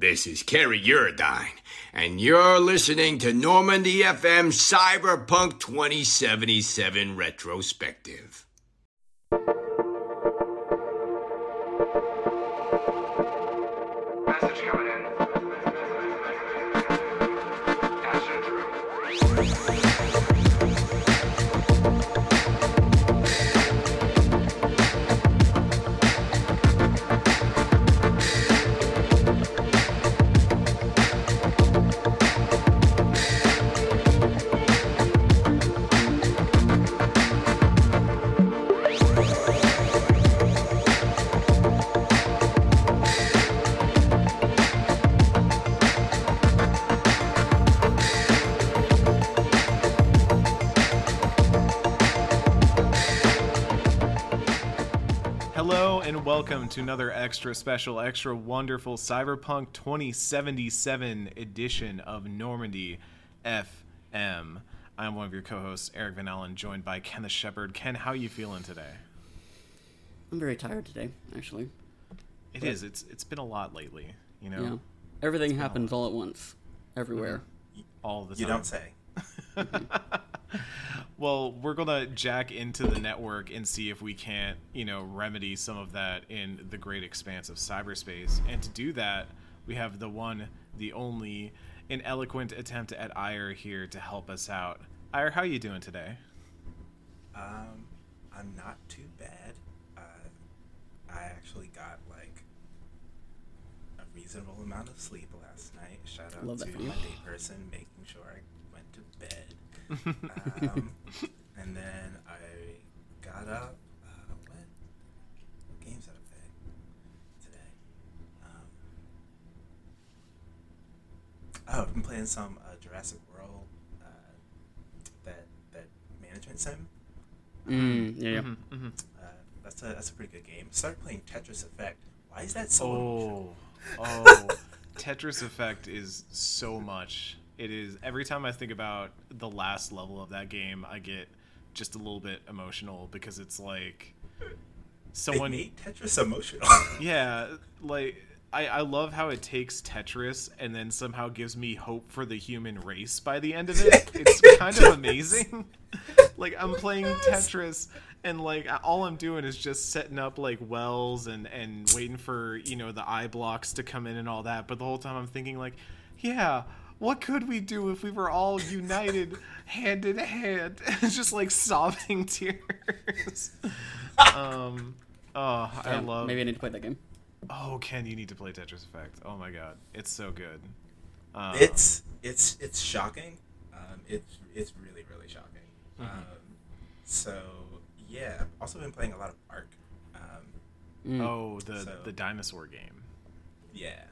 This is Kerry Eurodyne, and you're listening to Normandy FM Cyberpunk 2077 Retrospective. Welcome to another extra special, extra wonderful Cyberpunk 2077 edition of Normandy FM. I'm one of your co-hosts, Eric Van Allen, joined by Ken the Shepherd. Ken, how are you feeling today? I'm very tired today, actually. It is. It's it's been a lot lately. You know, Yeah. Everything happens all at once, everywhere. Mm-hmm. all the time. You don't say. Well, we're gonna jack into the network and see if we can't, you know, remedy some of that in the great expanse of cyberspace. And to do that, we have the one, the only, an eloquent attempt at Ire here to help us out. Ire, how you doing today? Um, I'm not too bad. Uh, I actually got like a reasonable amount of sleep last night. Shout out Love to my day person making sure I went to bed. Um, and then I got up. Uh, what, what games did I play today? Um, oh, I've been playing some uh, Jurassic World. Uh, that that management sim. Mm, yeah, yeah. Mm-hmm. Uh, that's a that's a pretty good game. Started playing Tetris Effect. Why is that so? Oh, oh, Tetris Effect is so much. It is every time I think about the last level of that game, I get just a little bit emotional because it's like They someone made Tetris emotional. Yeah, like I, I love how it takes Tetris and then somehow gives me hope for the human race by the end of it. It's kind of amazing. like I'm playing Tetris and like all I'm doing is just setting up like wells and and waiting for, you know, the eye blocks to come in and all that, but the whole time I'm thinking like, yeah, what could we do if we were all united hand in hand? It's just like sobbing tears. um Oh, I Damn, love. Maybe I need to play that game. Oh, Ken, you need to play Tetris Effect. Oh my god, it's so good. Um, it's it's it's shocking. Um, it's it's really really shocking. Mm-hmm. Um, so yeah, I've also been playing a lot of Ark. Um, Mm. oh the So- the dinosaur game. yeah.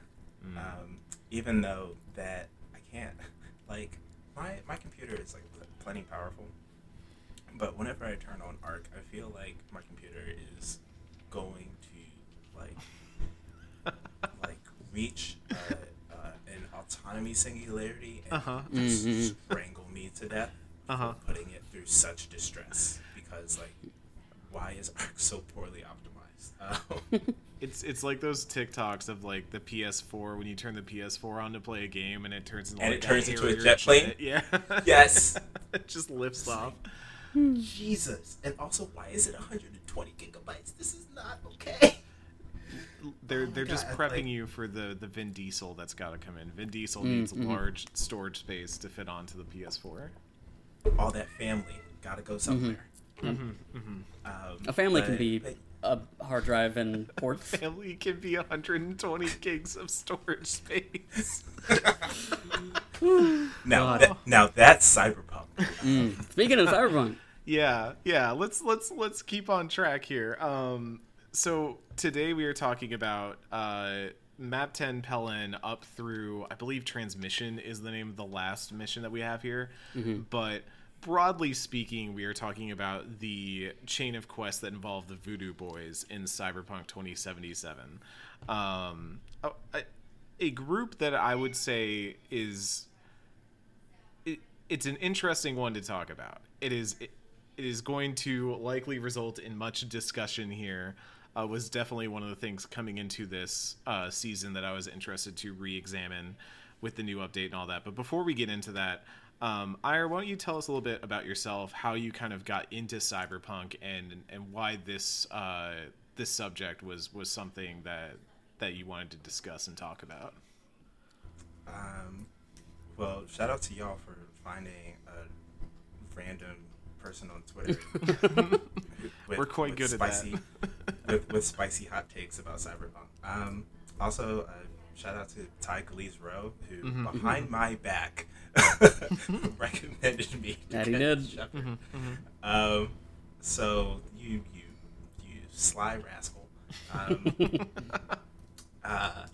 Mm. Um, even though that I can't like my my computer is like plenty powerful, but whenever I turn on Arc, I feel like my computer is going to like like reach uh, uh, an autonomy singularity and Uh-huh. just Mhm. strangle me to death Uh-huh. putting it through such distress because like why is Arc so poorly optimized? Um, It's it's like those TikToks of like the PS4 when you turn the PS4 on to play a game and it turns into And like it turns into a Harrier jet plane? Yeah. yes. it just lifts off. Jesus. And also, why is it 120 gigabytes? This is not okay. They're Oh they're just prepping like- you for the the Vin Diesel that's got to come in. Vin Diesel Mm, needs mhm. large storage space to fit onto the PS4. All that family gotta go somewhere. Mm-hmm, mm-hmm. Um, A family can be but- a hard drive and ports. Family can be 120 gigs of storage space. now, God. that, now that's cyberpunk. Mm. Speaking of Cyberpunk, yeah yeah let's let's let's keep on track here um so today we are talking about uh M'ap Tann Pèlen up through i believe transmission is the name of the last mission that we have here but broadly speaking we are talking about the chain of quests that involve the voodoo boys in cyberpunk 2077 um a, a- a group that i would say is it, it's an interesting one to talk about. It is it, it is going to likely result in much discussion here uh, was definitely one of the things coming into this uh, season that I was interested to re-examine with the new update and all that. But before we get into that, um, Ira, why don't you tell us a little bit about yourself, how you kind of got into cyberpunk, and and why this uh, this subject was was something that that you wanted to discuss and talk about. Um, well, shout out to y'all for finding a random person on Twitter. with- We're quite good at that. with, with spicy hot takes about cyberpunk. Um, also, uh, shout out to Ty Galees Rowe, who Mm-hmm, behind my back recommended me. to That he get did. Mm-hmm, Um, so you you you sly rascal. Um, uh,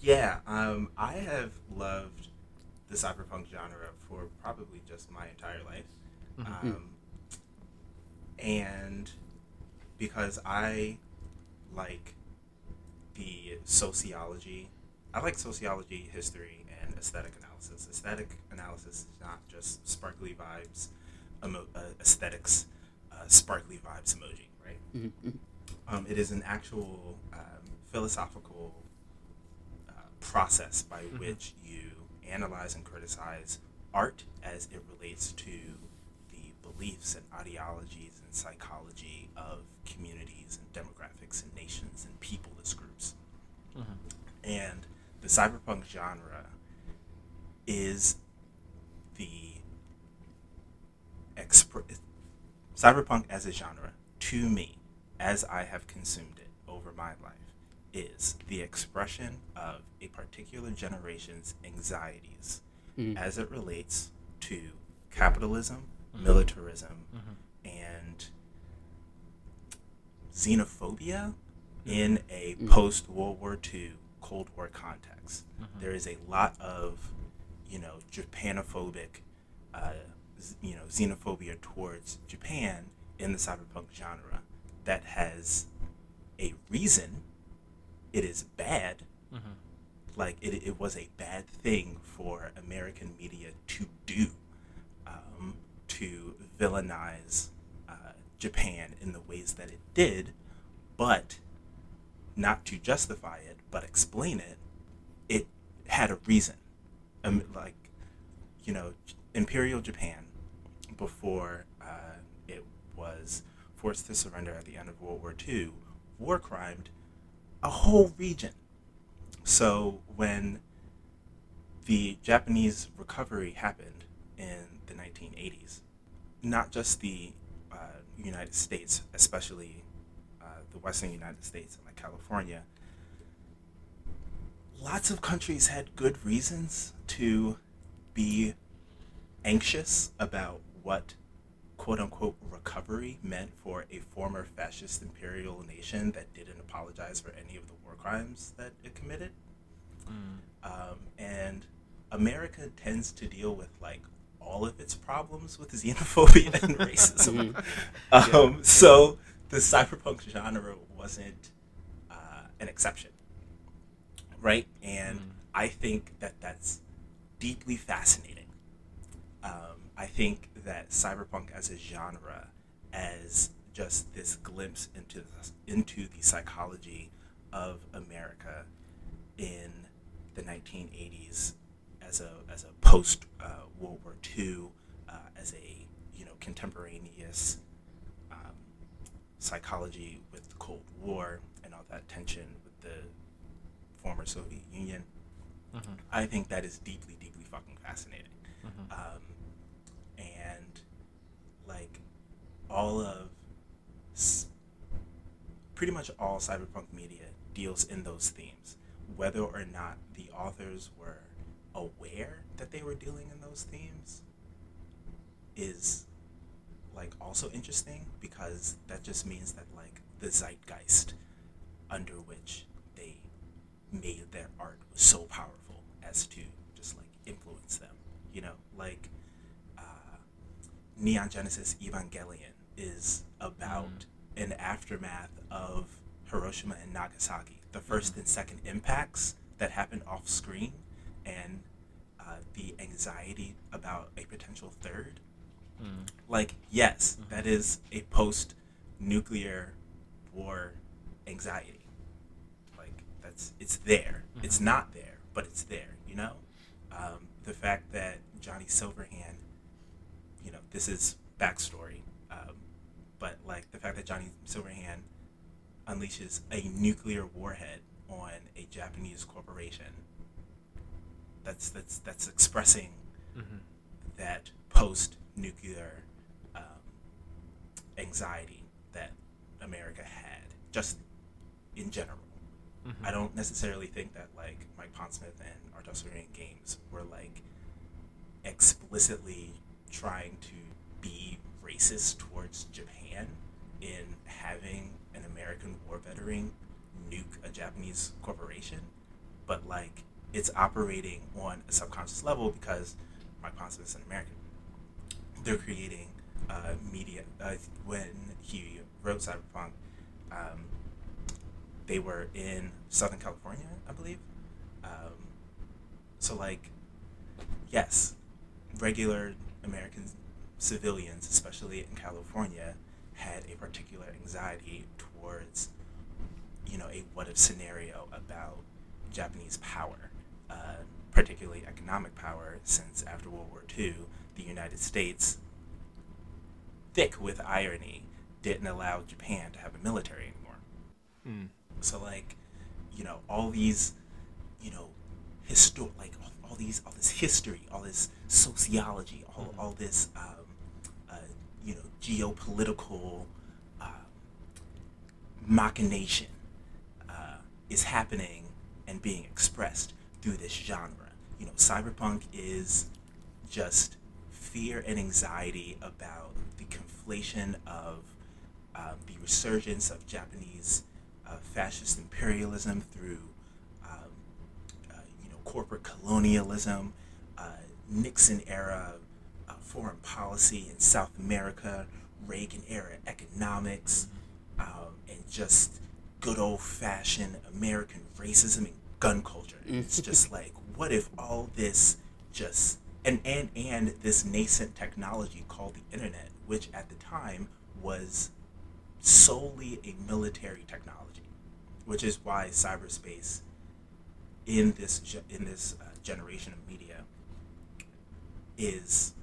yeah, um, I have loved the cyberpunk genre for probably just my entire life. Um, and because I like the sociology, I like sociology, history, and aesthetic analysis. Aesthetic analysis is not just sparkly vibes, emo- uh, aesthetics, uh, sparkly vibes emoji, right? Um, it is an actual um, philosophical uh, process by which you analyze and criticize art as it relates to the beliefs and ideologies and psychology of communities and demographics and nations and peopleless groups. And the cyberpunk genre is the expr- cyberpunk as a genre to me as i have consumed it over my life is the expression of a particular generation's anxieties mm. as it relates to capitalism mm-hmm. militarism mm-hmm. and xenophobia in a post World War II Cold War context. There is a lot of, you know, Japanophobic, uh, z- you know, xenophobia towards Japan in the cyberpunk genre that has a reason. It is bad. Like it, it was a bad thing for American media to do, um, to villainize uh, Japan in the ways that it did, but not to justify it, but explain it. It had a reason. Um, like, you know, Imperial Japan, before uh, it was forced to surrender at the end of World War II, war crimed a whole region. So when the Japanese recovery happened in the 1980s, not just the uh, United States, especially the Western United States and like California, lots of countries had good reasons to be anxious about what quote unquote recovery meant for a former fascist imperial nation that didn't apologize for any of the war crimes that it committed. Um, and America tends to deal with like all of its problems with xenophobia and racism. um, So the cyberpunk genre wasn't uh, an exception, right? And I think that that's deeply fascinating. Um, I think that cyberpunk as a genre, as just this glimpse into the, into the psychology of America in the 1980s, as a as a post uh, World War II, uh, as a you know contemporaneous psychology with the Cold War and all that tension with the former Soviet Union. I think that is deeply, deeply fucking fascinating. Um, and like all of s- pretty much all cyberpunk media deals in those themes, whether or not the authors were aware that they were dealing in those themes is like also interesting because that just means that like the zeitgeist under which they made their art was so powerful as to just like influence them you know? Like uh, neon genesis evangelion is about an aftermath of hiroshima and nagasaki the 1st and second impacts that happened off screen and uh, the anxiety about a potential third like yes that is a post nuclear war anxiety. Like that's it's there. It's not there, but it's there. You know, um, the fact that Johnny Silverhand, you know, this is backstory, um, but like the fact that Johnny Silverhand unleashes a nuclear warhead on a Japanese corporation. That's that's that's expressing that post-nuclear um, anxiety that America had, just in general. I don't necessarily think that like Mike Pondsmith and R. Talsorian Games were like explicitly trying to be racist towards Japan in having an American war veteran nuke a Japanese corporation, but like it's operating on a subconscious level because Mike Pondsmith is an American. They're creating uh, media. Uh, when he wrote Cyberpunk, um, they were in Southern California, I believe. Um, so like, yes, regular American civilians, especially in California, had a particular anxiety towards, you know, a what if scenario about Japanese power, uh, particularly economic power, since after World War II, the United States, thick with irony, didn't allow Japan to have a military anymore. So like, you know, all these, you know, histor like all, all these all this history, all this sociology, all, all this um, uh, you know geopolitical uh, machination uh, is happening and being expressed through this genre. You know, cyberpunk is just fear and anxiety about the conflation of um, the resurgence of Japanese uh, fascist imperialism through, um, uh, you know, corporate colonialism, uh, Nixon era uh, foreign policy in South America, Reagan era economics, um, and just good old fashioned American racism and gun culture. It's just like, what if all this just and and and this nascent technology called the internet, which at the time was solely a military technology, which is why cyberspace in this in this uh, generation of media is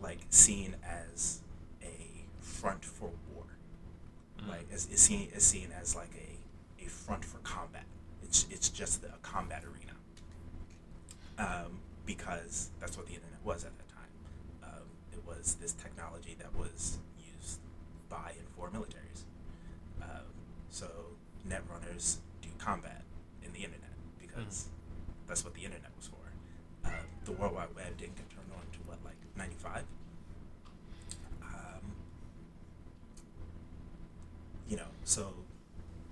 like seen as a front for war, like is, is seen is seen as like a, a front for combat. It's it's just a combat arena, um, because that's what the internet was at that time. Um, it was this technology that was used by and for militaries. Um, so netrunners do combat in the internet because that's what the internet was for. Uh, the World Wide Web didn't get turned on to what, like '95. Um, you know, so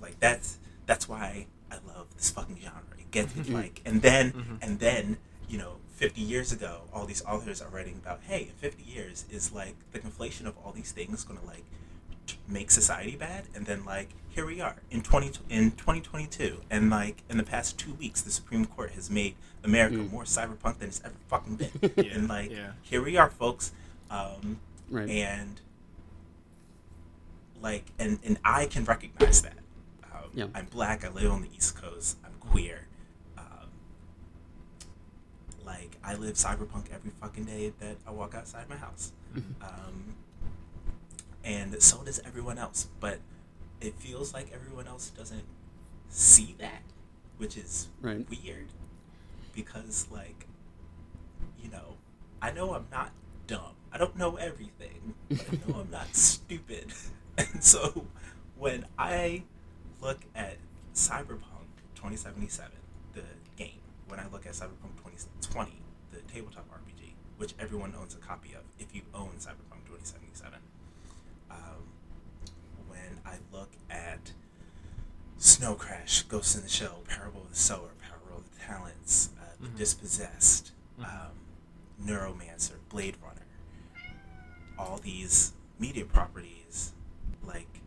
like that's that's why I love this fucking genre. It gets me like, and then and then you know, 50 years ago, all these authors are writing about, hey, in 50 years is like the conflation of all these things going to like make society bad, and then like here we are in 20 in 2022, and like in the past two weeks, the Supreme Court has made America more cyberpunk than it's ever fucking been, Yeah, and like yeah. here we are, folks, um, Right. and like and and I can recognize that. Um, Yeah. I'm black. I live on the East Coast. I'm queer. Like I live cyberpunk every fucking day that I walk outside my house, um, and so does everyone else. But it feels like everyone else doesn't see that, which is Right. weird because like you know I know I'm not dumb. I don't know everything, I know I'm not stupid. And so when I look at Cyberpunk 2077, the game, when I look at Cyberpunk 2020, the tabletop RPG, which everyone owns a copy of if you own Cyberpunk 2077, um, when I look at Snow Crash, Ghost in the Shell, Parable of the Sower, Parable of the Talents, uh, The Dispossessed, um, Neuromancer, Blade Runner, all these media properties, like,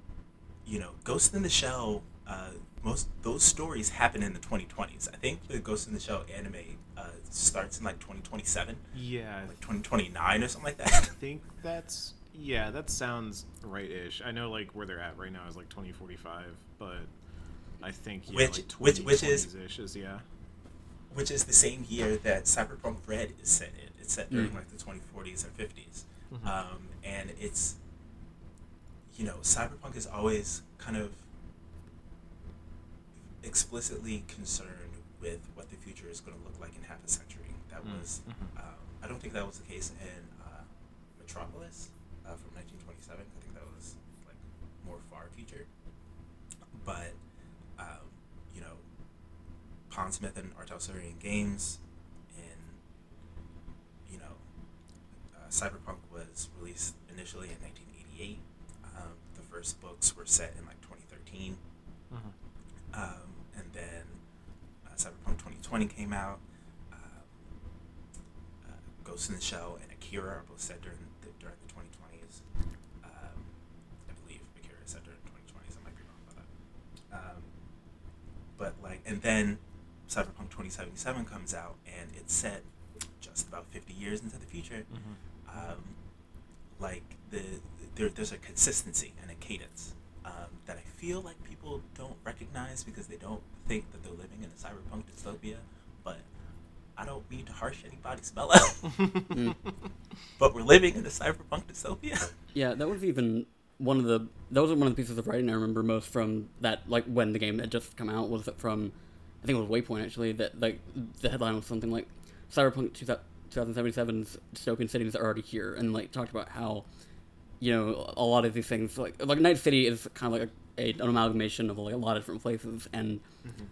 you know, Ghost in the Shell, uh, most those stories happen in the 2020s. I think the Ghost in the Shell anime uh, starts in like 2027, Yeah, like 2029 or something like that. I think that's Yeah, that sounds right-ish. I know like where they're at right now is like 2045, but I think yeah, Which- like which- which is- is yeah. which is the same year that Cyberpunk Red is set in. It's set during Mm. like the 2040s and 50s, Mhm. um, and it's you know Cyberpunk is always kind of explicitly concerned with what the future is going to look like in half a century. That Mm, was mhm. um, I don't think that was the case in uh, Metropolis uh, from 1927. I think that was like more far future, but um, you know Pondsmith and R. Talsorian Games and, you know uh, Cyberpunk was released initially in 1988. Um, the first books were set in like 2013, Mhm. And then uh, Cyberpunk 2020 came out. Um, uh, Ghost in the Shell and Akira are both set during the, during the 2020s. Um, I believe Akira is set during the 2020s. I might be wrong about that. Um, but like, and then Cyberpunk 2077 comes out, and it's set just about 50 years into the future. Mhm. Um, like the there, there's a consistency and a cadence um, that I feel like people don't recognize because they don't think that they're living in a cyberpunk dystopia. But I don't mean to harsh anybody's spell out, Mm. but we're living in a cyberpunk dystopia. Yeah, that was even one of the that was one of the pieces of writing I remember most from that like when the game had just come out was it from I think it was Waypoint actually that like the headline was something like Cyberpunk 2077's dystopian cities are already here and like talked about how you know a lot of these things like like Night City is kind of like a, an amalgamation of like a lot of different places and mm-hmm.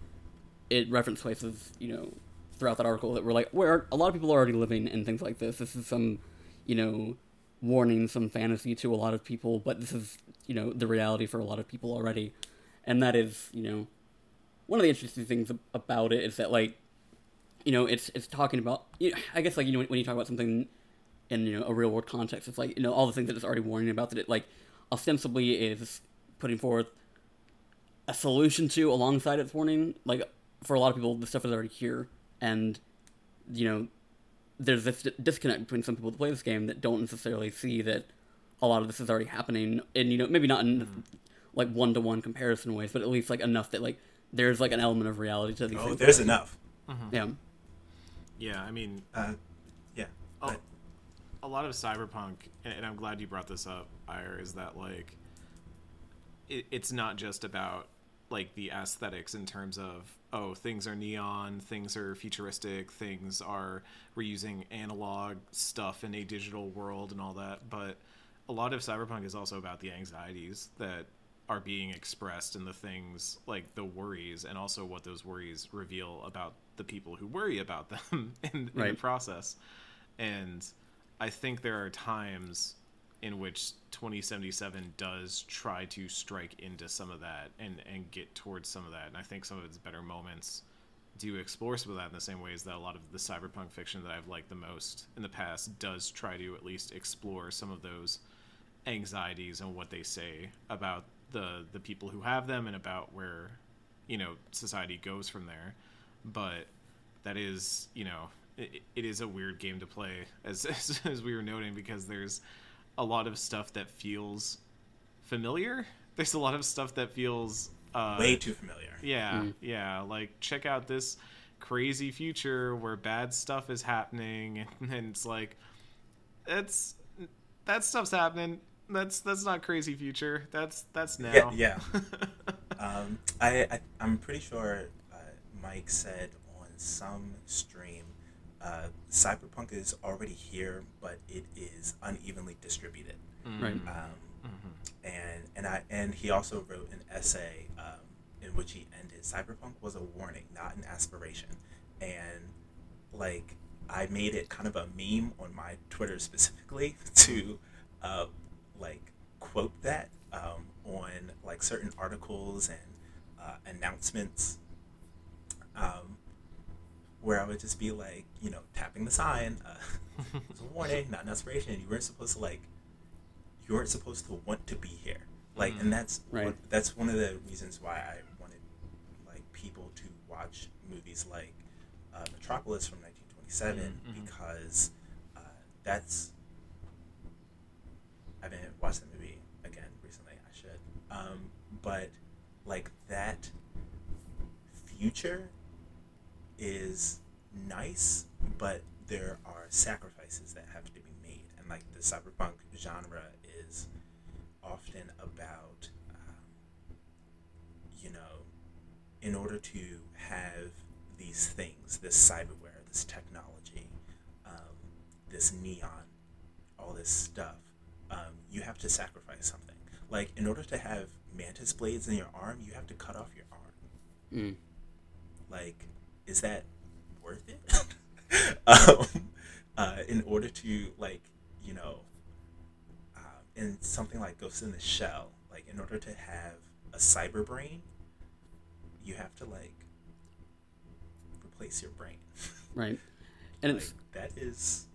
it referenced places you know throughout that article that were like where a lot of people are already living in things like this. This is some you know warning some fantasy to a lot of people but this is you know the reality for a lot of people already. And that is you know one of the interesting things about it is that like you know it's it's talking about you know, i guess like you know when, when you talk about something in you know a real world context it's like you know all the things that it's already warning about that it like ostensibly is putting forth a solution to alongside its warning like for a lot of people the stuff is already here and you know there's this disconnect between some people that play this game that don't necessarily see that a lot of this is already happening and you know maybe not in like one to one comparison ways but at least like enough that like there's like an element of reality to these oh, things there's already. enough. yeah Yeah, I mean, Uh, yeah. But- a lot of cyberpunk, and, and I'm glad you brought this up, Ire, is that like it, it's not just about like the aesthetics in terms of oh things are neon, things are futuristic, things are we're using analog stuff in a digital world and all that, but a lot of cyberpunk is also about the anxieties that are being expressed and the things like the worries and also what those worries reveal about the people who worry about them in, in the process. And i think there are times in which 2077 does try to strike into some of that and and get towards some of that. And i think some of its better moments do explore some of that in the same ways that a lot of the cyberpunk fiction that i've liked the most in the past does try to at least explore some of those anxieties and what they say about the the people who have them and about where you know society goes from there. But that is you know it, it is a weird game to play as, as as we were noting because there's a lot of stuff that feels familiar there's a lot of stuff that feels uh way too familiar. yeah, yeah. Like, check out this crazy future where bad stuff is happening, and, and it's like, that's that stuff's happening. That's that's not crazy future. That's that's now. Yeah, yeah. Um, I, I I'm pretty sure uh, Mike said on some stream, uh, Cyberpunk is already here, but it is unevenly distributed. right Um, and and I and he also wrote an essay um, in which he ended Cyberpunk was a warning, not an aspiration, and like I made it kind of a meme on my Twitter specifically to uh, like quote that um, on like certain articles and uh, announcements. Um, where I would just be like, you know, tapping the sign. Uh, it's a warning, not an aspiration. You weren't supposed to like you weren't supposed to want to be here like and that's Right. what, that's one of the reasons why i wanted like people to watch movies like uh, metropolis from 1927 because uh, that's i haven't watched the movie again recently. I should. Um, but like that future is nice, but there are sacrifices that have to be made, and like the cyberpunk genre is often about, um, you know, in order to have these things, this cyberware, this technology, um, this neon, all this stuff, um, you have to sacrifice something. Like in order to have mantis blades in your arm, you have to cut off your arm. Mm. Like, is that worth it? um, uh, in order to like, you know, uh, in something like Ghost in the Shell, like in order to have a cyber brain, you have to like replace your brain. right? And like it's that is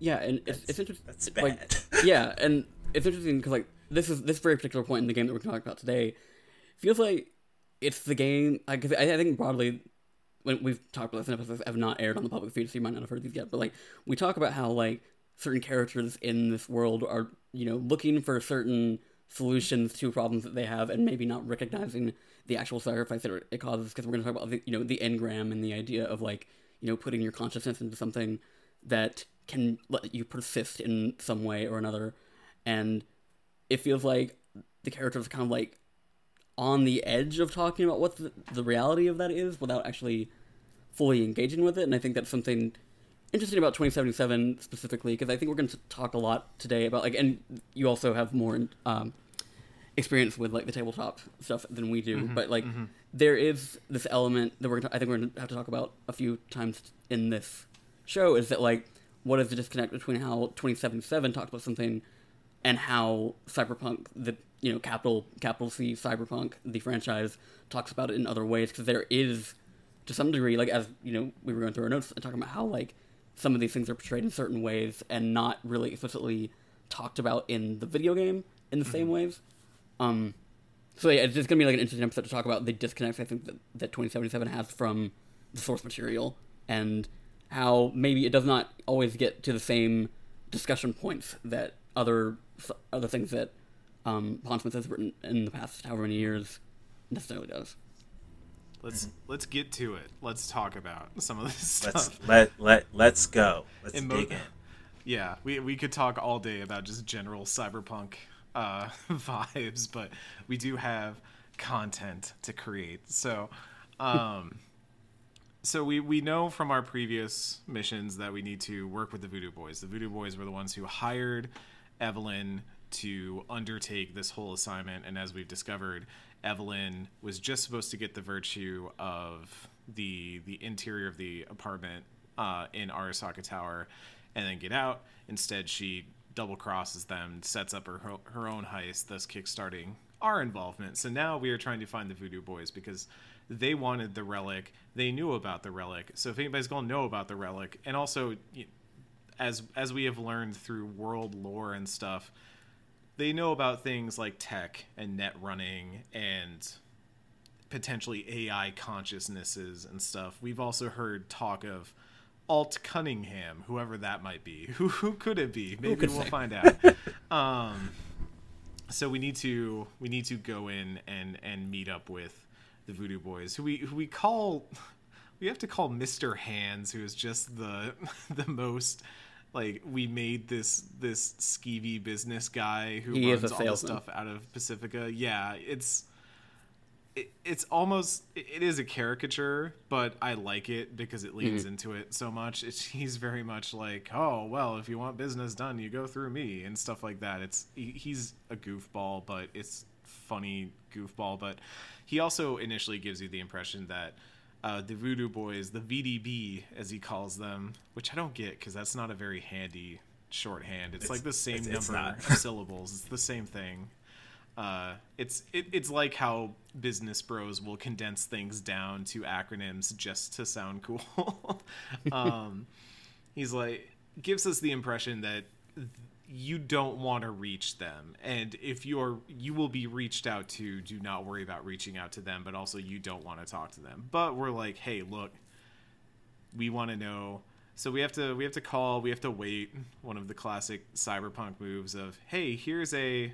yeah, and it's, it's interesting. that's like, bad. yeah, and it's interesting because like this is this very particular point in the game that we're talking about today feels like it's the game. Like I think broadly, when we've talked about this in episodes have not aired on the public feed, so you might not have heard these yet. But like we talk about how like certain characters in this world are you know looking for certain solutions to problems that they have, and maybe not recognizing the actual sacrifice that it causes. Because we're going to talk about the you know the engram and the idea of like you know putting your consciousness into something that can let you persist in some way or another and it feels like the characters kind of like on the edge of talking about what the, the reality of that is without actually fully engaging with it and i think that's something interesting about 2077 specifically because i think we're going to talk a lot today about like and you also have more um, experience with like the tabletop stuff than we do but like there is this element that we're gonna, i think we're going to have to talk about a few times in this show is that like what is the disconnect between how 2077 talks about something and how cyberpunk the you know capital capital c cyberpunk the franchise talks about it in other ways because there is to some degree like as you know we were going through our notes and talking about how like some of these things are portrayed in certain ways and not really explicitly talked about in the video game in the same ways. Um so yeah it's just gonna be like an interesting episode to talk about the disconnects i think that, that 2077 has from the source material and how maybe it does not always get to the same discussion points that other other things that um, Pondsmith has written in the past however many years necessarily does. Let's let's get to it. Let's talk about some of this let's stuff. let let let's go. Let's And mo- dig in. Yeah, we we could talk all day about just general cyberpunk uh, vibes, but we do have content to create. So, um, so we we know from our previous missions that we need to work with the Voodoo Boys. The Voodoo Boys were the ones who hired Evelyn to undertake this whole assignment, and as we've discovered, Evelyn was just supposed to get the virtue of the the interior of the apartment uh, in Arasaka Tower, and then get out. Instead, she double crosses them, sets up her her own heist, thus kickstarting our involvement. So now we are trying to find the Voodoo Boys because they wanted the relic. They knew about the relic. So if anybody's gonna know about the relic, and also as as we have learned through world lore and stuff, they know about things like tech and net running and potentially AI consciousnesses and stuff. We've also heard talk of Alt Cunningham, whoever that might be. Who who could it be? Maybe we'll find out. um, so we need to we need to go in and and meet up with the Voodoo Boys, who we who we call we have to call Mister Hands, who is just the the most like we made this this skeevy business guy who He runs all the stuff out of Pacifica. Yeah, it's it, it's almost it is a caricature, but I like it because it leans into it so much. It's, he's very much like, oh well, if you want business done, you go through me and stuff like that. It's he, he's a goofball, but it's funny goofball. But he also initially gives you the impression that uh, the Voodoo Boys, the VDB as he calls them, which I don't get because that's not a very handy shorthand. It's, It's- like the same it's- it's number of syllables. It's the same thing. Uh, it's it, it's like how business bros will condense things down to acronyms just to sound cool. um, he's like gives us the impression that you don't want to reach them, and if you're you will be reached out to, do not worry about reaching out to them. But also, you don't want to talk to them. But we're like, hey, look, we want to know So we have to we have to call, we have to wait. One of the classic cyberpunk moves of, hey, here's a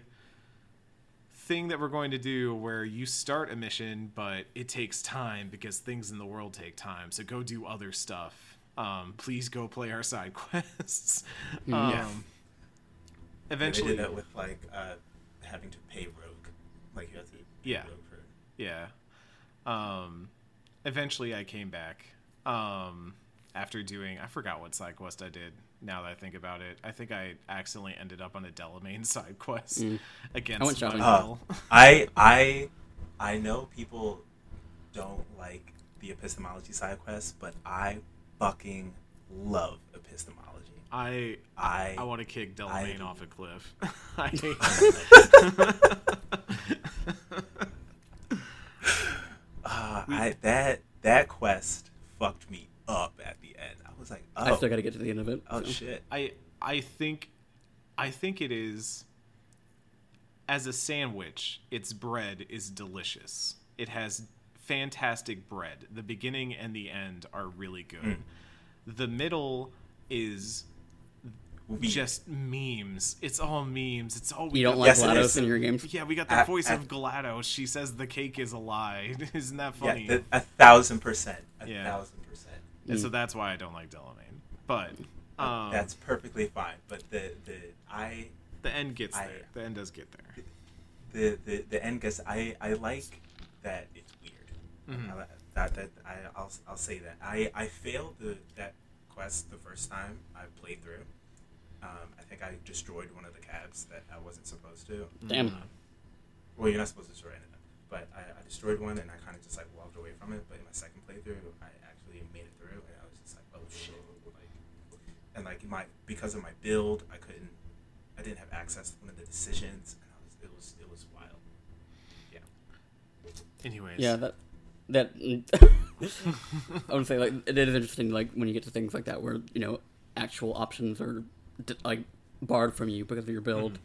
thing that we're going to do where you start a mission, but it takes time because things in the world take time. So go do other stuff. Um, please go play our side quests. Um, Yeah. They Eventually, did that with like uh, having to pay Rogue. Like you have to pay Yeah. Rogue for Yeah. Um, eventually, I came back. Um, after doing, I forgot what side quest I did. Now that I think about it, I think I accidentally ended up on a Delamain side quest against I went shopping. Monel. I I I know people don't like the epistemology side quests, but I fucking love epistemology. I I I want to kick Delamain off a cliff. I hate uh, I that that quest fucked me up at the end. I was like, I oh, still got to get to the end of it. oh so. shit. I I think I think it is as a sandwich, its bread is delicious. It has fantastic bread. The beginning and the end are really good. The middle is Weird. just memes. It's all memes. It's all we You don't got- like Yes, GLaDOS in your games? Yeah, we got the I- voice I- of GLaDOS. She says the cake is a lie. Isn't that yeah, funny? th- a thousand percent, a Yeah. thousand percent. and so that's why I don't like Delamain. But um, That's perfectly fine. But the the I the end gets I- there. The end does get there. the the the end gets. I I like that it's weird. Mm-hmm. I, that that I I'll, I'll say that I I failed the that quest the first time I played through. Um, I think I destroyed one of the cabs that I wasn't supposed to. Damn. Well, you're not supposed to destroy any of them, but I, I destroyed one and I kind of just like walked away from it. But in my second playthrough, I actually made it through, and I was just like, oh shit, like, and like my because of my build, I couldn't, I didn't have access to one of the decisions, and I was it was it was wild. Yeah. Anyways, Yeah, that that I would say like it is interesting like when you get to things like that where you know actual options are d- like barred from you because of your build.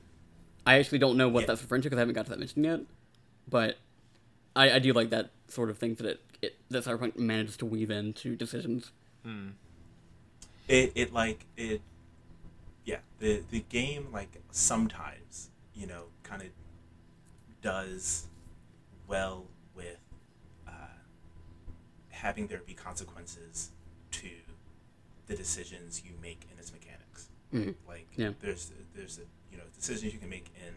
I actually don't know what Yeah. that's referring to because I haven't got to that mission yet, but I, I do like that sort of thing that it, it that Cyberpunk manages to weave into decisions. it, it like it yeah the the game like sometimes you know kind of does well with uh, having there be consequences to the decisions you make in its mechanics Mm-hmm. like Yeah. there's there's a, you know decisions you can make in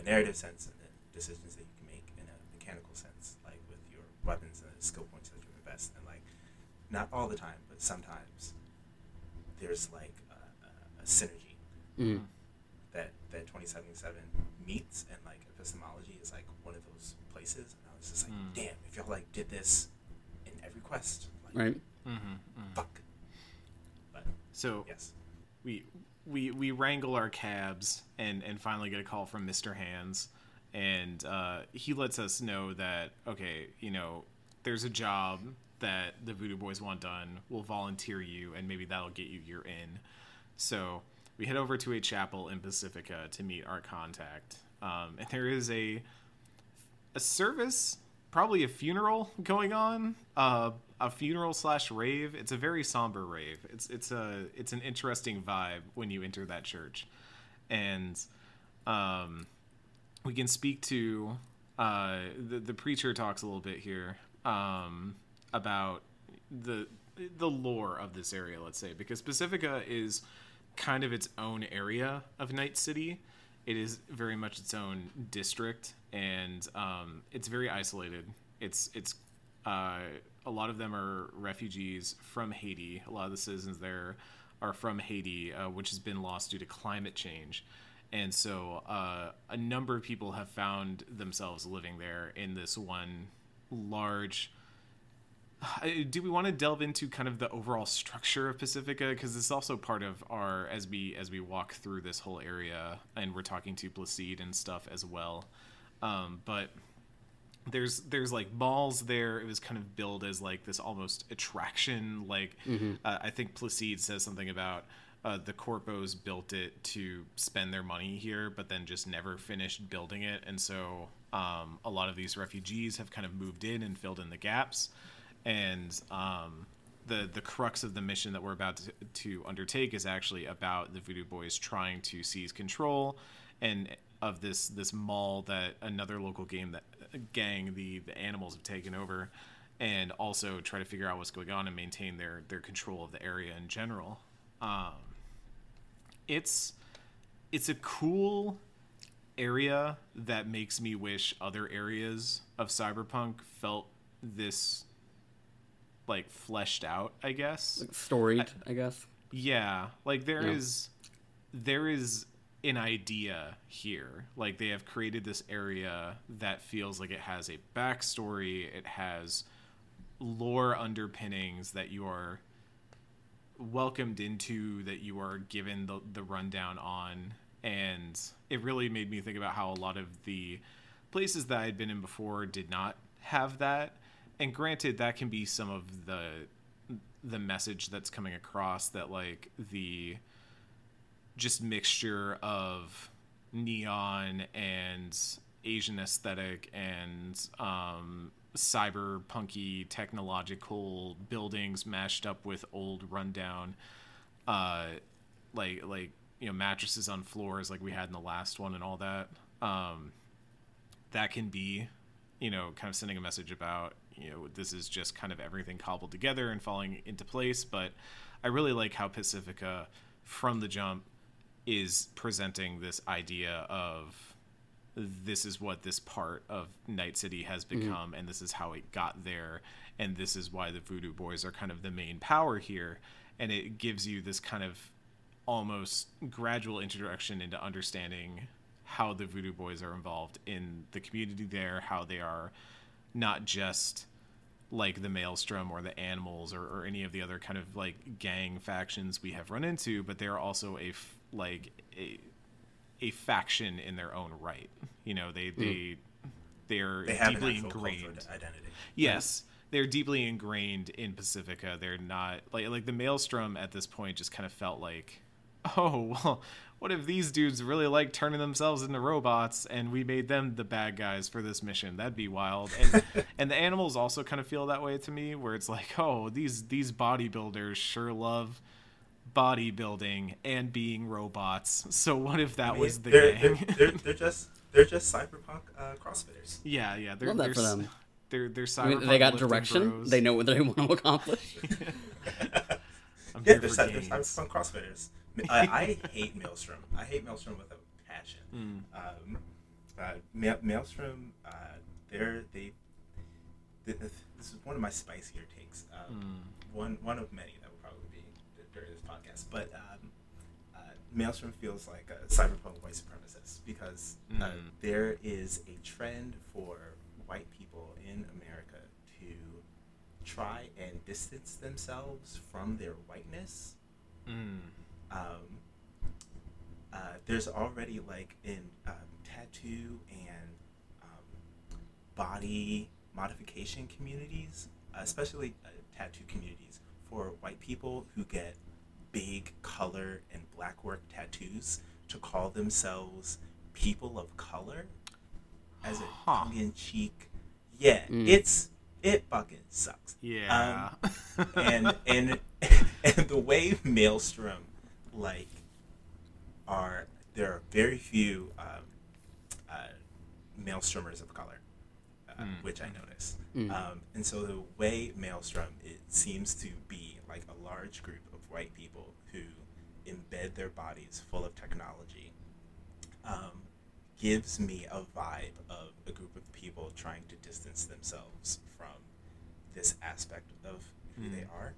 a narrative sense and then decisions that you can make in a mechanical sense like with your weapons and the skill points that you invest and like not all the time but sometimes there's like a, a, a synergy Mm. that that 2077 meets and like epistemology is like one of those places and i was just like mm. damn if y'all like did this in every quest like Right? Mm-hmm, fuck but So yes we we we wrangle our cabs and and finally get a call from Mr. Hands, and uh, he lets us know that okay, you know, there's a job that the Voodoo Boys want done. We'll volunteer you, and maybe that'll get you your in. So we head over to a chapel in Pacifica to meet our contact, um, and there is a a service, probably a funeral going on, uh, a funeral slash rave. It's a very somber rave. It's it's a it's an interesting vibe when you enter that church, and um, we can speak to uh, the the preacher talks a little bit here um, about the the lore of this area. Let's say because Pacifica is kind of its own area of Night City. It is very much its own district, and um, it's very isolated. It's it's uh, a lot of them are refugees from Haiti. A lot of the citizens there are from Haiti, uh, which has been lost due to climate change. And so uh, a number of people have found themselves living there in this one large. Do we want to delve into kind of the overall structure of Pacifica because it's also part of our as we as we walk through this whole area and we're talking to Placide and stuff as well. Um, but there's there's like malls there. It was kind of billed as like this almost attraction. Like uh, I think Placide says something about uh, the corpos built it to spend their money here, but then just never finished building it, and so um, a lot of these refugees have kind of moved in and filled in the gaps. And um, the the crux of the mission that we're about to, to undertake is actually about the Voodoo Boys trying to seize control and of this this mall that another local game that gang the the animals have taken over and also try to figure out what's going on and maintain their their control of the area in general. Um it's it's a cool area that makes me wish other areas of cyberpunk felt this like fleshed out i guess. Storied, I guess. yeah. Like there Yeah. is there is an idea here. Like they have created this area that feels like it has a backstory. It has lore underpinnings that you are welcomed into that you are given the, the rundown on. And it really made me think about how a lot of the places that i'd been in before did not have that and granted that can be some of the the message that's coming across that like the just mixture of neon and asian aesthetic and um cyberpunky technological buildings mashed up with old rundown uh like like you know mattresses on floors like we had in the last one and all that um that can be you know kind of sending a message about you know this is just kind of everything cobbled together and falling into place but i really like how pacifica from the jump is presenting this idea of this is what this part of Night City has mm-hmm. become, and this is how it got there, and this is why the Voodoo Boys are kind of the main power here, and it gives you this kind of almost gradual introduction into understanding how the Voodoo Boys are involved in the community there, how they are not just like the Maelstrom or the Animals or, or any of the other kind of like gang factions we have run into, but they're also a f- like a a faction in their own right. You know, they they mm. they're They have deeply ingrained. identity. Yes, they're deeply ingrained in Pacifica. They're not like like the Maelstrom at this point just kind of felt like, oh well, what if these dudes really like turning themselves into robots and we made them the bad guys for this mission? That'd be wild. And and the animals also kind of feel that way to me, where it's like, oh, these these bodybuilders sure love bodybuilding and being robots. So what if that I mean, was the they're, gang? They're, they're, they're just they're just cyberpunk uh, crossfitters. yeah, yeah. They're, Love that they're, for them. They're they're I mean, they got direction. bros. They know what they want to accomplish. I'm Yeah, here they're, for cy- they're gains. cyberpunk crossfitters. I, I hate Maelstrom. I hate Maelstrom with a passion. Mm. Um, uh, Ma- Maelstrom, uh, they're they. th- th- This is one of my spicier takes. Um, Mm. One one of many that will probably be during this podcast. But um, uh, Maelstrom feels like a cyberpunk white supremacist because uh, Mm. there is a trend for white people in America try and distance themselves from their whiteness Mm. um, uh, there's already like in um, tattoo and um, body modification communities, uh, especially uh, tattoo communities for white people who get big color and black work tattoos to call themselves people of color as a Huh. tongue-in-cheek. Yeah, Mm. it's it fucking sucks. Yeah. Um, and and and the way Maelstrom like are there are very few um, uh, Maelstromers of color, uh, Mm. which I noticed. Mm. Um, and so the way Maelstrom it seems to be like a large group of white people who embed their bodies full of technology um, gives me a vibe of a group of people trying to distance themselves from this aspect of who they are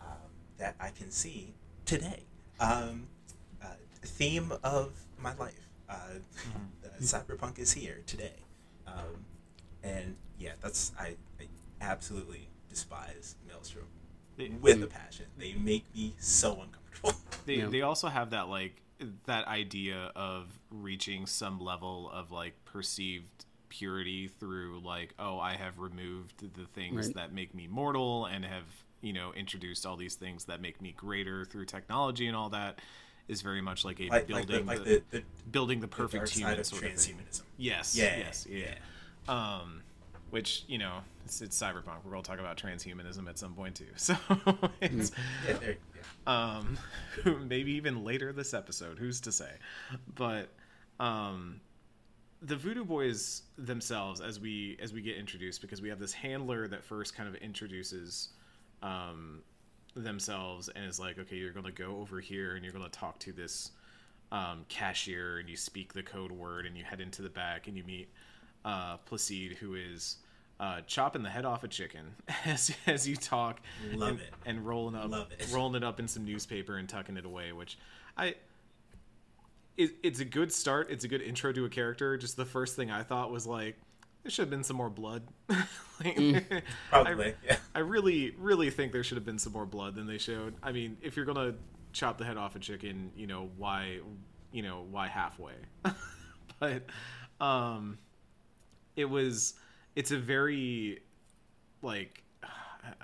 um, that I can see today. Um, uh, theme of my life. Uh, uh, cyberpunk is here today. Um, and yeah, that's I, I absolutely despise Maelstrom They- with a passion. They make me so uncomfortable. they Yeah. they also have that like that idea of reaching some level of like perceived purity through like oh I have removed the things Right. that make me mortal and have you know introduced all these things that make me greater through technology and all that is very much like a like, like building the, like the, the, the, building the the perfect dark human side of sort of thing. transhumanism. Yes. Yeah, Yes. Yeah. yeah. Um, which you know it's, it's cyberpunk. We're going to talk about transhumanism at some point too. So it's Yeah, um, maybe even later this episode. Who's to say? But um, the Voodoo Boys themselves, as we as we get introduced, because we have this handler that first kind of introduces um, themselves and is like, okay, you're going to go over here and you're going to talk to this um, cashier and you speak the code word and you head into the back and you meet uh, Placide, who is uh, chopping the head off a chicken as, as you talk Love and, it. and rolling up Love it. rolling it up in some newspaper and tucking it away, which I it, it's a good start. It's a good intro to a character. Just the first thing I thought was like, there should have been some more blood. like, Probably. I, yeah. I really, really think there should have been some more blood than they showed. I mean, if you're gonna chop the head off a chicken, you know why, you know why halfway. but um, it was, it's a very, like,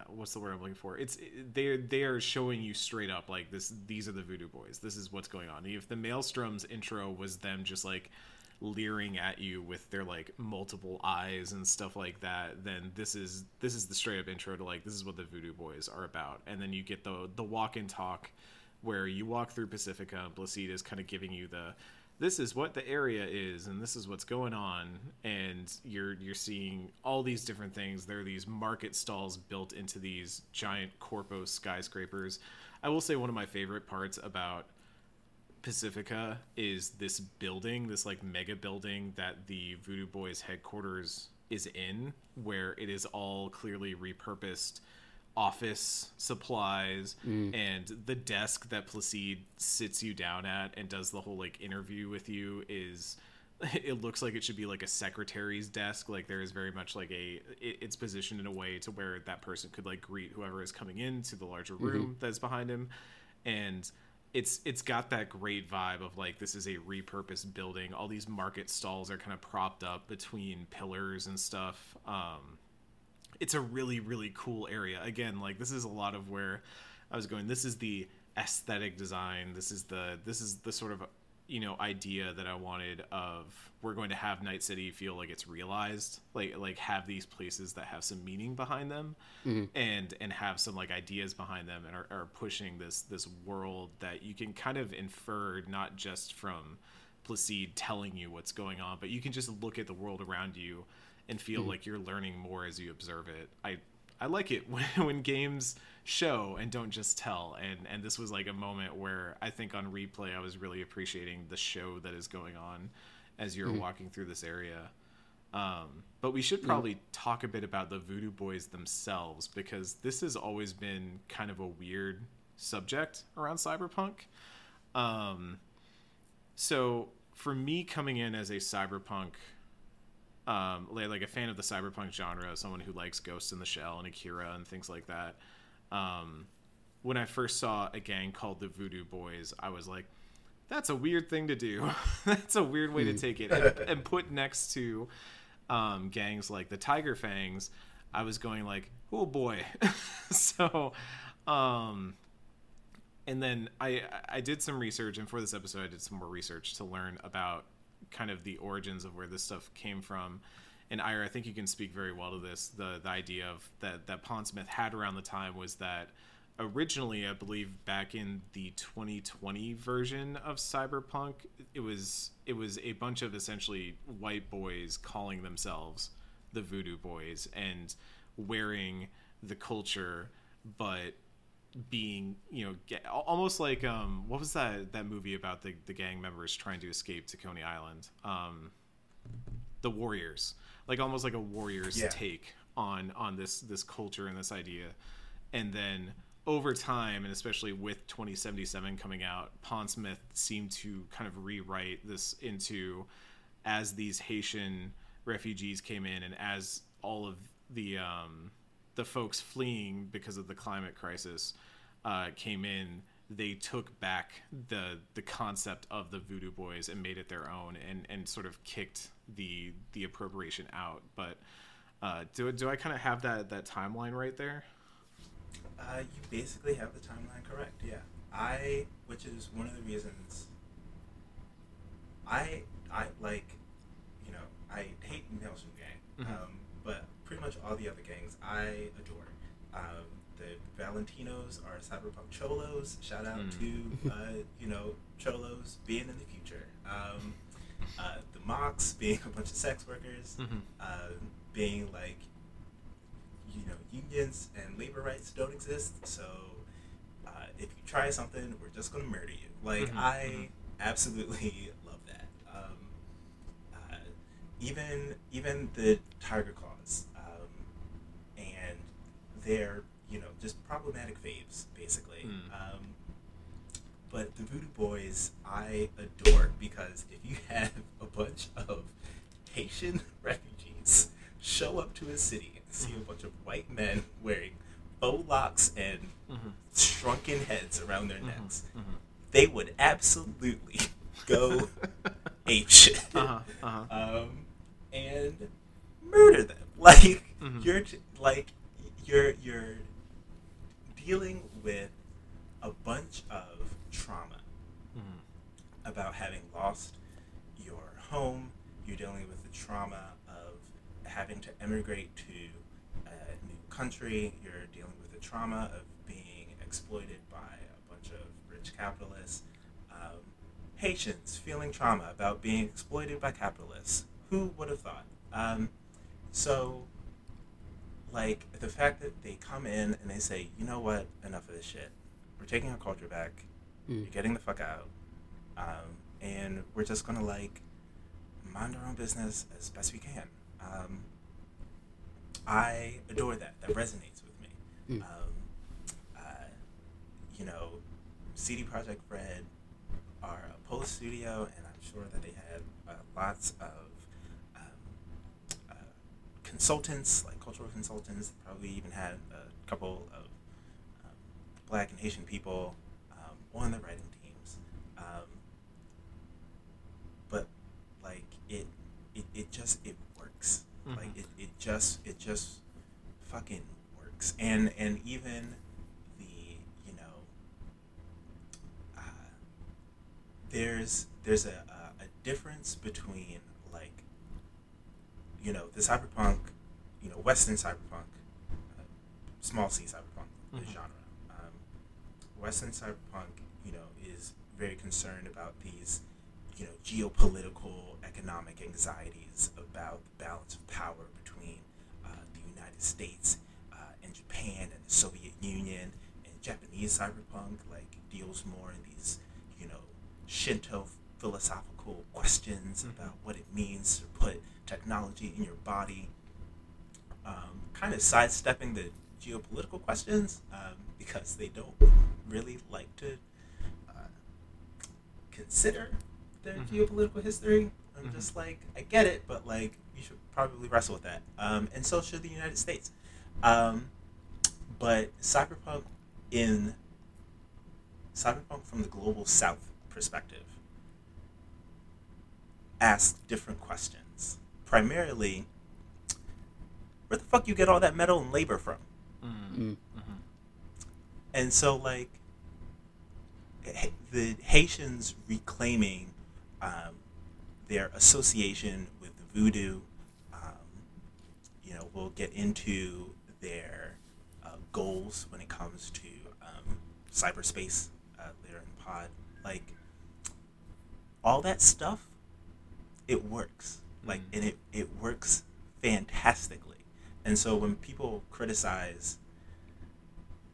what's the word I'm looking for? It's they they are showing you straight up like this. These are the Voodoo Boys. This is what's going on. If the Maelstrom's intro was them just like leering at you with their like multiple eyes and stuff like that then this is this is the straight up intro to like this is what the voodoo boys are about and then you get the the walk and talk where you walk through pacifica and is kind of giving you the this is what the area is and this is what's going on and you're you're seeing all these different things. There are these market stalls built into these giant corpo skyscrapers. I will say one of my favorite parts about Pacifica is this building, this like mega building that the Voodoo Boys headquarters is in, where it is all clearly repurposed office supplies and the desk that Placide sits you down at and does the whole like interview with you is it looks like it should be like a secretary's desk. Like there is very much like a it, it's positioned in a way to where that person could like greet whoever is coming into the larger room that's behind him. And it's it's got that great vibe of like this is a repurposed building. All these market stalls are kind of propped up between pillars and stuff. Um it's a really really cool area. Again like this is a lot of where i was going. This is the aesthetic design. This is the this is the sort of you know idea that i wanted of we're going to have night city feel like it's realized like like have these places that have some meaning behind them mm-hmm. and and have some like ideas behind them and are, are pushing this this world that you can kind of infer not just from placide telling you what's going on but you can just look at the world around you and feel like you're learning more as you observe it. I i like it when, when games show and don't just tell. And and this was like a moment where i think on replay i was really appreciating the show that is going on as you're walking through this area. Um, but we should probably talk a bit about the Voodoo Boys themselves because this has always been kind of a weird subject around cyberpunk. Um, so for me, coming in as a cyberpunk, um, like, like a fan of the cyberpunk genre, someone who likes Ghost in the Shell and Akira and things like that, um, when I first saw a gang called the Voodoo Boys, I was like, that's a weird thing to do. that's a weird way to take it. And, and put next to um, gangs like the Tiger Fangs, I was going like, oh boy. so, um, and then I I did some research, and for this episode, I did some more research to learn about kind of the origins of where this stuff came from. And Ira, I think you can speak very well to this. The the idea of that that Pondsmith had around the time was that originally, I believe, back in the 2020 version of Cyberpunk, it was it was a bunch of essentially white boys calling themselves the Voodoo Boys and wearing the culture, but being you know almost like um what was that that movie about the the gang members trying to escape to Coney Island? Um the warriors. Like almost like a warriors Yeah. take on on this this culture and this idea. And then over time and especially with 2077 coming out Pondsmith seemed to kind of rewrite this into as these Haitian refugees came in and as all of the um, the folks fleeing because of the climate crisis uh, came in, they took back the the concept of the Voodoo Boys and made it their own and, and sort of kicked the the appropriation out. But uh, do do I kind of have that that timeline right there? Uh, you basically have the timeline correct. Yeah, I, which is one of the reasons. I I like, you know, I hate Maelstrom Gang, Mhm. um, but much all the other gangs I adore. Um, the Valentinos are cyberpunk cholos. Shout out to uh, you know cholos being in the future. Um, uh, the Mox being a bunch of sex workers, Mhm. uh, being like you know unions and labor rights don't exist. So uh, if you try something, we're just gonna murder you. Like Mhm, I mhm. absolutely love that. Um, uh, even even the Tyger Claws, their you know just problematic faves basically. Mm. Um, but the Voodoo Boys I adore because if you have a bunch of Haitian refugees show up to a city and see a bunch of white men wearing faux locks and Mhm. shrunken heads around their necks, Mhm. they would absolutely go ape shit. Uh-huh, uh-huh. Um, and murder them. Like Mhm. you're like you're you're dealing with a bunch of trauma Mhm. about having lost your home. You're dealing with the trauma of having to emigrate to a new country. You're dealing with the trauma of being exploited by a bunch of rich capitalists. Um, Haitians feeling trauma about being exploited by capitalists. Who would have thought? Um, so, like, the fact that they come in and they say, you know what, enough of this shit. We're taking our culture back. Mm. You're getting the fuck out. Um, and we're just gonna, like, mind our own business as best we can. Um, I adore that. That resonates with me. Mm. Um, uh, you know, CD Projekt Red are a Polish studio, and I'm sure that they had uh, lots of consultants, like cultural consultants. Probably even had a couple of um, black and Haitian people um, on the writing teams. Um, but like it, it, it just it works. Like Mhm. it, it just it just fucking works. And and even the you know uh, there's there's a, a, a difference between like you know the cyberpunk you know western cyberpunk uh, small c cyberpunk the Mhm. genre um, western cyberpunk you know is very concerned about these you know geopolitical economic anxieties about the balance of power between uh, the united states uh, and japan and the soviet union and japanese cyberpunk like deals more in these you know shinto philosophical questions Mhm. about what it means to put technology in your body um, kind of sidestepping the geopolitical questions um, because they don't really like to uh, consider their Mhm. geopolitical history. I'm Mhm. just like, I get it, but like, you should probably wrestle with that. Um, and so should the United States. Um, but cyberpunk in cyberpunk from the global south perspective asks different questions. Primarily, where the fuck you get all that metal and labor from? Mhm. Mm. Mhm. And so, like, the Haitians reclaiming um, their association with voodoo, um, you know, we'll get into their uh, goals when it comes to um, cyberspace uh, later in the pod. Like, all that stuff, it works. Like, Mhm. and it, it works fantastically. And so when people criticize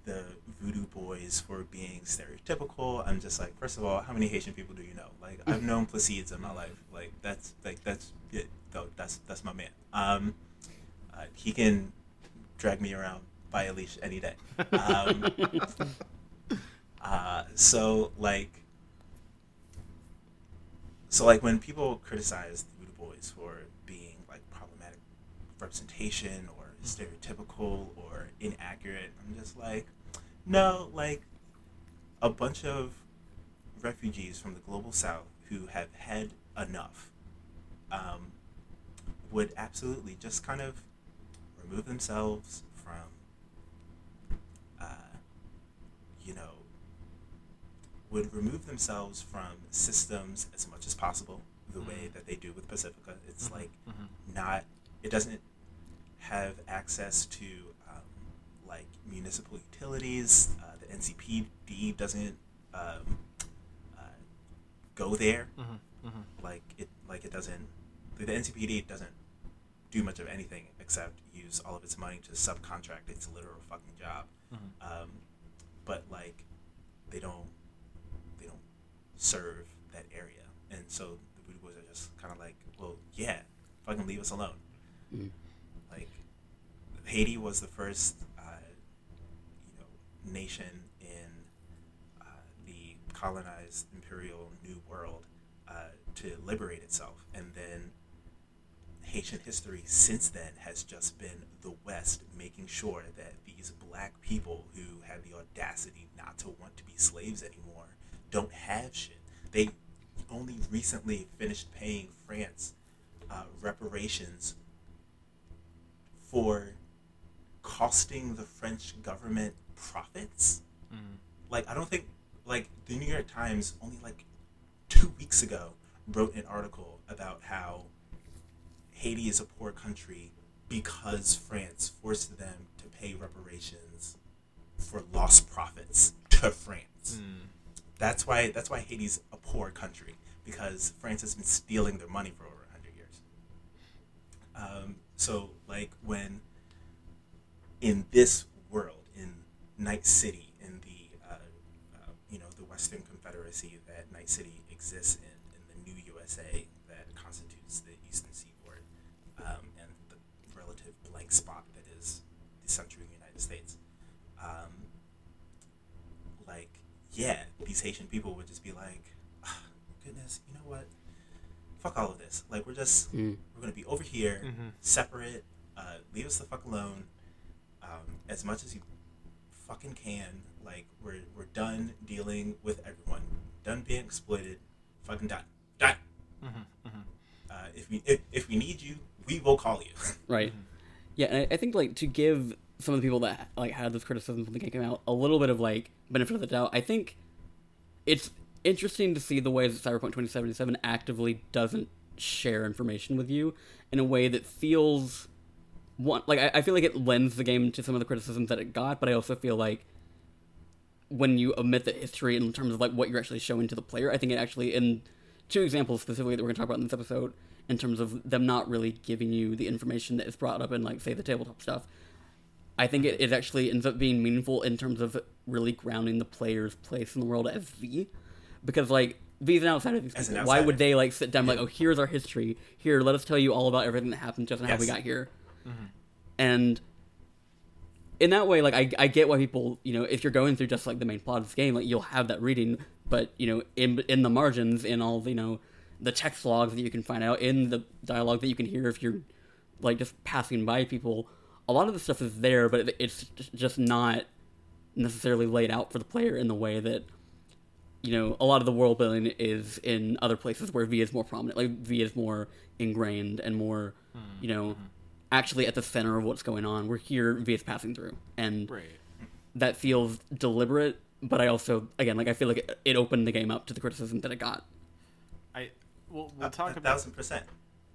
the voodoo boys for being stereotypical. I'm just like, first of all, how many Haitian people do you know? Like, I've known Placides in my life. Like, that's like that's it. Though that's that's my man. Um, uh, he can drag me around by a leash any day. Um, uh, so like, so like when people criticize the voodoo boys for being like problematic representation or stereotypical or inaccurate. I'm just like, no, like a bunch of refugees from the global south who have had enough um, would absolutely just kind of remove themselves from, uh, you know, would remove themselves from systems as much as possible the way that they do with Pacifica. It's like Mhm. not it doesn't have access to um, like municipal utilities. Uh, the NCPD doesn't um, uh, go there. Like it, like it doesn't. The NCPD doesn't do much of anything except use all of its money to subcontract its literal fucking job. Um, but like, they don't serve that area, and so the Voodoo Boys are just kind of like, well, yeah, fucking leave us alone. Like, Haiti was the first, uh, you know, nation in uh, the colonized imperial New World uh, to liberate itself, and then Haitian history since then has just been the West making sure that these black people who had the audacity not to want to be slaves anymore don't have shit. They only recently finished paying France uh, reparations for costing the French government profits. Like, I don't think, like, the New York Times only like two weeks ago wrote an article about how Haiti is a poor country because France forced them to pay reparations for lost profits to France. That's why that's why Haiti's a poor country because France has been stealing their money for over hundred years. Um, so like when in this world in Night City in the uh, uh, you know the Western Confederacy that Night City exists in in the new USA that constitutes the Eastern Seaboard um, and the relative blank spot that is the central United States. Um, yeah, these Haitian people would just be like, "Ah, goodness, you know what? Fuck all of this. Like, we're just, we're gonna be over here, separate. Uh, leave us the fuck alone. Um, as much as you fucking can. Like, we're we're done dealing with everyone. Done being exploited. Fucking done. Done. Uh, if we if, if we need you, we will call you. Right. Yeah, and I, I think like to give some of the people that like had this criticism when the game came out a little bit of like benefit of the doubt. I think it's interesting to see the ways that Cyberpunk 2077 actively doesn't share information with you in a way that feels one like I, I feel like it lends the game to some of the criticisms that it got, but I also feel like when you omit the history in terms of like what you're actually showing to the player, I think it actually in two examples specifically that we're gonna talk about in this episode, in terms of them not really giving you the information that is brought up in like say the tabletop stuff. I think it, it actually ends up being meaningful in terms of really grounding the player's place in the world as V. Because like V's an outsider of these people. Why would they like sit down be like, oh here's our history. Here, let us tell you all about everything that happened just us and how we got here. And in that way, like I, I get why people, you know, if you're going through just like the main plot of this game, like you'll have that reading, but you know, in in the margins, in all the, you know, the text logs that you can find out, in the dialogue that you can hear if you're like just passing by people, a lot of the stuff is there, but it's just not necessarily laid out for the player in the way that you know a lot of the world building is in other places where V is more prominent. Like V is more ingrained and more, hmm, you know, hmm. actually at the center of what's going on. We're here, V is passing through, and Right. that feels deliberate. But I also, again, like I feel like it, it opened the game up to the criticism that it got. I we'll, we'll talk a about thousand percent.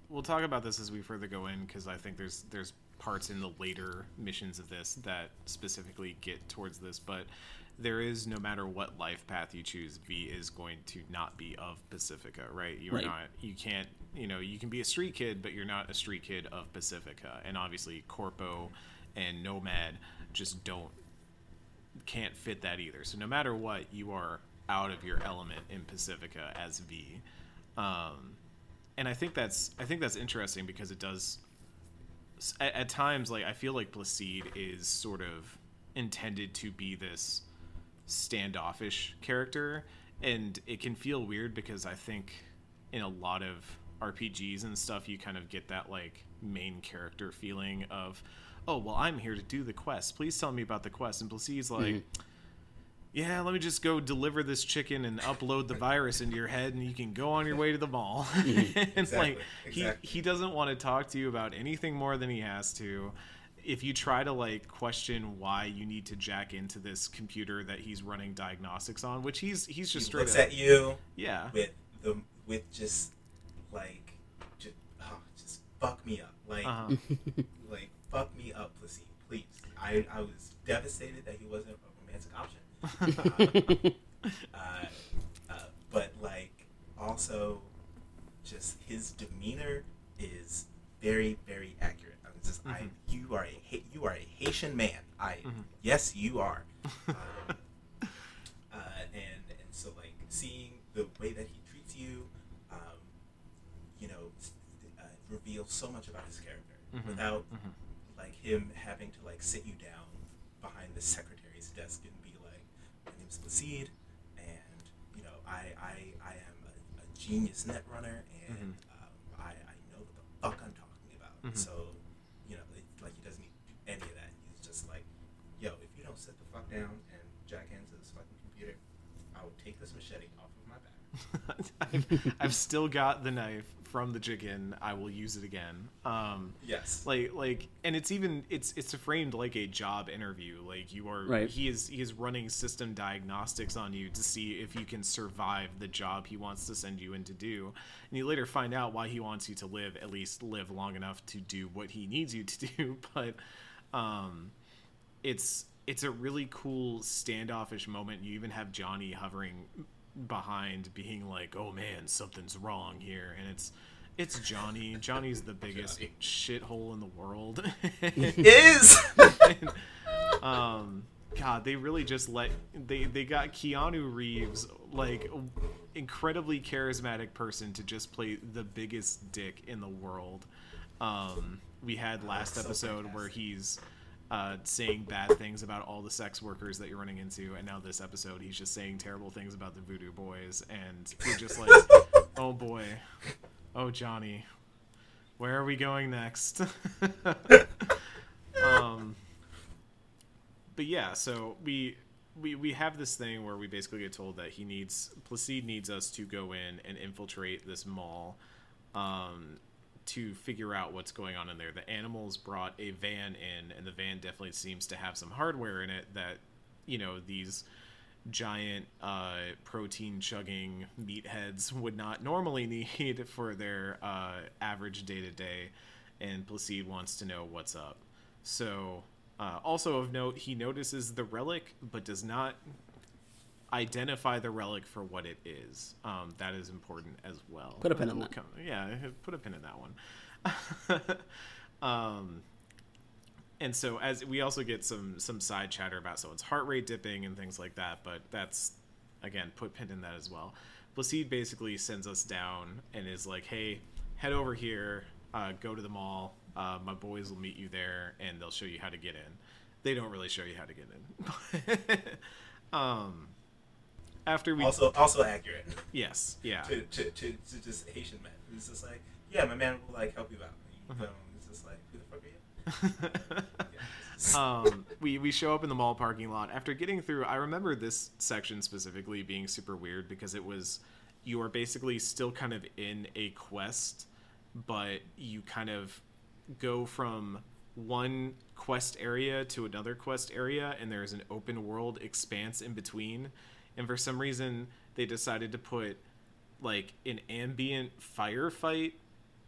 We'll talk about this as we further go in because I think there's there's parts in the later missions of this that specifically get towards this, but there is no matter what life path you choose, V is going to not be of Pacifica, right? You are Right. not you can't you know, you can be a street kid, but you're not a street kid of Pacifica. And obviously Corpo and Nomad just don't can't fit that either. So no matter what, you are out of your element in Pacifica as V. Um, and I think that's I think that's interesting because it does at, at times like I feel like Placide is sort of intended to be this standoffish character and it can feel weird because I think in a lot of RPGs and stuff you kind of get that like main character feeling of oh well I'm here to do the quest. Please tell me about the quest. And Placide's like mm-hmm. Yeah, let me just go deliver this chicken and upload the virus into your head, and you can go on your way to the mall. and Exactly, like exactly. he he doesn't want to talk to you about anything more than he has to. If you try to like question why you need to jack into this computer that he's running diagnostics on, which he's he's just He straight looks up, at you yeah, with the with just like just, oh, just fuck me up like uh-huh. like fuck me up, Placide, please. I, I was devastated that he wasn't a romantic option. uh, uh, but like also just his demeanor is very very accurate. I'm just I you are a you are a Haitian man. I yes you are. Um, uh, and and so like seeing the way that he treats you, um, you know, uh, reveals so much about his character without like him having to like sit you down behind the secretary's desk and be like, "My name's Placide, and you know, I I, I am a, a genius net runner, and um, I, I know what the fuck I'm talking about." So, you know, it, like he doesn't need to do any of that. He's just like, "Yo, if you don't sit the fuck down and jack into this fucking computer, I will take this machete off of my back." I've, I've still got the knife from the chicken. I will use it again. Um, Yes. like like and it's even it's it's framed like a job interview like you are Right. he is he is running system diagnostics on you to see if you can survive the job he wants to send you in to do and you later find out why he wants you to live at least live long enough to do what he needs you to do but um it's it's a really cool standoffish moment you even have johnny hovering behind being like oh man something's wrong here and it's it's johnny. Johnny's the biggest Johnny. shithole in the world. Is! Um god they really just let they they got keanu reeves like incredibly charismatic person to just play the biggest dick in the world. Um we had last so episode where he's uh, saying bad things about all the sex workers that you're running into, and now this episode he's just saying terrible things about the Voodoo Boys, and you're just like, oh boy, oh Johnny, where are we going next? um, but yeah, so we we we have this thing where we basically get told that he needs Placide needs us to go in and infiltrate this mall. Um, to figure out what's going on in there. The animals brought a van in, and the van definitely seems to have some hardware in it that, you know, these giant uh, protein chugging meatheads would not normally need for their uh, average day to day. And Placide wants to know what's up. So, uh, also of note, he notices the relic, but does not identify the relic for what it is. Um, that is important as well. Put a pin in that. come- yeah, put a pin in that one. um, and so as we also get some some side chatter about someone's heart rate dipping and things like that, but that's again put pin in that as well. Placide basically sends us down and is like, "Hey, head over here, uh, go to the mall. Uh, my boys will meet you there, and they'll show you how to get in." They don't really show you how to get in. um, after we also also accurate yes, yeah, to, to, to, to just Haitian men. It's just like, yeah, my man will like help you out. You Uh-huh. It's just like, who the fuck are you? Um, we we show up in the mall parking lot after getting through. I remember this section specifically being super weird because it was you are basically still kind of in a quest, but you kind of go from one quest area to another quest area, and there's an open world expanse in between. And for some reason, they decided to put like an ambient firefight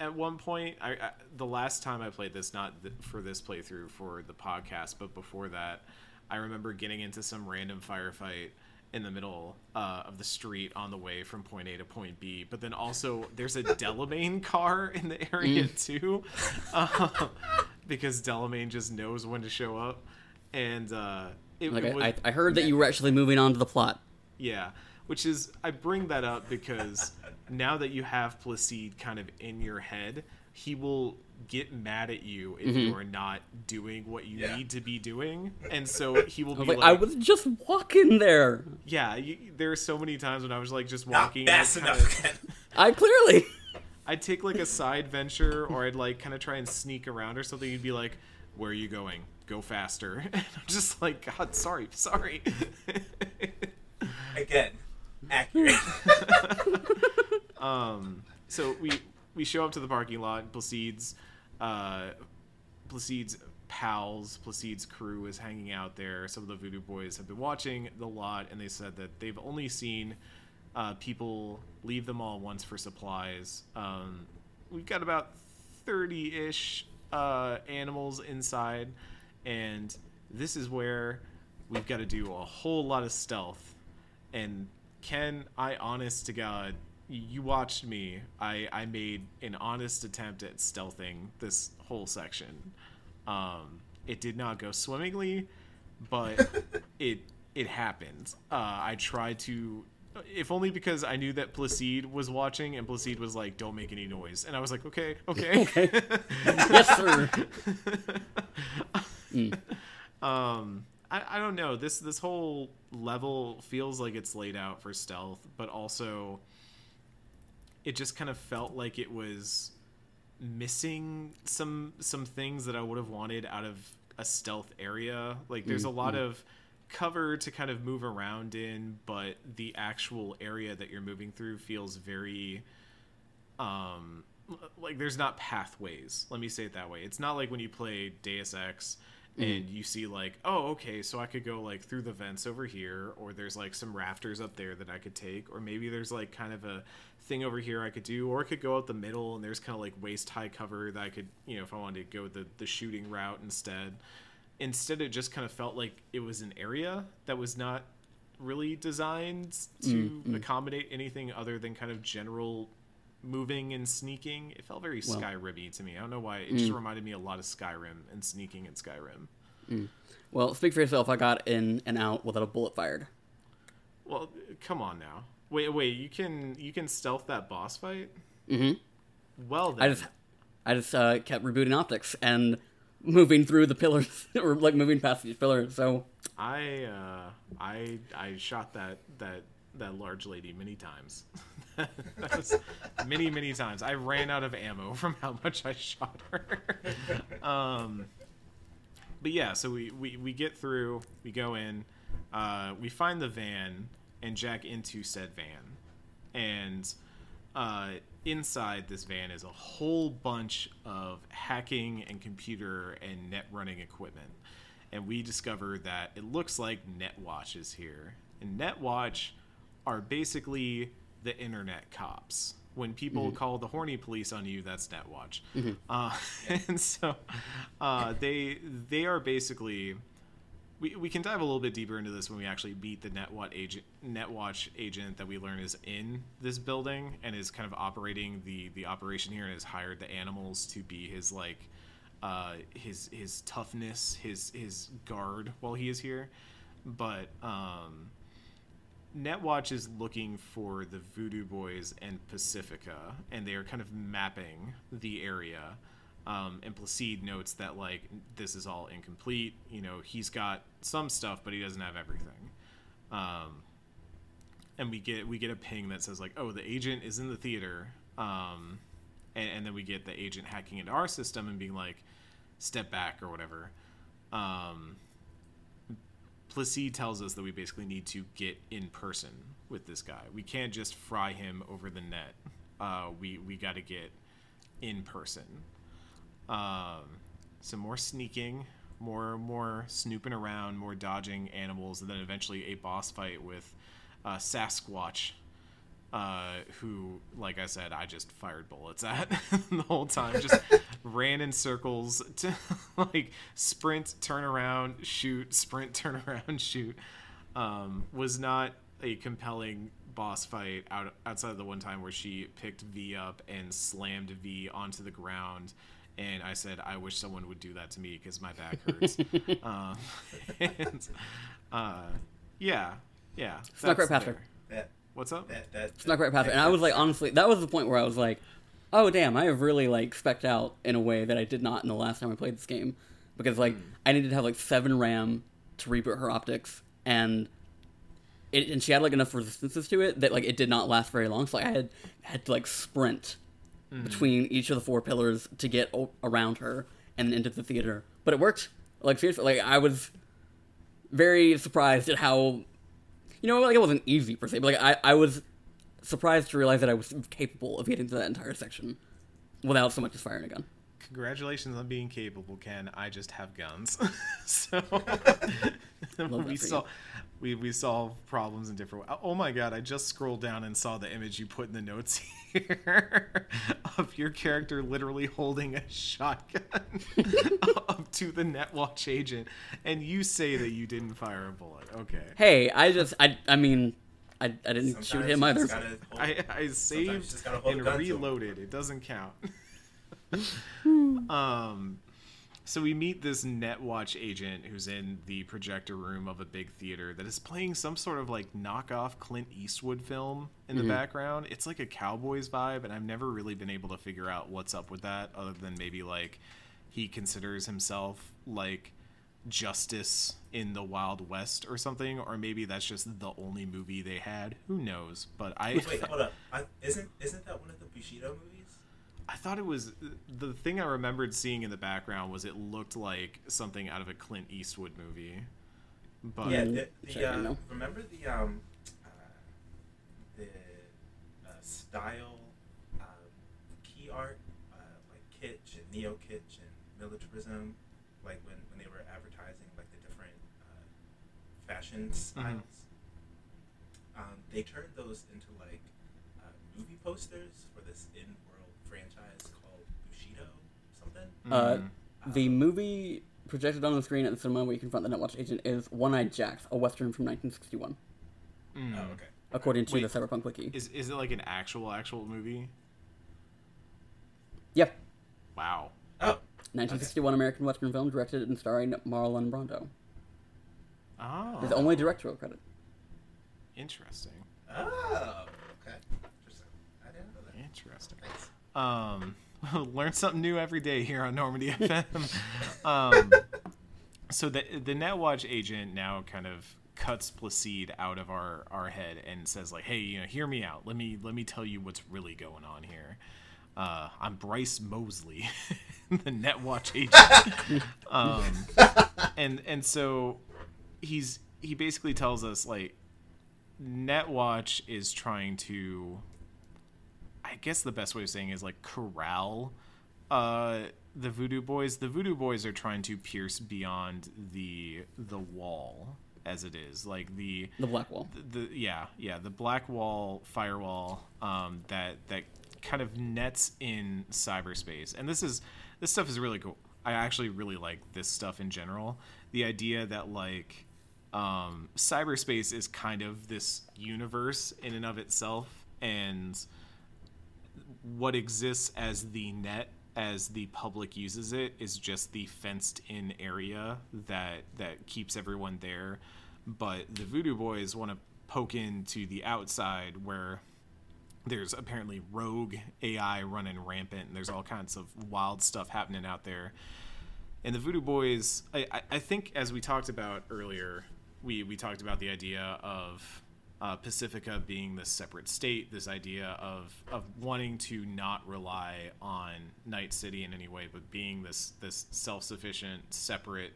at one point. I, I the last time I played this, not th- for this playthrough for the podcast, but before that, I remember getting into some random firefight in the middle uh, of the street on the way from point A to point B. But then also there's a Delamain car in the area too, uh, because Delamain just knows when to show up, and uh, it, Like it was, I, I heard that you were actually moving on to the plot. Yeah, which is I bring that up because now that you have Placide kind of in your head, he will get mad at you if Mm-hmm. you are not doing what you Yeah. need to be doing, and so he will be like, like, I was just walking there. "Yeah." You, there are so many times when I was like just Not walking, fast I'd enough. kinda- I clearly. I'd take like a side venture, or I'd like kind of try and sneak around or something. You'd be like, "Where are you going? Go faster!" And I'm just like, "God, sorry, sorry." Again, accurate. Um, so we we show up to the parking lot. Placide's uh, Placide's pals, Placide's crew is hanging out there. Some of the Voodoo Boys have been watching the lot, and they said that they've only seen uh, people leave the mall once for supplies. Um, we've got about thirty-ish uh, animals inside, and this is where we've got to do a whole lot of stealth. And Ken, I honest to God, you watched me. I I made an honest attempt at stealthing this whole section. Um, it did not go swimmingly, but it it happened. Uh, I tried to, if only because I knew that Placide was watching, and Placide was like, "Don't make any noise," and I was like, "Okay, okay." yes, sir. um, I, I don't know. This this whole level feels like it's laid out for stealth, but also it just kind of felt like it was missing some some things that I would have wanted out of a stealth area. Like there's a lot of cover to kind of move around in, but the actual area that you're moving through feels very um like there's not pathways. Let me say it that way. It's not like when you play Deus Ex and you see like, oh, okay, so I could go like through the vents over here, or there's like some rafters up there that I could take, or maybe there's like kind of a thing over here I could do, or I could go out the middle and there's kind of like waist high cover that I could, you know, if I wanted to go the the shooting route instead. Instead, it just kind of felt like it was an area that was not really designed to mm, mm. accommodate anything other than kind of general moving and sneaking. It felt very Well- Skyrim-y to me. I don't know why. It just reminded me a lot of Skyrim and sneaking in Skyrim. Well, speak for yourself. I got in and out without a bullet fired. Well, come on now. Wait, wait. You can you can stealth that boss fight. Mm-hmm. Well then, I just, I just uh, kept rebooting optics and moving through the pillars, or like moving past these pillars. So I uh, I I shot that that that large lady many times. many many times. I ran out of ammo from how much I shot her. um, but yeah, so we, we we get through. We go in. Uh, we find the van and jack into said van, and uh, inside this van is a whole bunch of hacking and computer and net running equipment. And we discover that it looks like NetWatch is here. And NetWatch are basically the internet cops. When people call the horny police on you, that's NetWatch. Uh, and so uh, they they are basically we, we can dive a little bit deeper into this when we actually beat the NetWatch agent NetWatch agent that we learn is in this building and is kind of operating the the operation here and has hired the animals to be his like uh, his his toughness his his guard while he is here but um, NetWatch is looking for the Voodoo Boys and Pacifica, and they are kind of mapping the area. Um, and Placide notes that like this is all incomplete. You know, he's got some stuff, but he doesn't have everything. Um, and we get we get a ping that says like, oh, the agent is in the theater. Um, and, and then we get the agent hacking into our system and being like, step back or whatever. Um, Placide tells us that we basically need to get in person with this guy. We can't just fry him over the net. Uh, we we got to get in person. Um, some more sneaking, more more snooping around, more dodging animals, and then eventually a boss fight with uh, Sasquatch, uh, who, like I said, I just fired bullets at the whole time. Just ran in circles to like sprint, turn around, shoot, sprint, turn around, shoot. Um, was not a compelling boss fight out, outside of the one time where she picked V up and slammed V onto the ground. And I said, I wish someone would do that to me because my back hurts. um, and uh, yeah, yeah. Snuck that's right past her. there. That What's up? that that snuck right past it. And I was like, honestly, that was the point where I was like, oh damn, I have really like specked out in a way that I did not in the last time I played this game, because like hmm. I needed to have like seven RAM to reboot her optics, and it and she had like enough resistances to it that like it did not last very long. So like, I had had to like sprint hmm. between each of the four pillars to get o- around her and into the theater, but it worked. Like seriously, like I was very surprised at how you know, like it wasn't easy per se, but like I, I was surprised to realize that I was capable of getting to that entire section without so much as firing a gun. Congratulations on being capable, Ken. I just have guns. so we that saw we we solve problems in different ways. Oh my god, I just scrolled down and saw the image you put in the notes here of your character literally holding a shotgun up to the Netwatch agent and you say that you didn't fire a bullet. Okay. Hey, I just I I mean, I I didn't Sometimes shoot him either. hold- I, I saved just gotta hold and a gun to 'em. reloaded. It doesn't count. um, so we meet this Netwatch agent who's in the projector room of a big theater that is playing some sort of like knockoff Clint Eastwood film in the background. It's like a Cowboys vibe, and I've never really been able to figure out what's up with that, other than maybe like he considers himself like justice in the wild west or something or maybe that's just the only movie they had who knows but i Wait, hold up. I, isn't isn't that one of the Bushido movies? I thought it was the thing I remembered seeing in the background was it looked like something out of a Clint Eastwood movie. But Yeah, the, the, I uh, remember the um, uh, the uh, style um, key art, uh, like kitsch and neo kitsch and militarism, like when, when they were advertising like the different uh, fashion styles. Um, they turned those into like uh, movie posters for this in-world franchise called Bushido something. Uh, Mm. the movie projected on the screen at the cinema where you confront the Netwatch agent is One Eyed Jacks, a western from 1961, Mm. Oh, okay. according to Wait. the Cyberpunk wiki. is is it like an actual actual movie? Yep, Wow. Oh, 1961 American western film directed and starring Marlon Brando. Oh, His only directorial credit. interesting. oh, okay. Interesting. I didn't know that. Interesting. Thanks. Um, learn something new every day here on Normandy FM. um, so the the Netwatch agent now kind of cuts Placide out of our our head and says like, "Hey, you know, hear me out. Let me let me tell you what's really going on here. Uh, I'm Bryce Mosley, the Netwatch agent." um, and and so he's he basically tells us like Netwatch is trying to I guess the best way of saying is like corral uh the voodoo boys. The voodoo boys are trying to pierce beyond the the wall as it is. Like the The Black Wall. the, the yeah yeah the black wall firewall um that that kind of nets in cyberspace. And this is this stuff is really cool. I actually really like this stuff in general. The idea that like um cyberspace is kind of this universe in and of itself and what exists as the net as the public uses it is just the fenced in area that that keeps everyone there. But the voodoo boys want to poke into the outside where there's apparently rogue ai running rampant and there's all kinds of wild stuff happening out there. And the voodoo boys I, I, think as we talked about earlier we, we talked about the idea of uh, pacifica being this separate state this idea of, of wanting to not rely on night city in any way but being this, this self-sufficient separate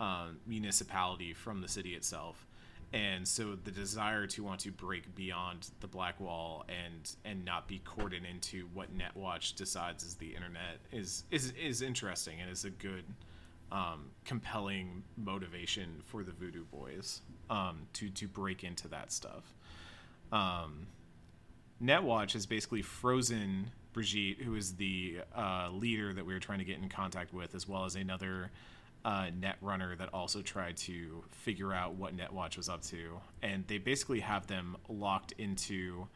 um, municipality from the city itself. And so the desire to want to break beyond the black wall and and not be cordoned into what netwatch decides is the internet is is is interesting and is a good um, compelling motivation for the voodoo boys um, to to break into that stuff um, Netwatch has basically frozen Brigitte, who is the uh, leader that we were trying to get in contact with, as well as another uh, net runner that also tried to figure out what Netwatch was up to. And they basically have them locked into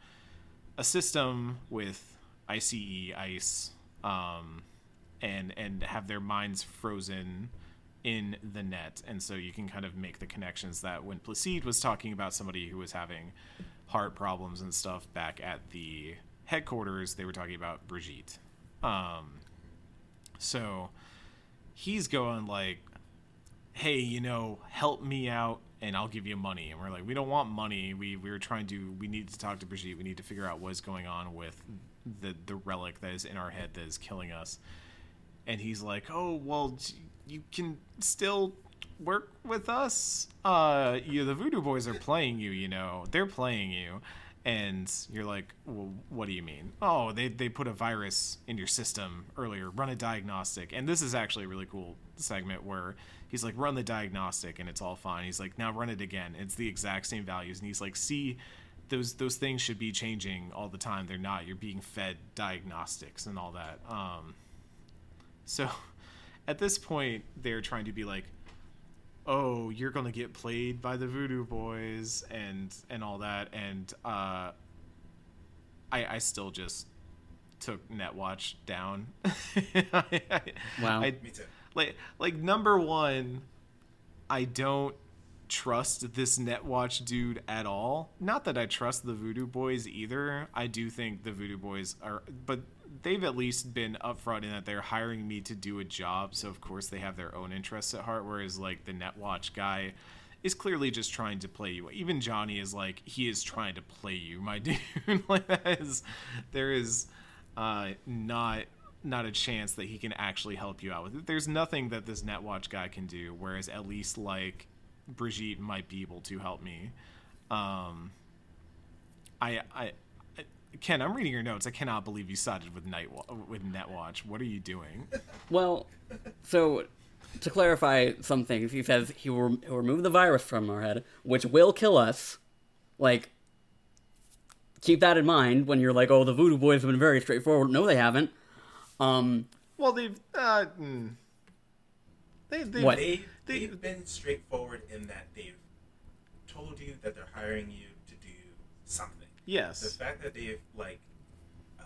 a system with ICE, ICE, um, and and have their minds frozen in the net. And so you can kind of make the connections that when Placide was talking about somebody who was having heart problems and stuff back at the headquarters, they were talking about Brigitte. Um, so he's going like, "Hey, you know, help me out, and I'll give you money." And we're like, "We don't want money. We we were trying to. We need to talk to Brigitte. We need to figure out what's going on with the the relic that is in our head that is killing us." And he's like, "Oh, well, you can still." work with us uh you the voodoo boys are playing you you know they're playing you and you're like, well, what do you mean? Oh, they they put a virus in your system earlier. Run a diagnostic, and this is actually a really cool segment where he's like, run the diagnostic, and it's all fine. He's like, now run it again. It's the exact same values, and he's like, see. Those, those things should be changing all the time. They're not. You're being fed diagnostics and all that. Um, so at this point, they're trying to be like, oh, you're gonna get played by the Voodoo Boys and and all that, and uh, I I still just took Netwatch down. I, I- Wow. I, Me too. like like number one, I don't trust this Netwatch dude at all. Not that I trust the Voodoo Boys either. I do think the Voodoo Boys are, but they've at least been upfront in that they're hiring me to do a job. So of course they have their own interests at heart. Whereas like the Netwatch guy is clearly just trying to play you. Even Johnny is like he is trying to play you, my dude. like that is there is uh, not not a chance that he can actually help you out with it. There's nothing that this Netwatch guy can do, whereas at least like Brigitte might be able to help me. Um, I, I, I- Ken, I'm reading your notes. I cannot believe you sided with Night with Netwatch. What are you doing? Well, so to clarify some things, he says he will, he'll remove the virus from our head, which will kill us. Like, keep that in mind when you're like, oh, the Voodoo Boys have been very straightforward. No, they haven't. Um, Well, they've uh, mm, they they What? They, They- they've been straightforward in that they've told you that they're hiring you to do something. The fact that they've like, uh,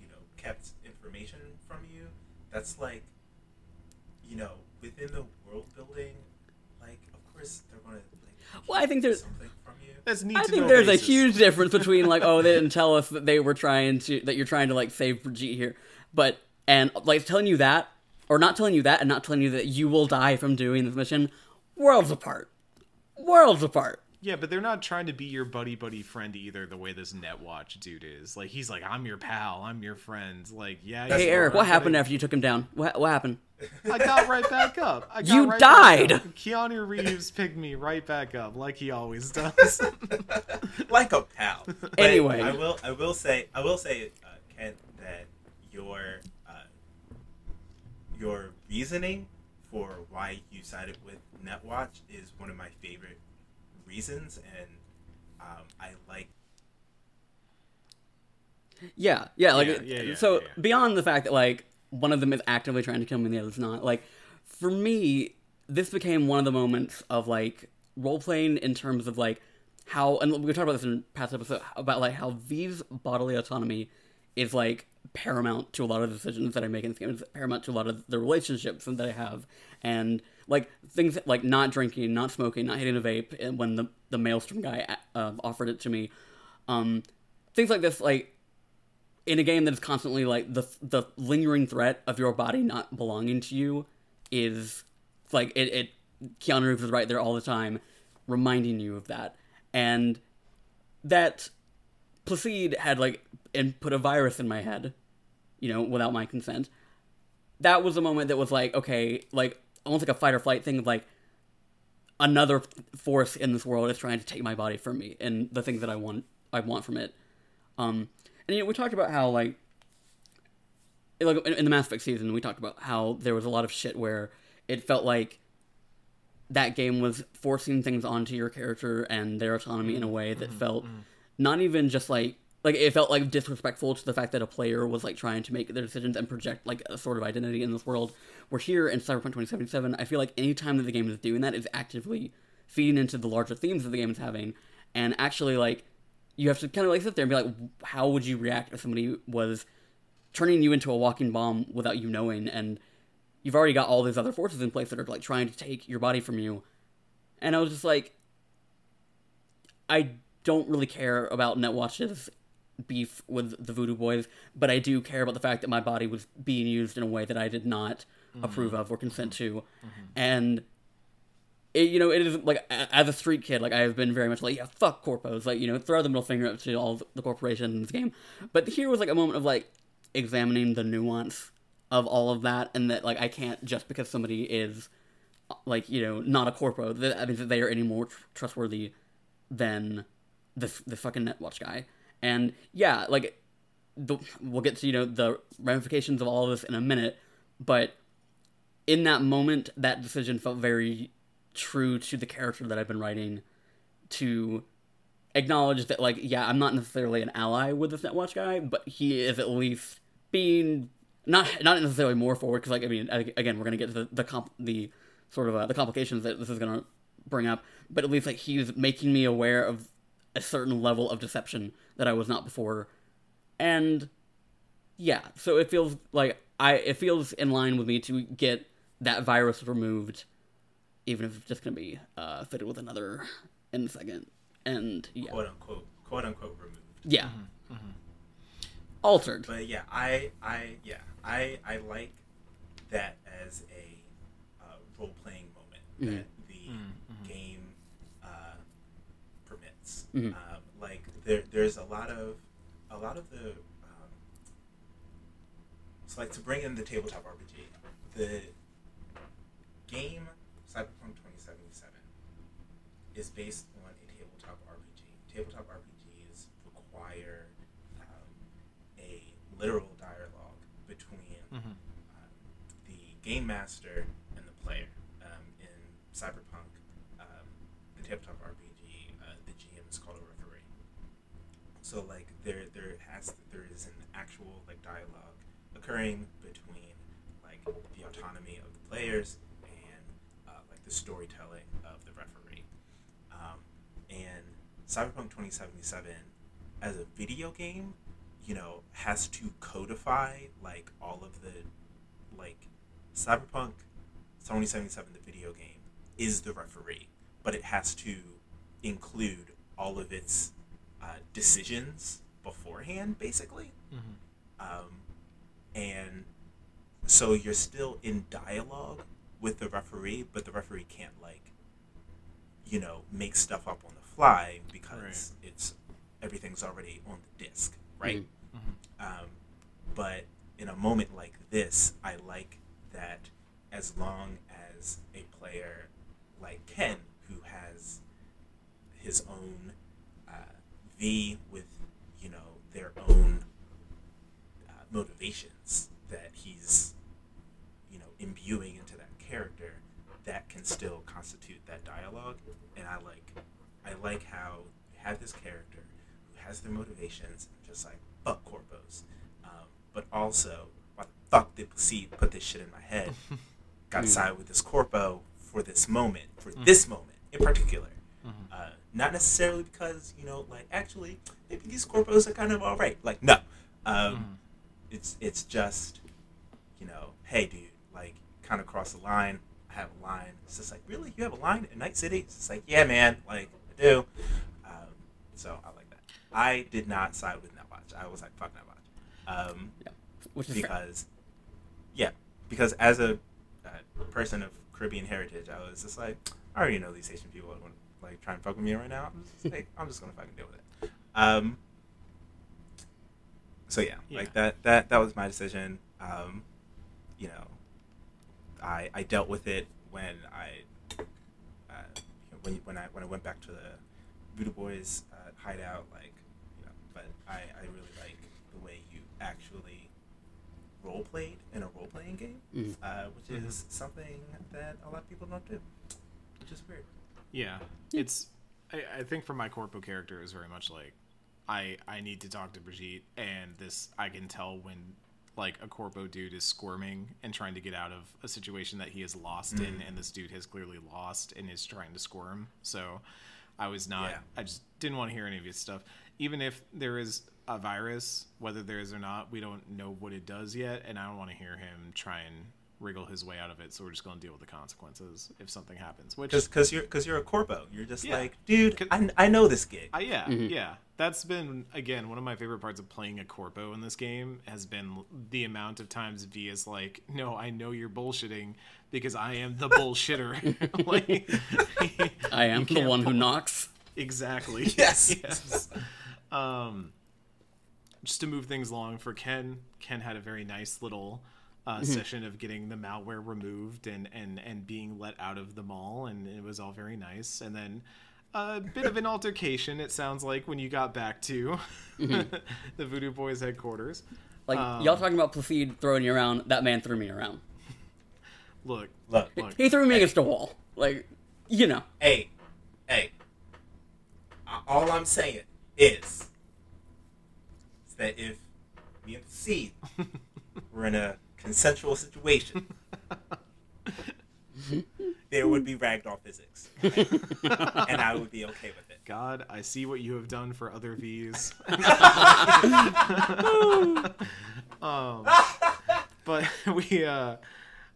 you know, kept information from you, that's like, you know, within the world building, like, of course they're gonna like. Well, I think there's- something from you. that's need I to think know there's a huge difference between like, oh, they didn't tell us that they were trying to that you're trying to like save Brigitte here, but and like telling you that or not telling you that and not telling you that you will die from doing this mission, worlds apart, worlds apart. Yeah, but they're not trying to be your buddy buddy friend either. The way this Netwatch dude is, like, he's like, "I'm your pal, I'm your friend." Like, yeah. Hey Eric, what but happened I- after you took him down? What what happened? I got right back up. I got You right died! up. Keanu Reeves picked me right back up, like he always does. like a pal. But Anyway. I will. I will say. I will say, uh, Kent, that your uh, your reasoning for why you sided with Netwatch is one of my favorite reasons, and um, I like. Yeah, yeah, like Yeah, yeah, yeah, so yeah, yeah. beyond the fact that like one of them is actively trying to kill me and the other's not, like for me, this became one of the moments of like role playing in terms of like how and we talked about this in past episode about like how V's bodily autonomy is like paramount to a lot of the decisions that I make in this game. It's paramount to a lot of the relationships that I have, and like things like not drinking, not smoking, not hitting a vape. And when the the maelstrom guy uh, offered it to me, um, things like this, like in a game that is constantly like the the lingering threat of your body not belonging to you is like it, it Keanu Reeves is right there all the time reminding you of that and that Placide had like and put a virus in my head you know without my consent that was a moment that was like okay like almost like a fight or flight thing of like another force in this world is trying to take my body from me and the things that I want I want from it. Um and you know, we talked about how like, like in in the Mass Effect season, we talked about how there was a lot of shit where it felt like that game was forcing things onto your character and their autonomy in a mm-hmm. way that mm-hmm. felt mm-hmm. not even just like like it felt like disrespectful to the fact that a player was like trying to make their decisions and project like a sort of identity in this world. We're here in Cyberpunk 2077. I feel like any time that the game is doing that is actively feeding into the larger themes that the game is having, and actually like you have to kind of like sit there and be like, how would you react if somebody was turning you into a walking bomb without you knowing, and you've already got all these other forces in place that are like trying to take your body from you, and I was just like, I don't really care about Netwatch's beef with the Voodoo Boys, but I do care about the fact that my body was being used in a way that I did not mm-hmm. approve of or consent to, mm-hmm. and it, you know, it is like as a street kid, like I have been very much like, yeah, fuck corpos, like you know, throw the middle finger up to all the corporations in this game. But here was like a moment of like examining the nuance of all of that, and that like I can't just because somebody is like you know not a corpo, that I mean that they are any more tr- trustworthy than the this fucking Netwatch guy. And yeah, like the, we'll get to you know the ramifications of all of this in a minute, but in that moment, that decision felt very true to the character that I've been writing. To acknowledge that, like, yeah, I'm not necessarily an ally with this Netwatch guy, but he is at least being not not necessarily more forward because, like, I mean, again, we're gonna get to the the, comp- the sort of uh, the complications that this is gonna bring up, but at least like he's making me aware of a certain level of deception that I was not before, and yeah, so it feels like I it feels in line with me to get that virus removed, even if it's just gonna be uh, fitted with another in a second, and yeah, quote unquote, quote unquote removed. yeah, altered. But yeah, I, I, yeah, I, I like that as a uh, role playing moment. Mm-hmm. that the game uh, permits. Mhm. Um, like there, there's a lot of, a lot of the, um, it's like to bring in the tabletop RPG. The game Cyberpunk 2077 is based on a tabletop RPG. Tabletop RPGs require um, a literal dialogue between um, the game master and the player. Um, in Cyberpunk, um, the tabletop RPG, uh, the GM is called a referee. So like there there has there is an actual like dialogue occurring between like the autonomy of the players and uh, like the storytelling of the referee. Um, and Cyberpunk 2077 as a video game, you know, has to codify like all of the like Cyberpunk 2077 the video game is the referee, but it has to include all of its uh, decisions beforehand, basically. Um, and so you're still in dialogue with the referee, but the referee can't like, you know, make stuff up on the fly because it's everything's already on the disc, right? Um, but in a moment like this, I like that as long as a player like Ken, who has his own V with, you know, their own uh, motivations that he's, you know, imbuing into that character, that can still constitute that dialogue. And I like, I like how you have this character who has their motivations, and just like fuck corpos, um, but also why the fuck did Placide put this shit in my head? Got side with this corpo for this moment, for this moment in particular. Uh, not necessarily because you know, like actually, maybe these corpos are kind of all right. Like no, um, it's it's just you know, hey dude, like kind of cross the line. I have a line. It's just like really, you have a line in Night City? It's just like yeah, man, like I do. Um, so I like that. I did not side with Netwatch. I was like fuck Netwatch. Um, which is fair. because yeah because as a uh, person of caribbean heritage i was just like i already know these asian people to like try and fuck with me right now i'm just, like, I'm just gonna fucking deal with it um so yeah, Yeah. like that that that was my decision um you know i i dealt with it when i uh, when when i when i went back to the voodoo boys uh, hideout like you know but i i really like the way you actually role played in a role playing game, Mhm. uh, which is something that a lot of people don't do, which is weird. Yeah, it's. I, I think for my corpo character is very much like, I I need to talk to Brigitte, and this I can tell when like a corpo dude is squirming and trying to get out of a situation that he is lost in, mm-hmm. and this dude has clearly lost and is trying to squirm. So, I was not. Yeah. I just didn't want to hear any of his stuff, even if there is a virus, whether there is or not, we don't know what it does yet, and I don't want to hear him try and wriggle his way out of it. So we're just going to deal with the consequences if something happens. Which Because cause you're because you're a corpo, you're just Yeah. like, dude, I, I know this gig. Uh, yeah, yeah. That's been again one of my favorite parts of playing a corpo in this game has been the amount of times V is like, "No, I know you're bullshitting because I am the bullshitter." like, I am the can't one who knocks. Exactly. Yes. yes. Um, just to move things along for Ken, Ken had a very nice little uh, session of getting the malware removed and, and, and being let out of the mall, and it was all very nice. And then a bit of an altercation. It sounds like when you got back to the Voodoo Boys headquarters. Like Um, y'all talking about Placide throwing you around, that man threw me around. Look, Look, look. He threw me against a wall. Like, you know. hey, hey. All I'm saying is, is that if me and Seed were in a consensual situation, there would be ragdoll physics, and I would be okay with it. God, I see what you have done for other V's. um, but we, uh,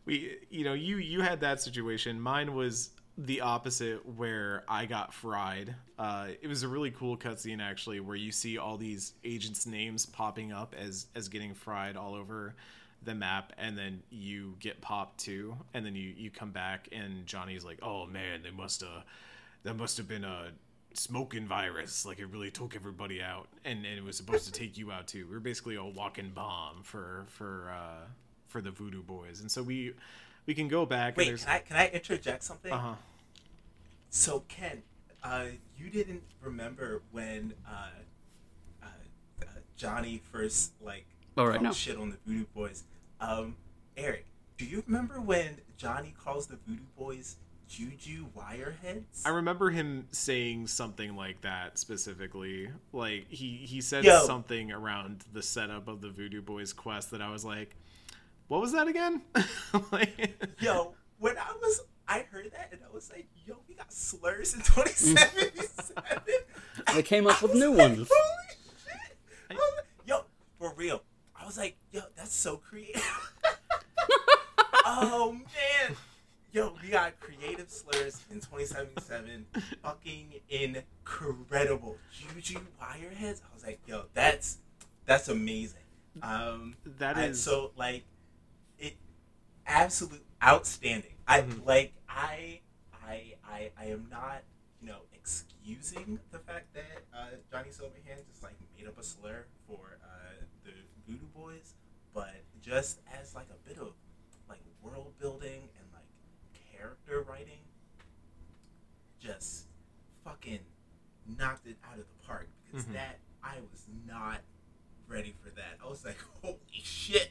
we, you know, you you had that situation. Mine was the opposite, where I got fried. Uh, it was a really cool cutscene actually, where you see all these agents' names popping up as as getting fried all over the map and then you get popped too. And then you you come back and johnny's like oh man they must have that must have been a smoking virus. Like it really took everybody out and, and it was supposed to take you out too. We are basically a walking bomb for for uh for the voodoo boys. And so we we can go back Wait, there's can I can I interject something? uh-huh. So Ken, uh, you didn't remember when uh, uh, uh, Johnny first like Oh, right, no. shit on the Voodoo Boys. Um, Eric, do you remember when Johnny calls the Voodoo Boys Juju Wireheads? I remember him saying something like that specifically. Like he he said Yo. something around the setup of the Voodoo Boys quest that I was like, "What was that again?" like, Yo, when I was, I heard that and I was like, "Yo, we got slurs in 2077." They came up I with new like, ones. Holy shit! I Yo, for real. I was like, yo, that's so creative. oh man. Yo, we got creative slurs in 2077. Fucking incredible. Juju wireheads. I was like, yo, that's that's amazing. Um That I- so like it absolute outstanding. I Mhm. like I I I I am not, you know, excusing the fact that uh, Johnny Silverhand just like made up a slur for uh, Voodoo Boys, but just as like a bit of like world building and like character writing, just fucking knocked it out of the park because Mhm. that I was not ready for that. I was like, holy shit.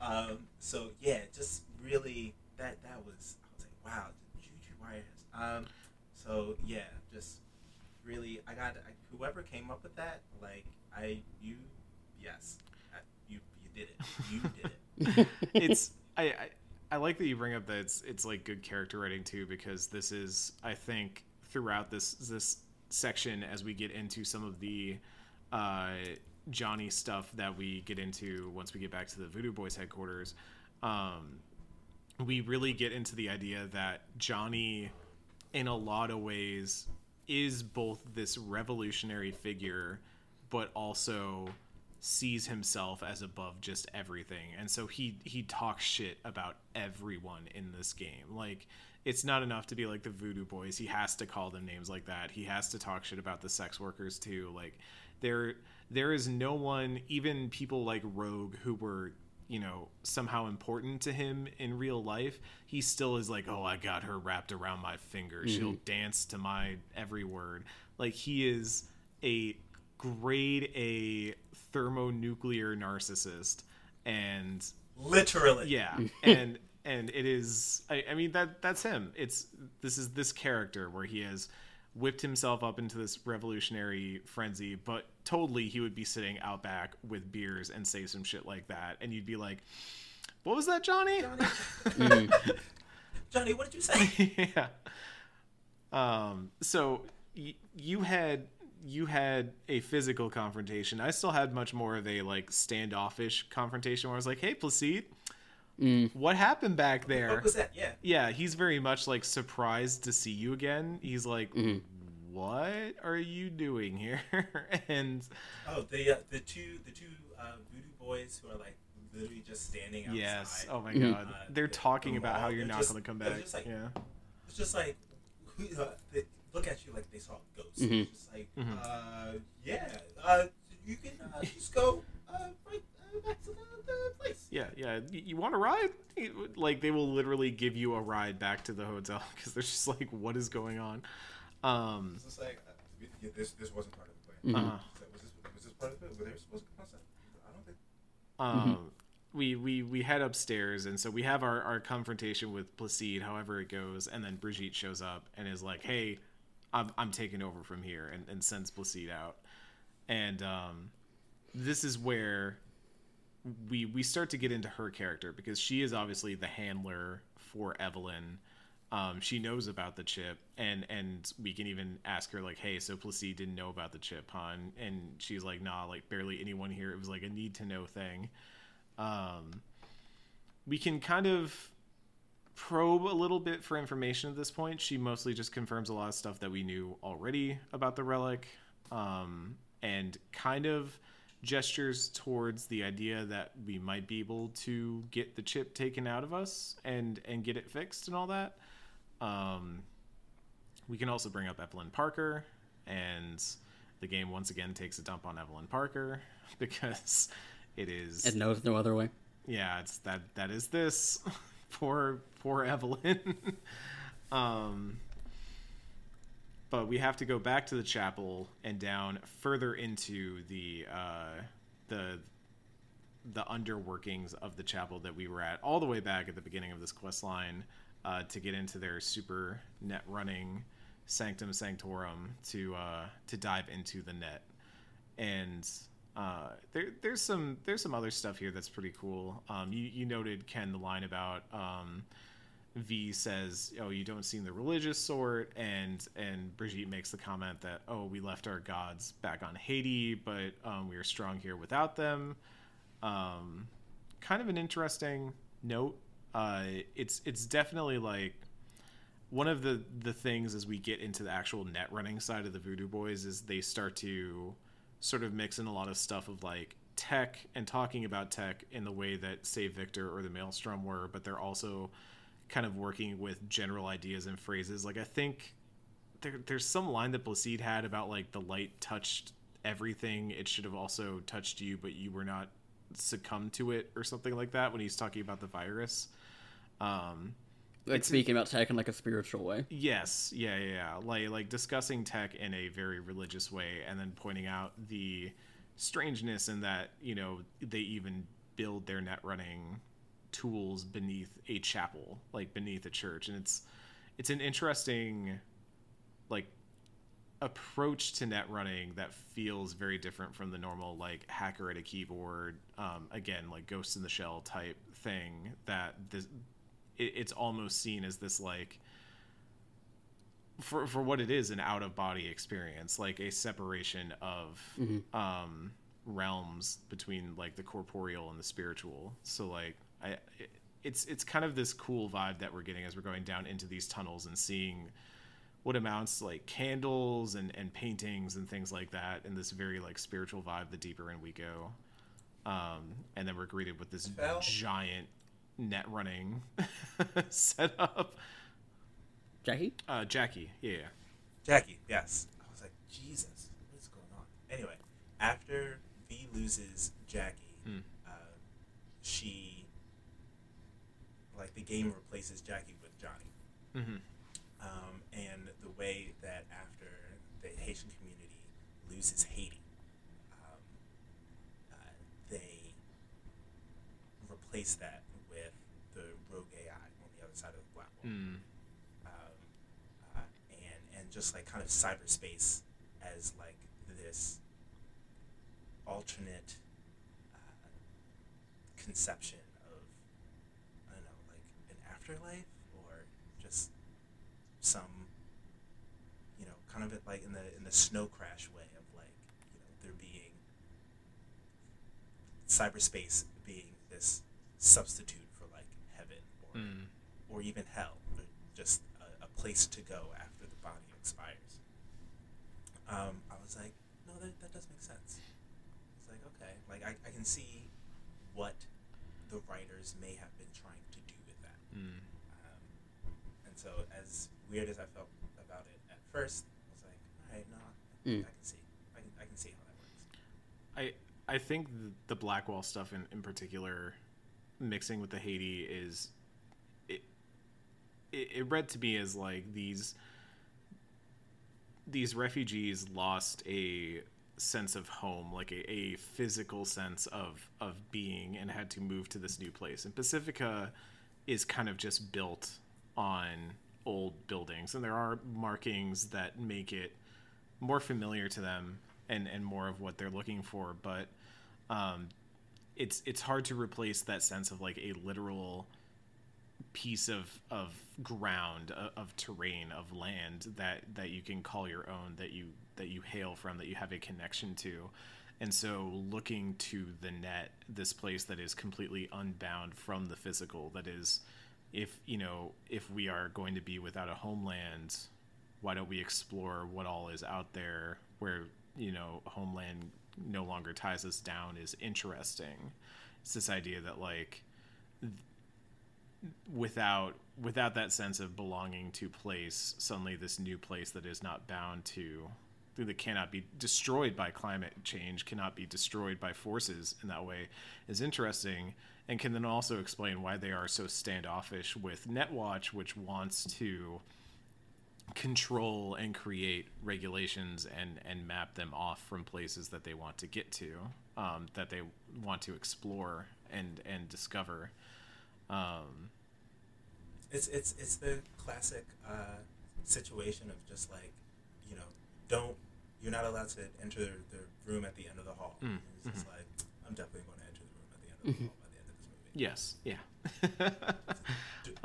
Um, so yeah, just really that that was I was like, wow, Juju Wires. Um, so yeah, just really I got I, whoever came up with that, like I you yes, I, you you did it. You did it. it's I, I I like that you bring up that it's it's like good character writing too because this is I think throughout this this section as we get into some of the uh, Johnny stuff that we get into once we get back to the Voodoo Boys headquarters, um, we really get into the idea that Johnny, in a lot of ways, is both this revolutionary figure, but also sees himself as above just everything. And so he he talks shit about everyone in this game. Like it's not enough to be like the voodoo boys. He has to call them names like that. He has to talk shit about the sex workers too. Like there there is no one even people like rogue who were you know somehow important to him in real life he still is like oh i got her wrapped around my finger. She'll mm-hmm. dance to my every word. Like he is a grade a thermonuclear narcissist and Literally. yeah. And and it is I, I mean that that's him. It's this is this character where he has whipped himself up into this revolutionary frenzy but totally he would be sitting out back with beers and say some shit like that. And you'd be like what was that johnny? Johnny, Johnny, what did you say? yeah. Um so y- you had you had a physical confrontation. I still had much more of a like standoffish confrontation where i was like hey placide what happened back there? What was that? Yeah. yeah he's very much like surprised to see you again. He's like what are you doing here? And Oh, the uh, the two the two uh, voodoo boys who are like literally just standing outside. yes. Oh my Mhm. god. Uh, they're the- talking the about how you're not going to come back. just like- yeah. It's just like uh, they look at you like they saw a ghost. Mhm. It's just like, Mhm. uh, yeah, uh, you can uh, just go uh, right uh, back to the, the place. Yeah, yeah. Y- You want a ride? Like they will literally give you a ride back to the hotel because they're just like, what is going on? Um, It's just like uh, yeah, this this wasn't part of the plan. uh, So was this was this part of it? Were they supposed to concept? I don't think. um, we, we we head upstairs, and so we have our, our confrontation with Placide, however it goes, and then Brigitte shows up and is like, "Hey, I'm I'm taking over from here," and, and sends Placide out. And um, this is where we we start to get into her character because she is obviously the handler for Evelyn. Um, she knows about the chip, and and we can even ask her like, "Hey, so Placide didn't know about the chip, huh?" And, and she's like, "Nah, like barely anyone here. It was like a need to know thing." Um, we can kind of probe a little bit for information at this point. She mostly just confirms a lot of stuff that we knew already about the relic, um, and kind of gestures towards the idea that we might be able to get the chip taken out of us and and get it fixed and all that. Um, we can also bring up Evelyn Parker, and the game once again takes a dump on Evelyn Parker because it is It knows no other way. yeah it's that that is this poor poor evelyn. Um but we have to go back to the chapel and down further into the uh the the underworkings of the chapel that we were at all the way back at the beginning of this quest line uh, to get into their super net running sanctum sanctorum to uh, to dive into the net. And uh, there, there's some there's some other stuff here that's pretty cool. Um, you, you noted Ken the line about um, V says, "Oh, you don't seem the religious sort," and and Brigitte makes the comment that, "Oh, we left our gods back on Haiti, but um, we are strong here without them." Um, kind of an interesting note. Uh, it's it's definitely like one of the the things as we get into the actual net running side of the Voodoo Boys is they start to sort of mix in a lot of stuff of like tech and talking about tech in the way that say Viktor or the Maelstrom were, but they're also kind of working with general ideas and phrases. Like I think there, there's some line that Placide had about like the light touched everything. It should have also touched you, but you were not succumbed to it or something like that when he's talking about the virus. Um, Like speaking about tech in like a spiritual way. Yes, yeah, yeah, yeah. Like like discussing tech in a very religious way, and then pointing out the strangeness in that you know they even build their net running tools beneath a chapel, like beneath a church, and it's it's an interesting like approach to net running that feels very different from the normal like hacker at a keyboard um, again like ghost in the shell type thing that this it, it's almost seen as this like for for what it is an out of body experience like a separation of um realms between like the corporeal and the spiritual so like i it, it's it's kind of this cool vibe that we're getting as we're going down into these tunnels and seeing what amounts to like candles and and paintings and things like that and this very like spiritual vibe the deeper in we go um and then we're greeted with this Fell. giant net running setup Jackie? uh jackie yeah, yeah. Jackie, yes. I was like, Jesus, what is going on? Anyway, after V loses Jackie, Hmm. uh, she, like, the game replaces Jackie with Johnny. Mhm. Um, and the way that after the Haitian community loses Haiti, um, uh, they replace that with the rogue AI on the other side of the black wall Mm. um, uh, and and just like kind of cyberspace as like this alternate uh, conception of I don't know like an afterlife or just some you know kind of like in the in the snow crash way of like you know there being cyberspace being this substitute for like heaven or Mm. Or even hell, or just a, a place to go after the body expires. Um, I was like, no, that, that does make sense. It's like, okay, like I, I can see what the writers may have been trying to do with that. Mm. Um, and so, as weird as I felt about it at first, I was like, all right, no, Mm. I can see, I can, I can see how that works. I I think the, the Blackwall stuff in, in particular, mixing with the Haiti is, it, it read to me as like these these refugees lost a sense of home, like a, a physical sense of of being, and had to move to this new place. And Pacifica is kind of just built on old buildings, and there are markings that make it more familiar to them and and more of what they're looking for. But um, it's it's hard to replace that sense of like a literal piece of of ground of, of terrain of land that that you can call your own that you that you hail from that you have a connection to. And so looking to the net this place that is completely unbound from the physical that is if you know if we are going to be without a homeland why don't we explore what all is out there where you know homeland no longer ties us down is interesting. It's this idea that like without without that sense of belonging to place suddenly this new place that is not bound to that cannot be destroyed by climate change cannot be destroyed by forces in that way is interesting and can then also explain why they are so standoffish with netwatch which wants to control and create regulations and and map them off from places that they want to get to um, that they want to explore and and discover um, It's it's it's the classic uh, situation of just like, you know, don't you're not allowed to enter the room at the end of the hall. Mm, It's just like I'm definitely going to enter the room at the end of the hall by the end of this movie. yes yeah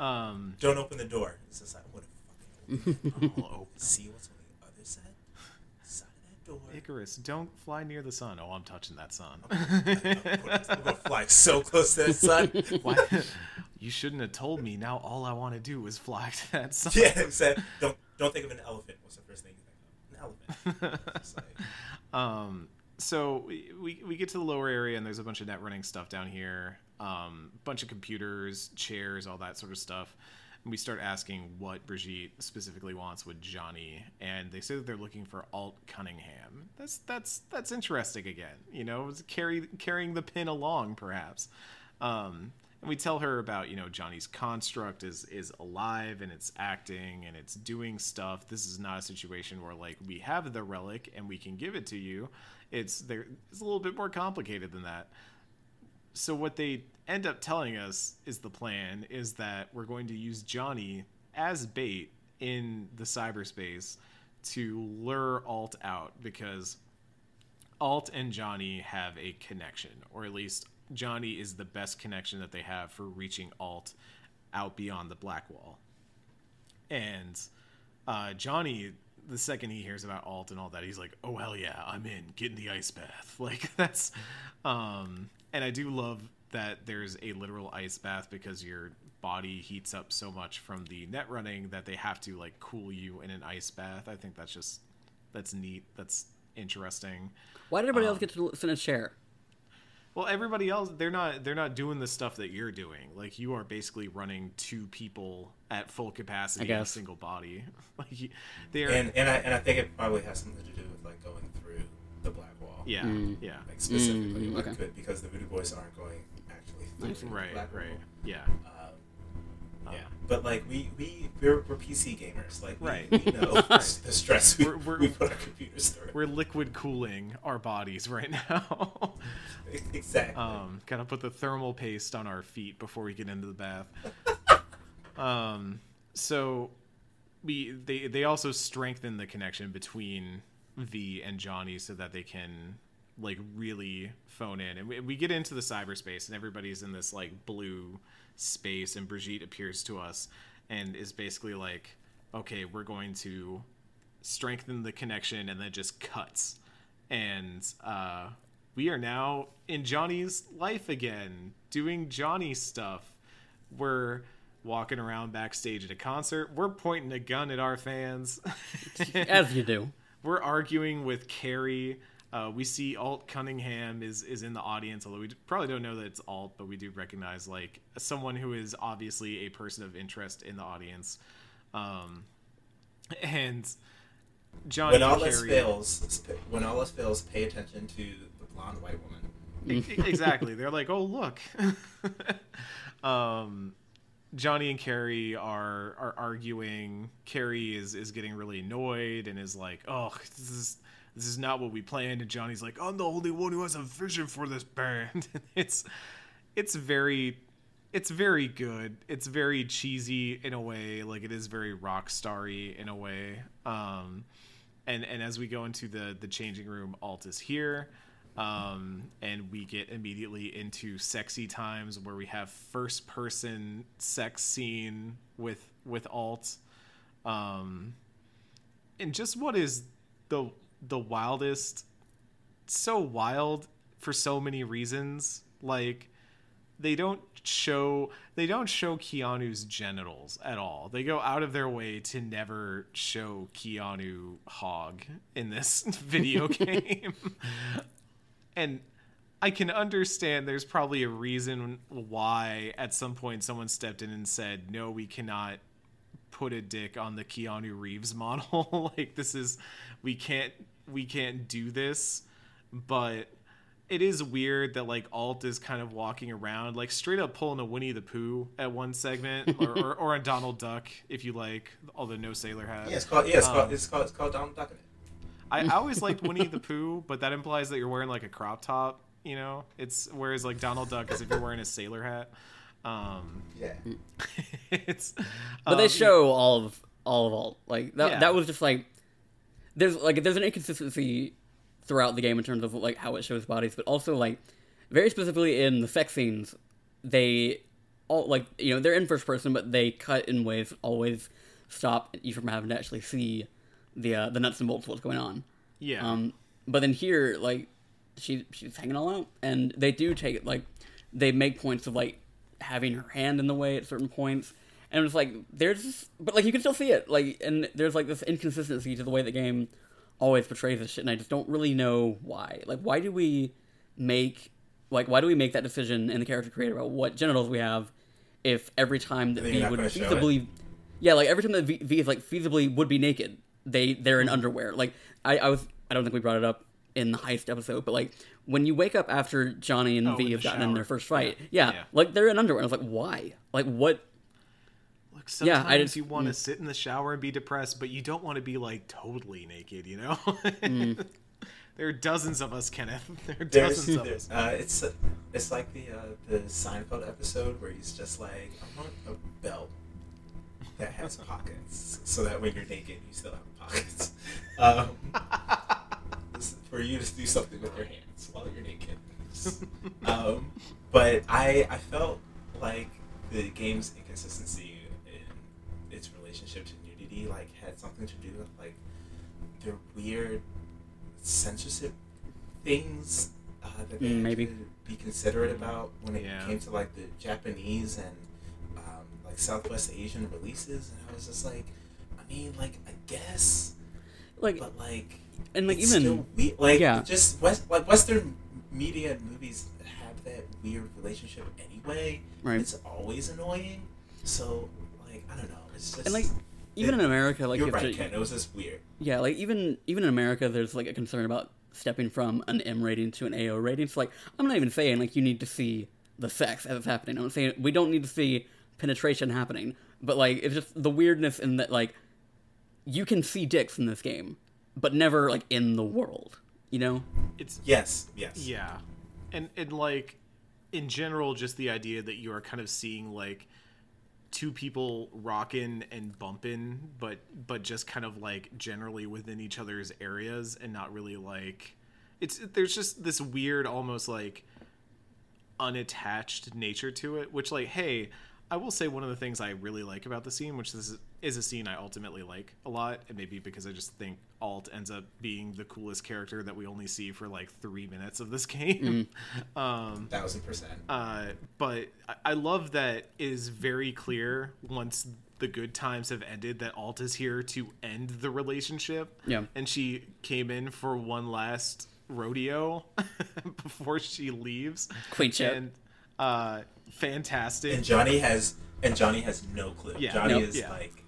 um Don't open the door. It's just like what want to fucking open. I'll open- see what's on the other side that door. Icarus, don't fly near the sun. Oh, I'm touching that sun. I'm gonna fly so close to the sun. Why? You shouldn't have told me. Now all I want to do is fly to that sun. yeah, exactly. Don't don't think of an elephant. What's the first thing you think of? An elephant. Like, Um, so we, we we get to the lower area and there's a bunch of net running stuff down here. Um, bunch of computers, chairs, all that sort of stuff. And we start asking what Brigitte specifically wants with Johnny, and they say that they're looking for Alt Cunningham. That's that's that's interesting again. You know, carry carrying the pin along perhaps. Um, and we tell her about you know Johnny's construct is is alive and it's acting and it's doing stuff. This is not a situation where like we have the relic and we can give it to you. It's there. It's a little bit more complicated than that. So what they end up telling us is the plan is that we're going to use Johnny as bait in the cyberspace to lure Alt out because Alt and Johnny have a connection, or at least Johnny is the best connection that they have for reaching Alt out beyond the black wall. And uh, Johnny, the second he hears about Alt and all that, he's like, "Oh hell yeah, I'm in. Get in the ice bath." Like that's, um, and I do love that there's a literal ice bath because your body heats up so much from the net running that they have to like cool you in an ice bath. I think that's just that's neat. That's interesting. Why did everybody else um, get to sit in a chair? Well, everybody else they're not they're not doing the stuff that you're doing. Like you are basically running two people at full capacity in a single body. Like they're and and I and I think it probably has something to do yeah Mm. yeah Like specifically, Mm, like, okay. could- because the voodoo boys aren't going actually through the right black right wall. yeah Um, yeah, but like we we we're, we're PC gamers. Like we, Right. we know the stress we, We're- we're- we put our computers through. we're liquid cooling our bodies right now. exactly. um, gotta put the thermal paste on our feet before we get into the bath. um, so we they they also strengthen the connection between V and Johnny so that they can like really phone in. And we, we get into the cyberspace and everybody's in this like blue space and Brigitte appears to us and is basically like, okay, we're going to strengthen the connection and then just cuts. And uh, we are now in Johnny's life again, doing Johnny stuff. We're walking around backstage at a concert. We're pointing a gun at our fans. As you do. We're arguing with Kerry. Uh, we see Alt Cunningham is is in the audience, although we probably don't know that it's Alt, but we do recognize like someone who is obviously a person of interest in the audience. Um, and John when all else fails, when all else fails, pay attention to the blonde white woman. Exactly. They're like, oh look. um, Johnny and Kerry are are arguing. Kerry is is getting really annoyed and is like, "Oh, this is this is not what we planned." And Johnny's like, "I'm the only one who has a vision for this band." it's it's very it's very good. It's very cheesy in a way, like it is very rock starry in a way. Um, and and as we go into the the changing room, Alt is here, um, and we get immediately into sexy times where we have first person sex scene with with Alt, um, and just what is the the wildest, so wild for so many reasons, like they don't show they don't show Keanu's genitals at all. They go out of their way to never show Keanu hog in this video game. And I can understand there's probably a reason why at some point someone stepped in and said, "No, we cannot put a dick on the Keanu Reeves model. like this is we can't we can't do this." But it is weird that like Alt is kind of walking around like straight up pulling a Winnie the Pooh at one segment or, or, or a Donald Duck if you like, although no sailor hat. Yeah, it's called. Yeah, it's Um, called. It's called. It's called Donald Duck. I, I always liked Winnie the Pooh, but that implies that you're wearing like a crop top, you know? It's whereas like Donald Duck is if you're wearing a sailor hat. Um Yeah. it's But they um, show all of all of all like that. Yeah. That was just like there's like there's an inconsistency throughout the game in terms of like how it shows bodies, but also like very specifically in the sex scenes, they all like you know they're in first person, but they cut in ways always stop you from having to actually see the uh, the nuts and bolts of what's going on. Yeah. Um, but then here, like, she she's hanging all out, and they do take it like they make points of like having her hand in the way at certain points, and it's like there's, but like you can still see it, like, and there's like this inconsistency to the way the game always portrays this shit, and I just don't really know why. Like, why do we make like why do we make that decision in the character creator about what genitals we have if every time that V would gonna show it. feasibly yeah, like every time that v, v is like feasibly would be naked, they they're in underwear. Like I, I was I don't think we brought it up in the heist episode, but like when you wake up after Johnny and Oh, V have the gotten in their first fight, Yeah. yeah, Yeah. like they're in underwear. I was like, why? Like what? Like Yeah, sometimes I just- you want to sit in the shower and be depressed, but you don't want to be like totally naked, you know? Mm. there are dozens of us, Kenneth. There are There's, dozens of there's us. uh, it's it's like the uh, the Seinfeld episode where he's just like, I want a belt that has pockets, so that when you're naked, you still have pockets. Um, for you to do something with your hands while you're naked. um, but I I felt like the game's inconsistency in its relationship to nudity like had something to do with like their weird censorship things uh, that they Mm, had maybe. to be considerate about when it Yeah. came to like the Japanese and um, like Southwest Asian releases, and I was just like, mean, like I guess, Like but like, and like it's even still we- like yeah. just West like Western media and movies have that weird relationship anyway. Right. It's always annoying. So like I don't know. It's just and like even in America, like you're right, to- Ken. It was just weird. Yeah, like even even in America, there's like a concern about stepping from an M rating to an AO rating. So like, I'm not even saying like you need to see the sex as it's happening. I'm saying we don't need to see penetration happening. But like, it's just the weirdness in that like you can see dicks in this game, but never like in the world. You know? It's Yes, yes. yeah, and and like in general, just the idea that you are kind of seeing like two people rocking and bumping, but but just kind of like generally within each other's areas and not really like it's there's just this weird almost like unattached nature to it which like hey i will say one of the things i really like about the scene which this is, is a scene i ultimately like a lot and maybe because i just think alt ends up being the coolest character that we only see for like three minutes of this game um Thousand percent. uh, but I- I love that it is very clear once the good times have ended that Alt is here to end the relationship. Yeah. And she came in for one last rodeo before she leaves. Queen ship. And uh, fantastic. And Johnny has and Johnny has no clue. Yeah, Johnny nope. is Yeah. like,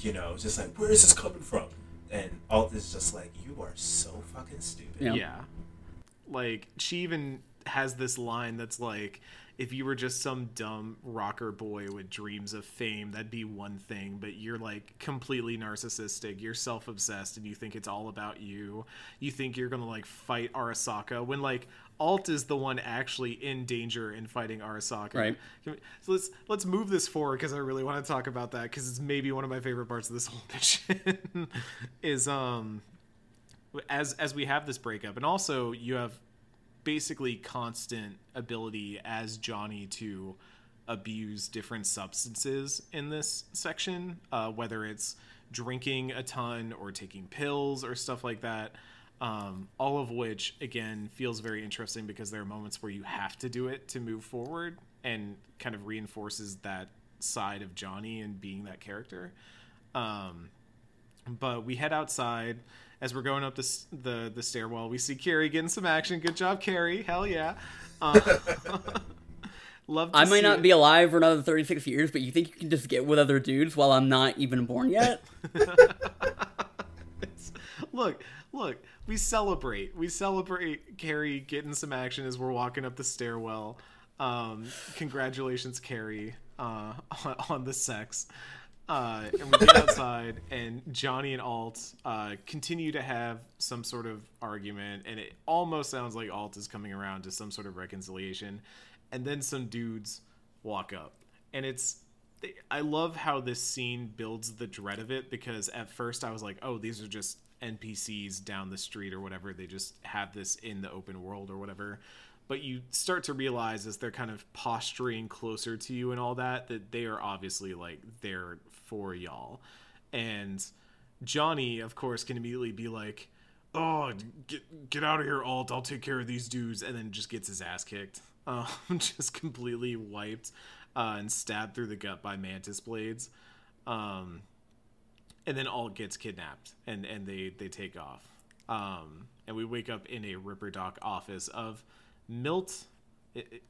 you know, just like, where is this coming from? And Alt is just like, you are so fucking stupid. Yeah. Yeah. Like she even has this line that's like if you were just some dumb rocker boy with dreams of fame, that'd be one thing, but you're like completely narcissistic, you're self obsessed, and you think it's all about you. You think you're gonna like fight Arasaka when like Alt is the one actually in danger in fighting Arasaka. Right. So let's let's move this forward because I really want to talk about that because it's maybe one of my favorite parts of this whole mission. is um as as we have this breakup, and also you have basically constant ability as Johnny to abuse different substances in this section, uh, whether it's drinking a ton or taking pills or stuff like that. Um, all of which again feels very interesting because there are moments where you have to do it to move forward and kind of reinforces that side of Johnny and being that character. Um, but we head outside as we're going up the the, the stairwell. We see Kerry getting some action. Good job, Kerry. Hell yeah. Uh, love. To I might not it. be alive for another 36 years, but you think you can just get with other dudes while I'm not even born yet? look, look. We celebrate. We celebrate Kerry getting some action as we're walking up the stairwell. Um, congratulations, Kerry, uh, on, on the sex. Uh, and we get outside, and Johnny and Alt uh, continue to have some sort of argument, and it almost sounds like Alt is coming around to some sort of reconciliation. And then some dudes walk up, and it's I love how this scene builds the dread of it because at first I was like, oh, these are just NPCs down the street or whatever. They just have this in the open world or whatever. But you start to realize as they're kind of posturing closer to you and all that, that they are obviously like there for y'all. And Johnny, of course, can immediately be like, oh, get, get out of here, Alt. I'll take care of these dudes. And then just gets his ass kicked. Um, just completely wiped uh, and stabbed through the gut by mantis blades. Um, and then Alt gets kidnapped and, and they, they take off. Um, and we wake up in a Ripper Doc office of Milt.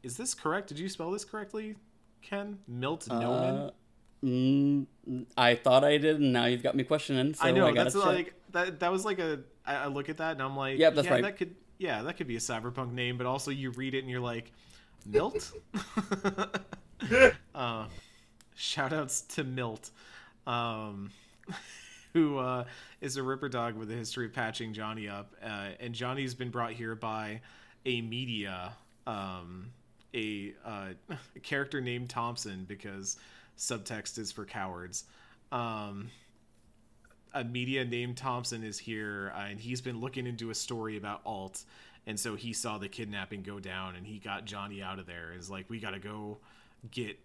Is this correct? Did you spell this correctly, Ken? Milt Noman? Mm, I thought I did, and now you've got me questioning. So I know I gotta that's check. like that. That was like a. I, I look at that and I'm like, Yep, that's yeah, right. that could, yeah, that could be a cyberpunk name. But also, you read it and you're like, Milt. uh, shout outs to Milt, um, who uh, is a Ripper Doc with a history of patching Johnny up, uh, and Johnny's been brought here by a media, um, a, uh, a character named Thompson because subtext is for cowards. Um, a media named Thompson is here, uh, and he's been looking into a story about Alt, and so he saw the kidnapping go down, and he got Johnny out of there. Is like, we gotta go get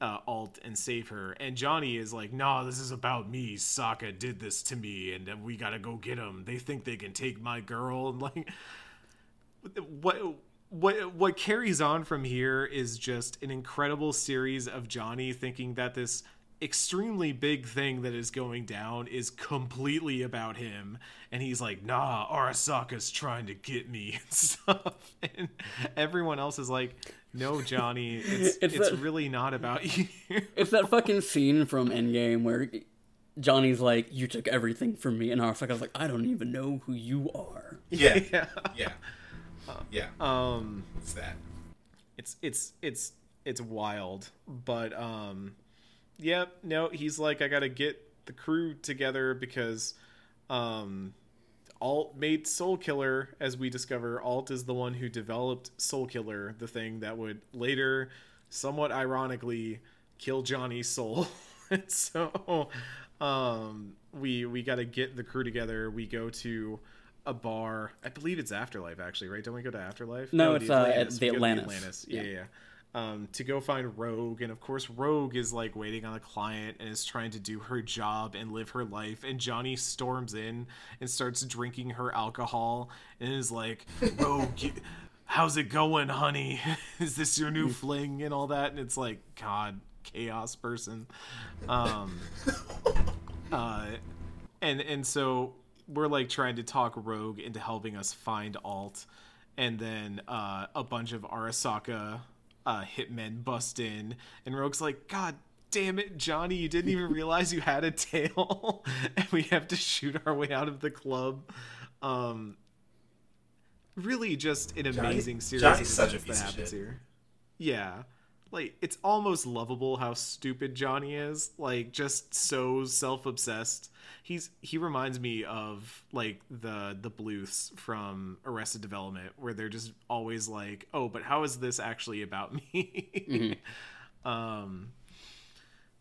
uh, Alt and save her. And Johnny is like, nah, this is about me. Sokka did this to me, and uh, we gotta go get him. They think they can take my girl, and like, what what what carries on from here is just an incredible series of Johnny thinking that this extremely big thing that is going down is completely about him and he's like nah arasaka's trying to get me and stuff and everyone else is like no johnny it's It's it's, that- really not about you It's that fucking scene from Endgame where Johnny's like, "You took everything from me," and Arasaka's like, "I don't even know who you are." Yeah. yeah Yeah. Yeah. um It's that. it's it's it's it's wild but um yep no he's like i gotta get the crew together because um alt made soul killer as we discover alt is the one who developed soul killer the thing that would later somewhat ironically kill johnny's soul and so um we we gotta get the crew together we go to a bar i believe it's afterlife actually right don't we go to afterlife No, the it's, uh, at We the go to Atlantis. yeah, Yeah. yeah. Um, to go find Rogue, and of course, Rogue is like waiting on a client and is trying to do her job and live her life. And Johnny storms in and starts drinking her alcohol and is like, "Rogue, you- how's it going, honey? is this your new fling?" and all that. And it's like, God, chaos person. Um, uh, and and so we're like trying to talk Rogue into helping us find Alt, and then uh, a bunch of Arasaka uh, hitmen bust in, and Rogue's like, "God damn it, Johnny, you didn't even realize you had a tail," and we have to shoot our way out of the club. Um, really, just an Johnny- amazing series Johnny's of such a events piece that of happens shit. here. Yeah. Like it's almost lovable how stupid Johnny is. Like just so self-obsessed. He's he reminds me of like the the Bluths from Arrested Development where they're just always like, "Oh, but how is this actually about me?" um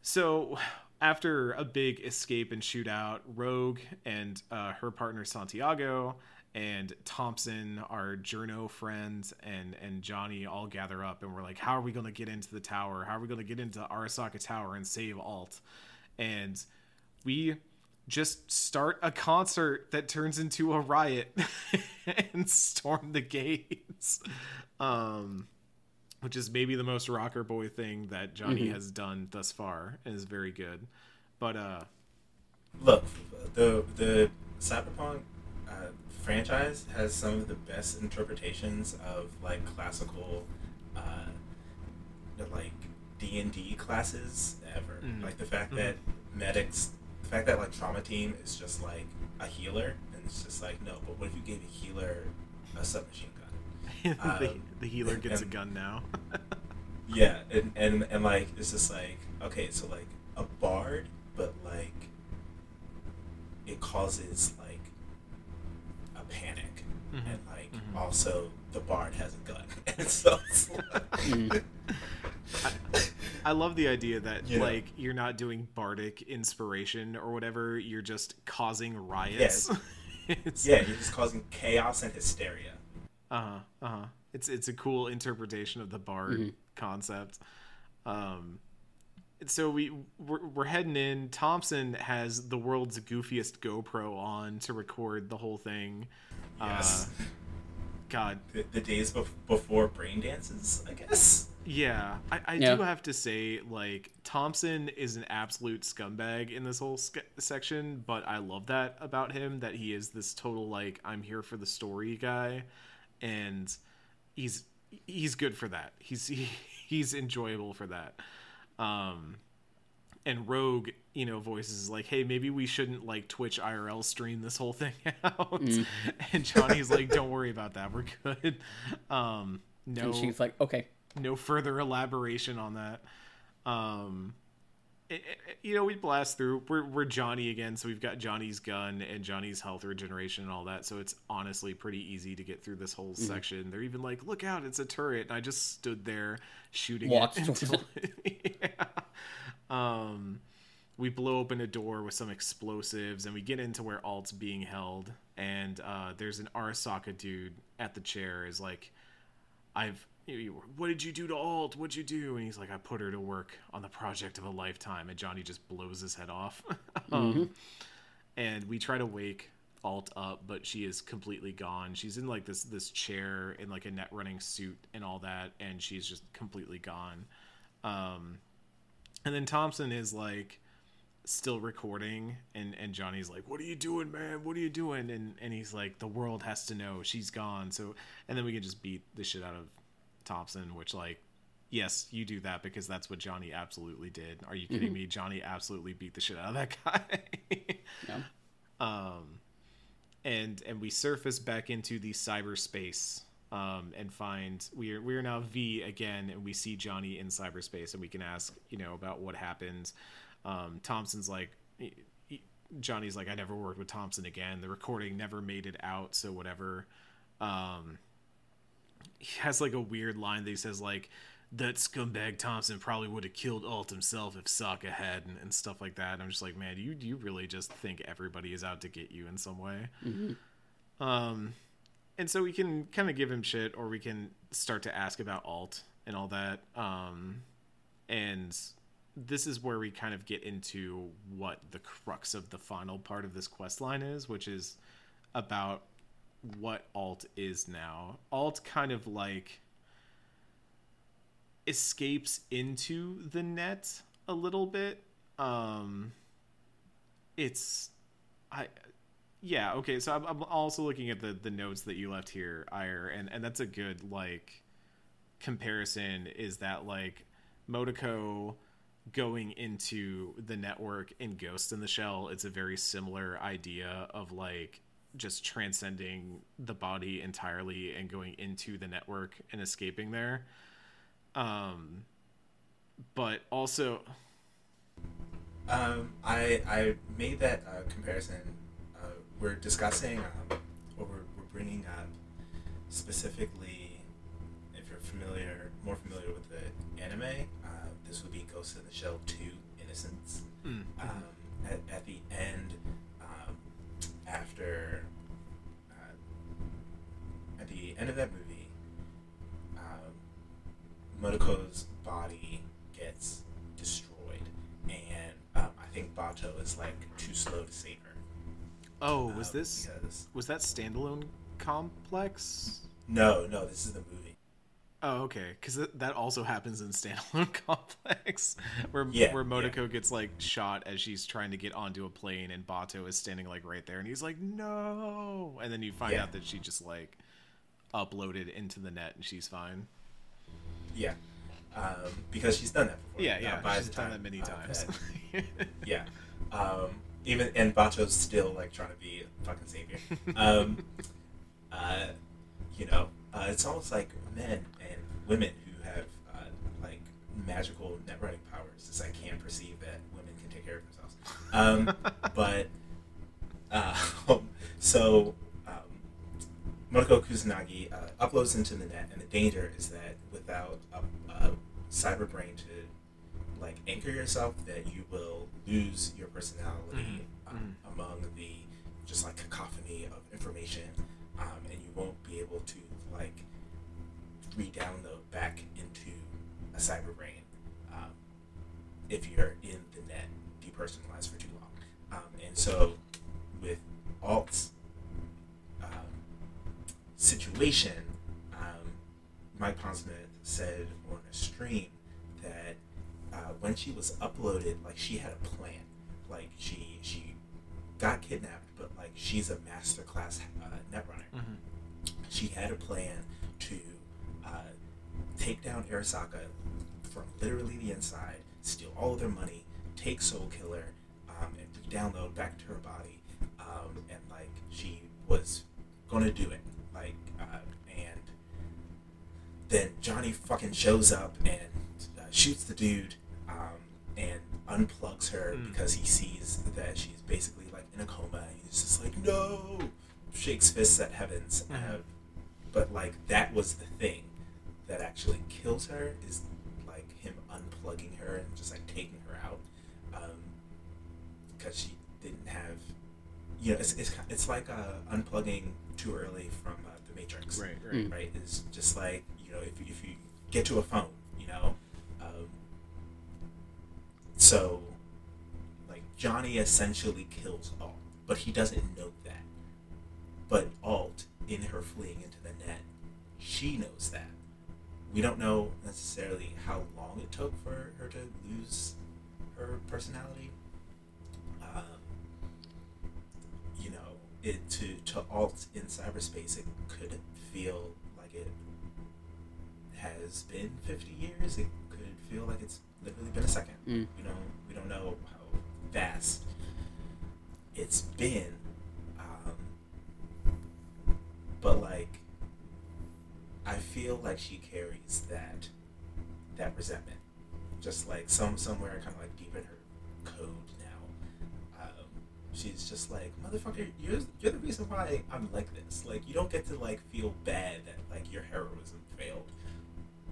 so after a big escape and shootout, Rogue and uh, her partner Santiago and Thompson, our journo friends, and and Johnny all gather up, and we're like, "How are we going to get into the tower? How are we going to get into Arasaka Tower and save Alt?" And we just start a concert that turns into a riot and storm the gates. Um, which is maybe the most rocker boy thing that Johnny has done thus far and is very good. But uh Look, the the Cyberpunk uh, franchise has some of the best interpretations of like classical, uh, like D and D classes ever. Like the fact that medics, the fact that like trauma team is just like a healer, and it's just like no, but what if you gave a healer a submachine gun? the, Um, the healer gets a gun now. Yeah, and, and and like it's just like okay, so like a bard, but like it causes like a panic, and like also the bard has a gun, and so it's like, I love the idea that Yeah. like you're not doing bardic inspiration or whatever, you're just causing riots. it's, yeah, you're just causing chaos and hysteria. Uh-huh. Uh-huh. It's it's a cool interpretation of the bard concept. Um so we we're, we're heading in. Thompson has the world's goofiest GoPro on to record the whole thing. Yes, Uh, God, the, the days bef- before brain dances, I guess. yeah. I, I Yeah. do have to say, like, Thompson is an absolute scumbag in this whole sk- section, but I love that about him that he is this total like I'm here for the story guy, and he's he's good for that. He's he, he's enjoyable for that. Um, and Rogue, you know, voices like, "Hey, maybe we shouldn't like Twitch IRL stream this whole thing out." And Johnny's like, "Don't worry about that. We're good." Um, no, And she's like, okay. no further elaboration on that. Um, it- it- you know, we blast through. We're, we're Johnny again, so we've got Johnny's gun and Johnny's health regeneration and all that. So it's honestly pretty easy to get through this whole section. They're even like, "Look out, it's a turret!" And I just stood there shooting Walked it until. yeah. Um, we blow open a door with some explosives, and we get into where Alt's being held. And uh, there's an Arasaka dude at the chair. Is like, I've you, you, what did you do to Alt? What'd you do? And he's like, I put her to work on the project of a lifetime. And Johnny just blows his head off. um, and we try to wake Alt up, but she is completely gone. She's in like this this chair in like a net running suit and all that, and she's just completely gone. Um, and then Thompson is like still recording and and Johnny's like what are you doing man what are you doing and and he's like the world has to know she's gone so and then we can just beat the shit out of Thompson which like yes you do that because that's what Johnny absolutely did. Are you kidding me? Johnny absolutely beat the shit out of that guy. Yeah. um and and we surface back into the cyberspace um and find we are we are now V again and we see Johnny in cyberspace and we can ask you know about what happened. Um Thompson's like he- he- Johnny's like I never worked with Thompson again. The recording never made it out so whatever. Um he has like a weird line that he says like that scumbag Thompson probably would have killed Alt himself if Sokka had and, and stuff like that. And I'm just like, man, you you really just think everybody is out to get you in some way. Um, and so we can kind of give him shit, or we can start to ask about Alt and all that. Um, and this is where we kind of get into what the crux of the final part of this quest line is, which is about what alt is now. Alt kind of like escapes into the net a little bit. Um it's I yeah, okay, so I'm, I'm also looking at the the notes that you left here, Ire, and and that's a good like comparison is that like Motoko going into the network in Ghost in the Shell, it's a very similar idea of like just transcending the body entirely and going into the network and escaping there. Um, but also, Um, I I made that uh, comparison. Uh, we're discussing, um, or we're, we're bringing up specifically, if you're familiar, more familiar with the anime, uh, this would be Ghost in the Shell Two: Innocence. mm, Um, at, at the end, after uh, at the end of that movie, um, Motoko's body gets destroyed, and um, I think Batou is like too slow to save her. oh, was Um, this was that standalone complex? No, no, this is the movie. Oh, okay. Because that also happens in Standalone Complex, where Yeah, where yeah. Motoko gets like shot as she's trying to get onto a plane, and Batou is standing like right there, and he's like, "No!" And then you find Yeah. out that she just like uploaded into the net, and she's fine. Yeah, um, because she's done that before. Yeah, Uh, yeah. by she's done that many uh, times. that- yeah. Um, even and Batou's still like trying to be a fucking savior. Um, uh, you know, uh, it's almost like men women who have uh, like magical net running powers. It's I can't perceive that women can take care of themselves. Um, but uh, so um, Motoko Kusanagi uh, uploads into the net, and the danger is that without a, a cyber brain to like anchor yourself, that you will lose your personality um, among the just like cacophony of information, um, and you won't be able to like re-download back into a cyber brain um, if you're in the net depersonalized for too long. Um, and so with Alt's um, situation, um, Mike Pondsmith said on a stream that uh, when she was uploaded, like she had a plan. Like she she got kidnapped, but like she's a masterclass uh, net runner. She had a plan uh, take down Arasaka from literally the inside, steal all of their money, take Soul Killer, um, and re-download back to her body, um, and like she was gonna do it, like, uh, and then Johnny fucking shows up and uh, shoots the dude, um, and unplugs her because he sees that she's basically like in a coma. And he's just like, no, shakes fists at heavens. Uh, but like that was the thing that actually kills her is like him unplugging her and just like taking her out because she didn't have you know it's, it's, it's like uh, unplugging too early from uh, the matrix right, right. right? It's just like you know if, you- if you get to a phone you know um, so like johnny essentially kills alt but he doesn't know that. But alt in her fleeing into the net she knows that we don't know necessarily how long it took for her to lose her personality. Um, you know it to to alt in cyberspace it could feel like it has been 50 years. It could feel like it's literally been a second. Mm. we don't we don't know how fast it's been. Um, but like I feel like she carries that that resentment. Just like some somewhere kind of like deep in her code now. Um, she's just like motherfucker you're, you're the reason why i'm like this. Like you don't get to like feel bad that like your heroism failed.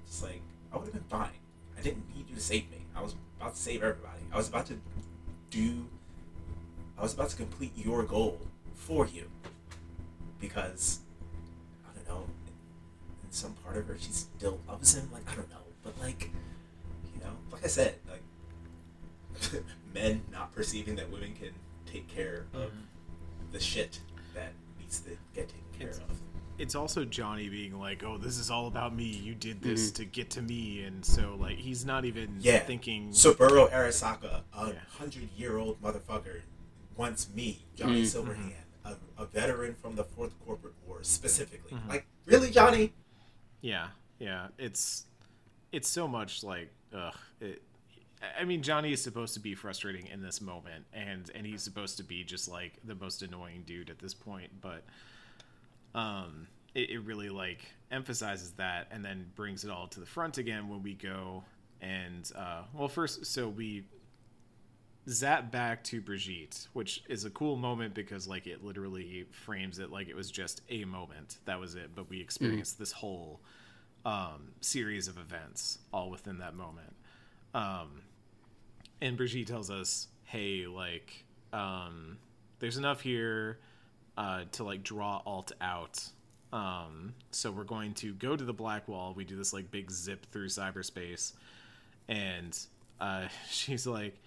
It's like i would have been fine. I didn't need you to save me. I was about to save everybody. I was about to do i was about to complete your goal for you. Because i don't know some part of her she still loves him like i don't know but like you know like i said like men not perceiving that women can take care of mm-hmm. the shit that needs to get taken care It's- of. It's also Johnny being like, "Oh, this is all about me. You did this mm-hmm. to get to me," and so like he's not even yeah. thinking. Saburo Arasaka a Yeah. hundred year old motherfucker wants me Johnny mm-hmm. Silverhand a, a veteran from the fourth corporate war specifically. Like really Johnny Yeah, yeah. It's it's so much like ugh. It, I mean, Johnny is supposed to be frustrating in this moment, and and he's supposed to be just like the most annoying dude at this point. But, um, it, it really like emphasizes that and then brings it all to the front again when we go and uh, well first so we zap back to Brigitte, which is a cool moment because like it literally frames it like it was just a moment. That was it. But we experienced this whole um, series of events all within that moment. Um, and Brigitte tells us, "Hey, like, um, there's enough here uh, to like draw alt out." Um, so we're going to go to the black wall. We do this like big zip through cyberspace, and uh, she's like,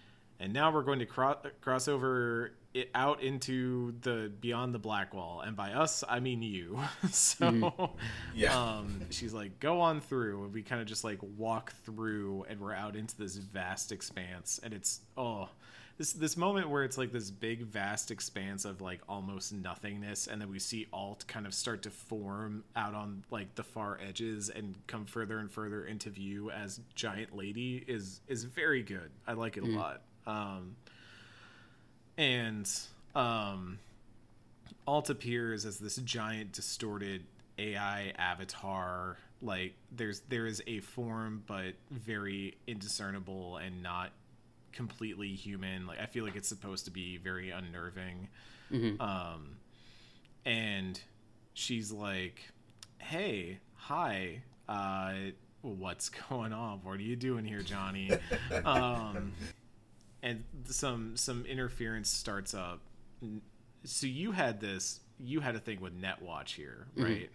and now we're going to cro- cross over it out into the beyond the black wall. And by us i mean you. So Yeah. um she's like go on through. And we kind of just like walk through and we're out into this vast expanse. And it's oh this this moment where it's like this big vast expanse of like almost nothingness. And then we see alt kind of start to form out on like the far edges and come further and further into view as giant lady is is very good. I like it a lot um and um alt appears as this giant distorted ai avatar. Like there's there is a form but very indiscernible and not completely human. Like i feel like it's supposed to be very unnerving. Um and she's like hey hi uh what's going on? What are you doing here johnny? Um and some some interference starts up. So you had this you had a thing with netwatch here right?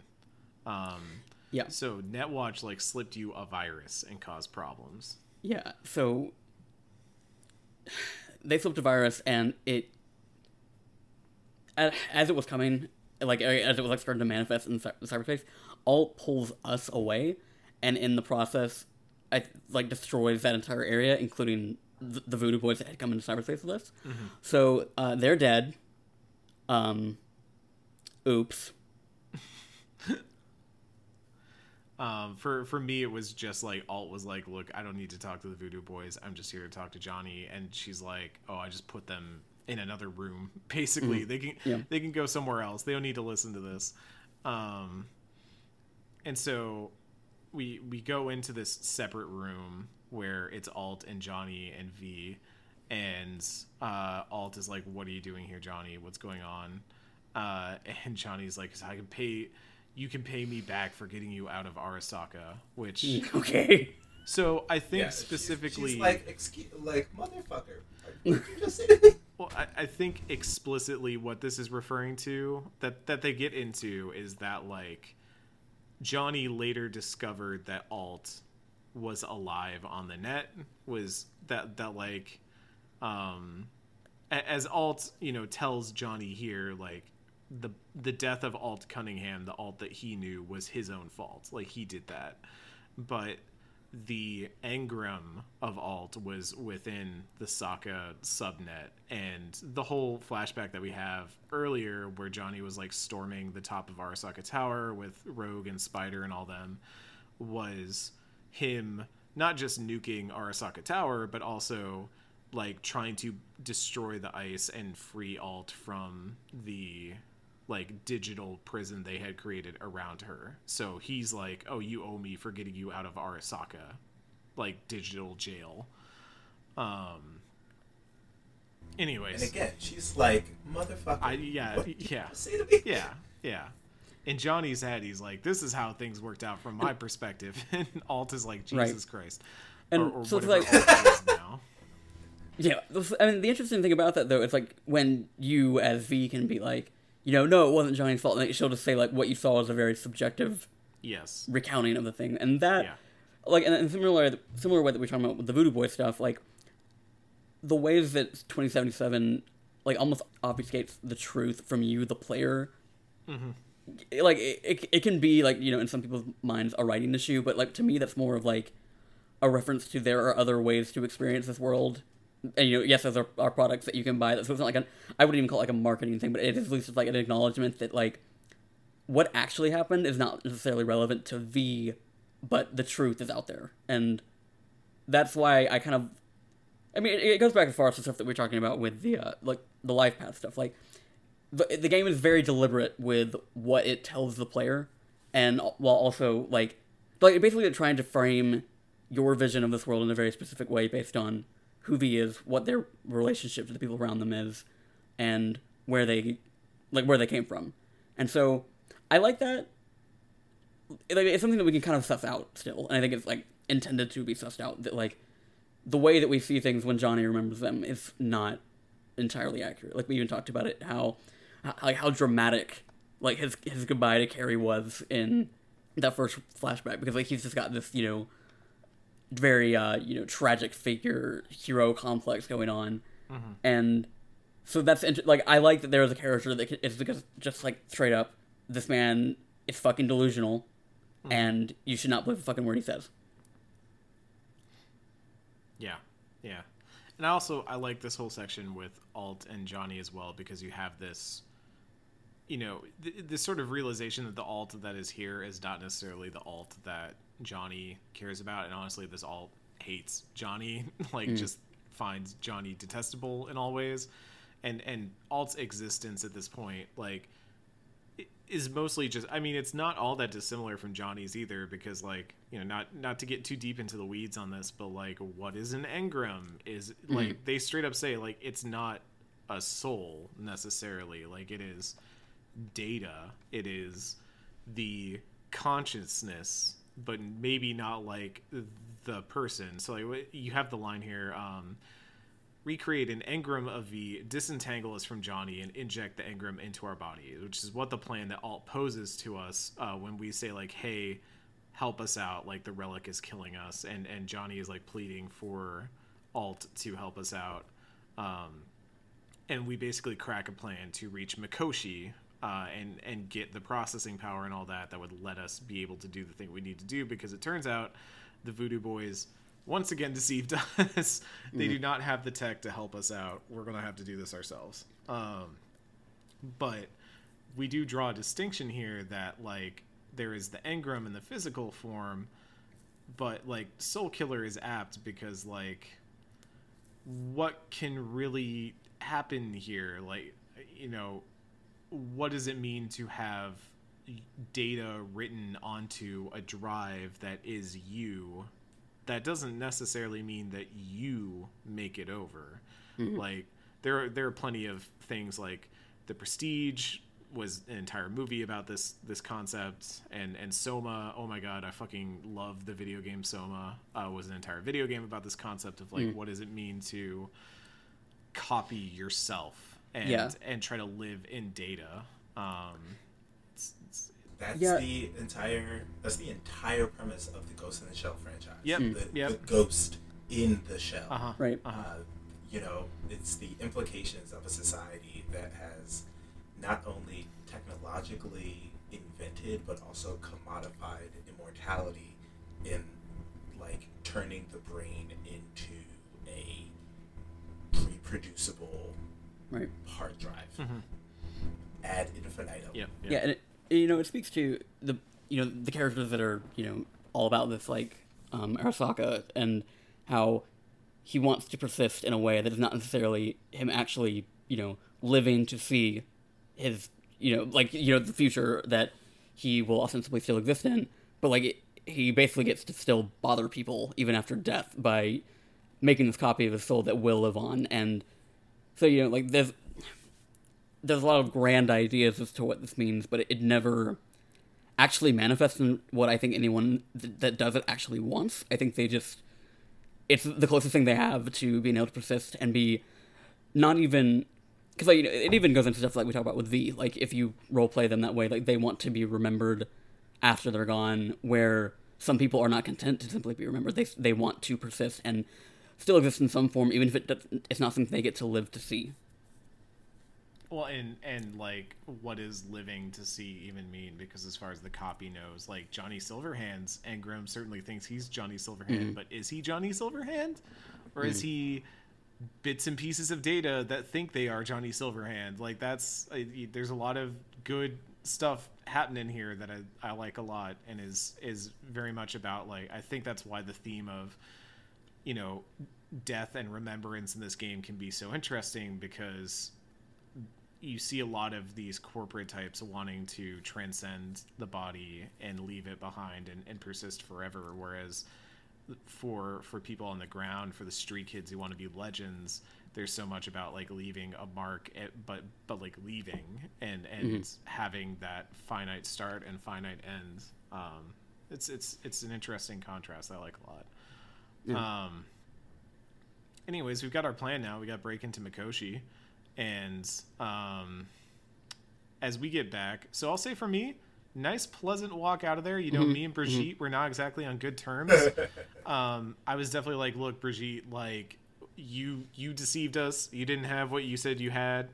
Um Yeah. so netwatch like slipped you a virus and caused problems. Yeah, so they slipped a virus, and it, as it was coming, like as it was like starting to manifest in cy- cyberspace, all pulls us away, and in the process, I like destroys that entire area, including the, the Voodoo Boys that had come into cyberspace with us. So uh, they're dead. Um, oops. um for for me it was just like alt was like look i don't need to talk to the voodoo boys i'm just here to talk to johnny and she's like oh i just put them in another room basically they can Yeah. they can go somewhere else they don't need to listen to this um and so we we go into this separate room where it's alt and johnny and v and uh alt is like what are you doing here johnny what's going on uh and johnny's like i can pay you can pay me back for getting you out of arasaka which Okay. so i think Yeah, specifically she's, like, excuse, like motherfucker. Did you just say? Well, I, I think explicitly what this is referring to that that they get into is that like Johnny later discovered that Alt was alive on the net was that that like um as Alt you know tells Johnny here like the the death of Alt Cunningham the Alt that he knew was his own fault. Like he did that. But the engram of alt was within the Sokka subnet. And the whole flashback that we have earlier where Johnny was like storming the top of Arasaka Tower with Rogue and Spider and all them was him not just nuking Arasaka Tower but also like trying to destroy the ice and free alt from the like digital prison they had created around her. So he's like, "Oh, you owe me for getting you out of Arasaka, like digital jail." Um. Anyways, And again, she's like, motherfucker. I yeah what did you yeah say to me? yeah yeah. In Johnny's head, he's like, "This is how things worked out from my perspective," and Alt is like, Right. "Jesus Christ," And or, or so it's like- is. Yeah, I mean, the interesting thing about that though is like when you as V can be like, you know, no, it wasn't Johnny's fault. And she'll just say like what you saw was a very subjective Yes. recounting of the thing, and that, Yeah. like, and, and similar similar way that we're talking about with the Voodoo Boy stuff, like the ways that 2077 like almost obfuscates the truth from you, the player. Mm-hmm. Like it, it, it can be like you know in some people's minds a writing issue, but like to me that's more of like a reference to there are other ways to experience this world. And you know, yes, those are, are products that you can buy. So it's not like an I wouldn't even call it like a marketing thing, but it is at least like an acknowledgement that like what actually happened is not necessarily relevant to V, but the truth is out there, and that's why I kind of, I mean, it, it goes back as far as the stuff that we're talking about with the uh, like the life path stuff. Like the the game is very deliberate with what it tells the player, and while also like like basically trying to frame your vision of this world in a very specific way based on who V is, what their relationship to the people around them is, and where they like where they came from. And so I like that. Like, It's something that we can kind of suss out still, and I think it's like intended to be sussed out. That like the way that we see things when Johnny remembers them is not entirely accurate. Like we even talked about it, how, like how dramatic like his his goodbye to Kerry was in that first flashback because like he's just got this you know very uh you know tragic figure hero complex going on, and so that's int- like I like that there is a character that is because just like straight up this man is fucking delusional, and you should not believe a fucking word he says. Yeah, yeah. And I also I like this whole section with Alt and Johnny as well because you have this, you know, th- this sort of realization that the Alt that is here is not necessarily the Alt that Johnny cares about, and honestly, this Alt hates Johnny, like mm. just finds Johnny detestable in all ways, and and Alt's existence at this point, like is mostly just i mean it's not all that dissimilar from johnny's either because like you know not not to get too deep into the weeds on this but like what is an engram? Is mm. like they straight up say like it's not a soul necessarily. Like it is data it is the consciousness but maybe not like the person so like you have the line here um recreate an engram of V, disentangle us from Johnny, and inject the engram into our body, which is what the plan that Alt poses to us uh, when we say like, "Hey, help us out!" Like the relic is killing us, and and Johnny is like pleading for Alt to help us out, um, and we basically crack a plan to reach Mikoshi. Uh, and and get the processing power and all that that would let us be able to do the thing we need to do because it turns out the Voodoo Boys once again deceived us. they do not have the tech to help us out. We're going to have to do this ourselves. Um, but we do draw a distinction here that like there is the engram in the physical form, but like Soul Killer is apt because like what can really happen here? Like you know, what does it mean to have data written onto a drive that is you? That doesn't necessarily mean that you make it over. Like there are there are plenty of things like the Prestige was an entire movie about this this concept and and Soma oh my god I fucking love the video game Soma. Uh, was an entire video game about this concept of like what does it mean to copy yourself and Yeah. and try to live in data um it's, it's, That's Yeah. the entire. That's the entire premise of the Ghost in the Shell franchise. Yep, The, yep. the ghost in the shell. uh-huh Right. Uh, you know, it's the implications of a society that has not only technologically invented but also commodified immortality in like turning the brain into a reproducible Right. hard drive. Ad infinitum. yep, yeah, and it, you know it speaks to the you know the characters that are you know all about this like um, Arasaka and how he wants to persist in a way that is not necessarily him actually you know living to see his you know like you know the future that he will ostensibly still exist in, but like it, he basically gets to still bother people even after death by making this copy of his soul that will live on. And so you know like there's there's a lot of grand ideas as to what this means, but it never actually manifests in what I think anyone th- that does it actually wants. I think they just it's the closest thing they have to being able to persist and be not even because like you know, it even goes into stuff like we talk about with V. Like if you role play them that way, like they want to be remembered after they're gone. Where some people are not content to simply be remembered. They they want to persist and still exists in some form, even if it does, it's not something they get to live to see. Well, and and like, what does living to see even mean? Because as far as the copy knows, like Johnny Silverhand's Engram certainly thinks he's Johnny Silverhand, but is he Johnny Silverhand, or is he bits and pieces of data that think they are Johnny Silverhand? Like that's uh, there's a lot of good stuff happening here that I, I like a lot, and is is very much about like I think that's why the theme of you know death and remembrance in this game can be so interesting because you see a lot of these corporate types wanting to transcend the body and leave it behind and, and persist forever. Whereas for for people on the ground for the street kids who want to be legends there's so much about like leaving a mark at, but but like leaving and and having that finite start and finite end. Um it's it's it's an interesting contrast. I like a lot um anyways we've got our plan now. We got break into mikoshi and um as we get back so i'll say for me nice pleasant walk out of there. You know me and brigitte we're not exactly on good terms. Um i was definitely like look brigitte like you you deceived us. You didn't have what you said you had.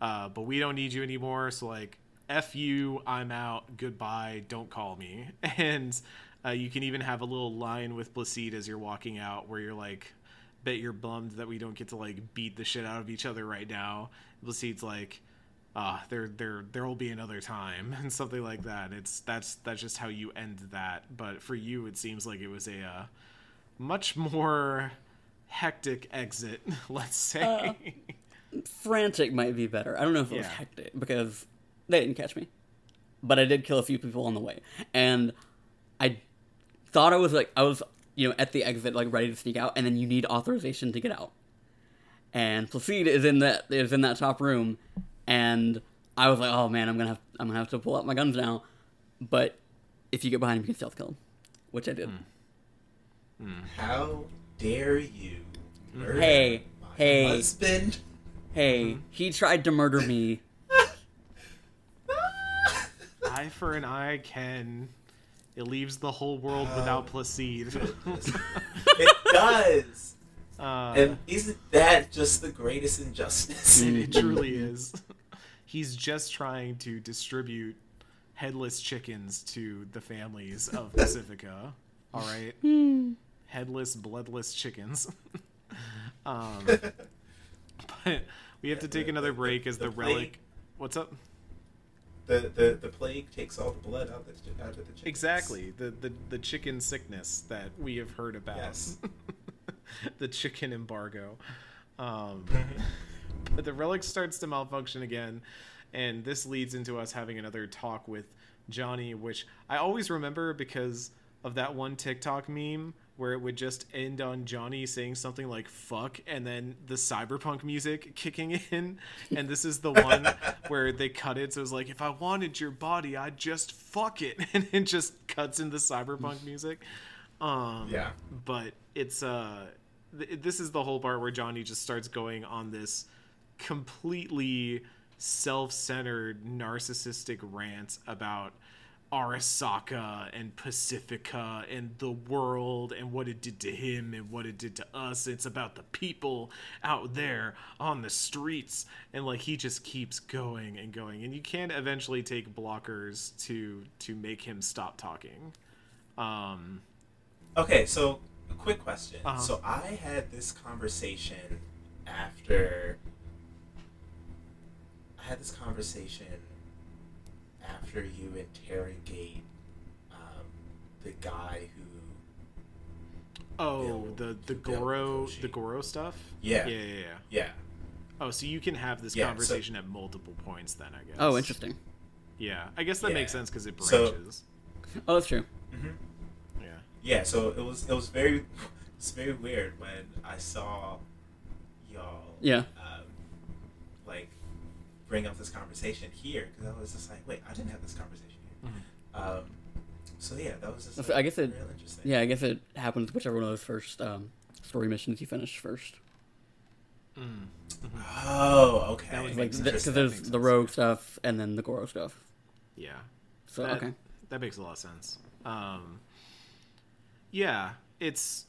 Uh but we don't need you anymore. So like f you. I'm out. Goodbye. Don't call me. And uh, you can even have a little line with Placide as you're walking out where you're like bet you're bummed that we don't get to like beat the shit out of each other right now. Placide's like uh there there there will be another time and something like that. It's that's that's just how you end that. But for you it seems like it was a uh, much more hectic exit let's say. Frantic might be better. I don't know if it was hectic because they didn't catch me, but I did kill a few people on the way, and I thought I was like I was you know at the exit like ready to sneak out, and then you need authorization to get out. And Placide is in that is in that top room, and I was like, oh man, I'm gonna have I'm gonna have to pull out my guns now, but if you get behind him, you can stealth kill him, which I did. Hmm. Hmm. How dare you? murder Hey, my hey. husband. Hey, hmm. he tried to murder me. eye for an eye ken it leaves the whole world without Placide. It does. uh, And isn't that just the greatest injustice? it, it truly is. He's just trying to distribute headless chickens to the families of Pacifica. All right, headless, bloodless chickens. um, but we have to take another break as the, the relic. plague. What's up? The, the the plague takes all the blood out of the, out of the chickens. Exactly the, the the chicken sickness that we have heard about. Yes. the chicken embargo. Um, but the relic starts to malfunction again, and this leads into us having another talk with Johnny, which I always remember because of that one TikTok meme where it would just end on Johnny saying something like fuck and then the cyberpunk music kicking in. And this is the one where they cut it. So it's like, if I wanted your body, I'd just fuck it. And it just cuts into cyberpunk music. Um, Yeah. But it's, uh, th- this is the whole part where Johnny just starts going on this completely self-centered narcissistic rant about Arasaka and Pacifica and the world and what it did to him and what it did to us. It's about the people out there on the streets and like he just keeps going and going and you can't eventually take blockers to to make him stop talking. Um Okay, so a quick question. Uh-huh. So I had this conversation after I had this conversation after you interrogate um, the guy who oh, Bill- the the Goro the Goro stuff? Yeah. Yeah, yeah, yeah. yeah Oh, so you can have this Yeah, so- conversation at multiple points then, I guess. Oh, interesting. Yeah, I guess that makes sense because it So- branches. Oh, that's true. yeah. yeah so it was it was very it's very weird when I saw y'all Yeah. like bring up this conversation here because I was just like wait I didn't have this conversation here um, so yeah that was just So like, I guess it- real interesting Yeah, I guess it happens whichever one of those first um, story missions you finish first. oh okay That would Like, Makes because That there's makes the sense. rogue stuff and then the Goro stuff. Yeah. So that, okay. That makes a lot of sense. Um, yeah, it's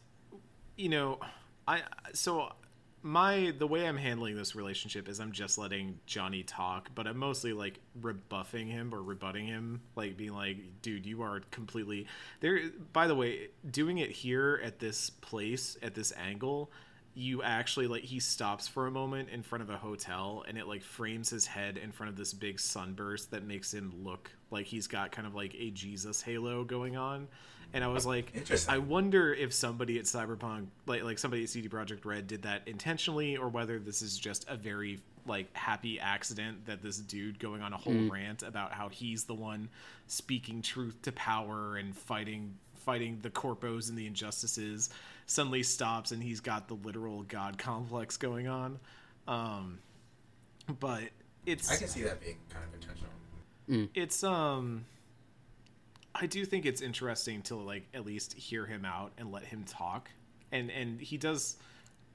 you know, I so my the way I'm handling this relationship is I'm just letting Johnny talk, but I'm mostly like rebuffing him or rebutting him, like being like, "Dude, you are completely there." By the way, doing it here at this place at this angle, you actually like he stops for a moment in front of a hotel and it like frames his head in front of this big sunburst that makes him look like he's got kind of like a Jesus halo going on. And I was like, I wonder if somebody at Cyberpunk, like like somebody at CD Projekt Red, did that intentionally, or whether this is just a very like happy accident that this dude going on a whole rant about how he's the one speaking truth to power and fighting fighting the corpos and the injustices suddenly stops and he's got the literal god complex going on. Um but it's I can see that being kind of intentional. it's um I do think it's interesting to like at least hear him out and let him talk. And and he does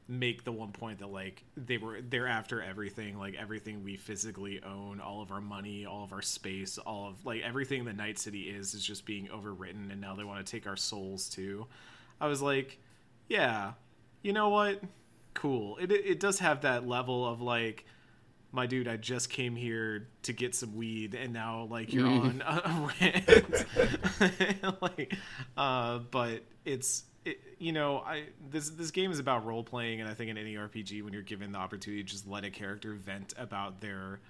make the one point that like they were they're after everything, like everything we physically own, all of our money, all of our space, all of like everything that Night City is is just being overwritten and now they want to take our souls too. I was like, yeah, you know what? Cool. It, it does have that level of like my dude, I just came here to get some weed, and now like you're on a rant. like, uh, but it's it, you know, I this this game is about role playing, and I think in any RPG, when you're given the opportunity to just let a character vent about their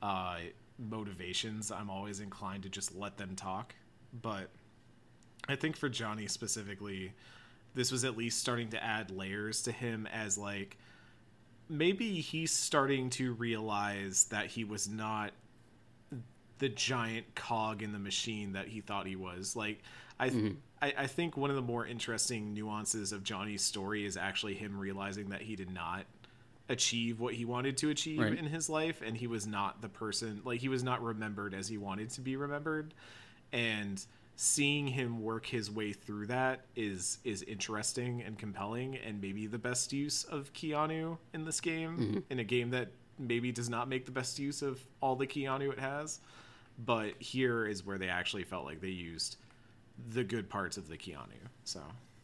uh, motivations, I'm always inclined to just let them talk. But I think for Johnny specifically, this was at least starting to add layers to him as like maybe he's starting to realize that he was not the giant cog in the machine that he thought he was. Like I, mm-hmm. I I think one of the more interesting nuances of Johnny's story is actually him realizing that he did not achieve what he wanted to achieve Right. in his life and he was not the person like he was not remembered as he wanted to be remembered and seeing him work his way through that is is interesting and compelling and maybe the best use of Keanu in this game mm-hmm. in a game that maybe does not make the best use of all the Keanu it has but here is where they actually felt like they used the good parts of the Keanu so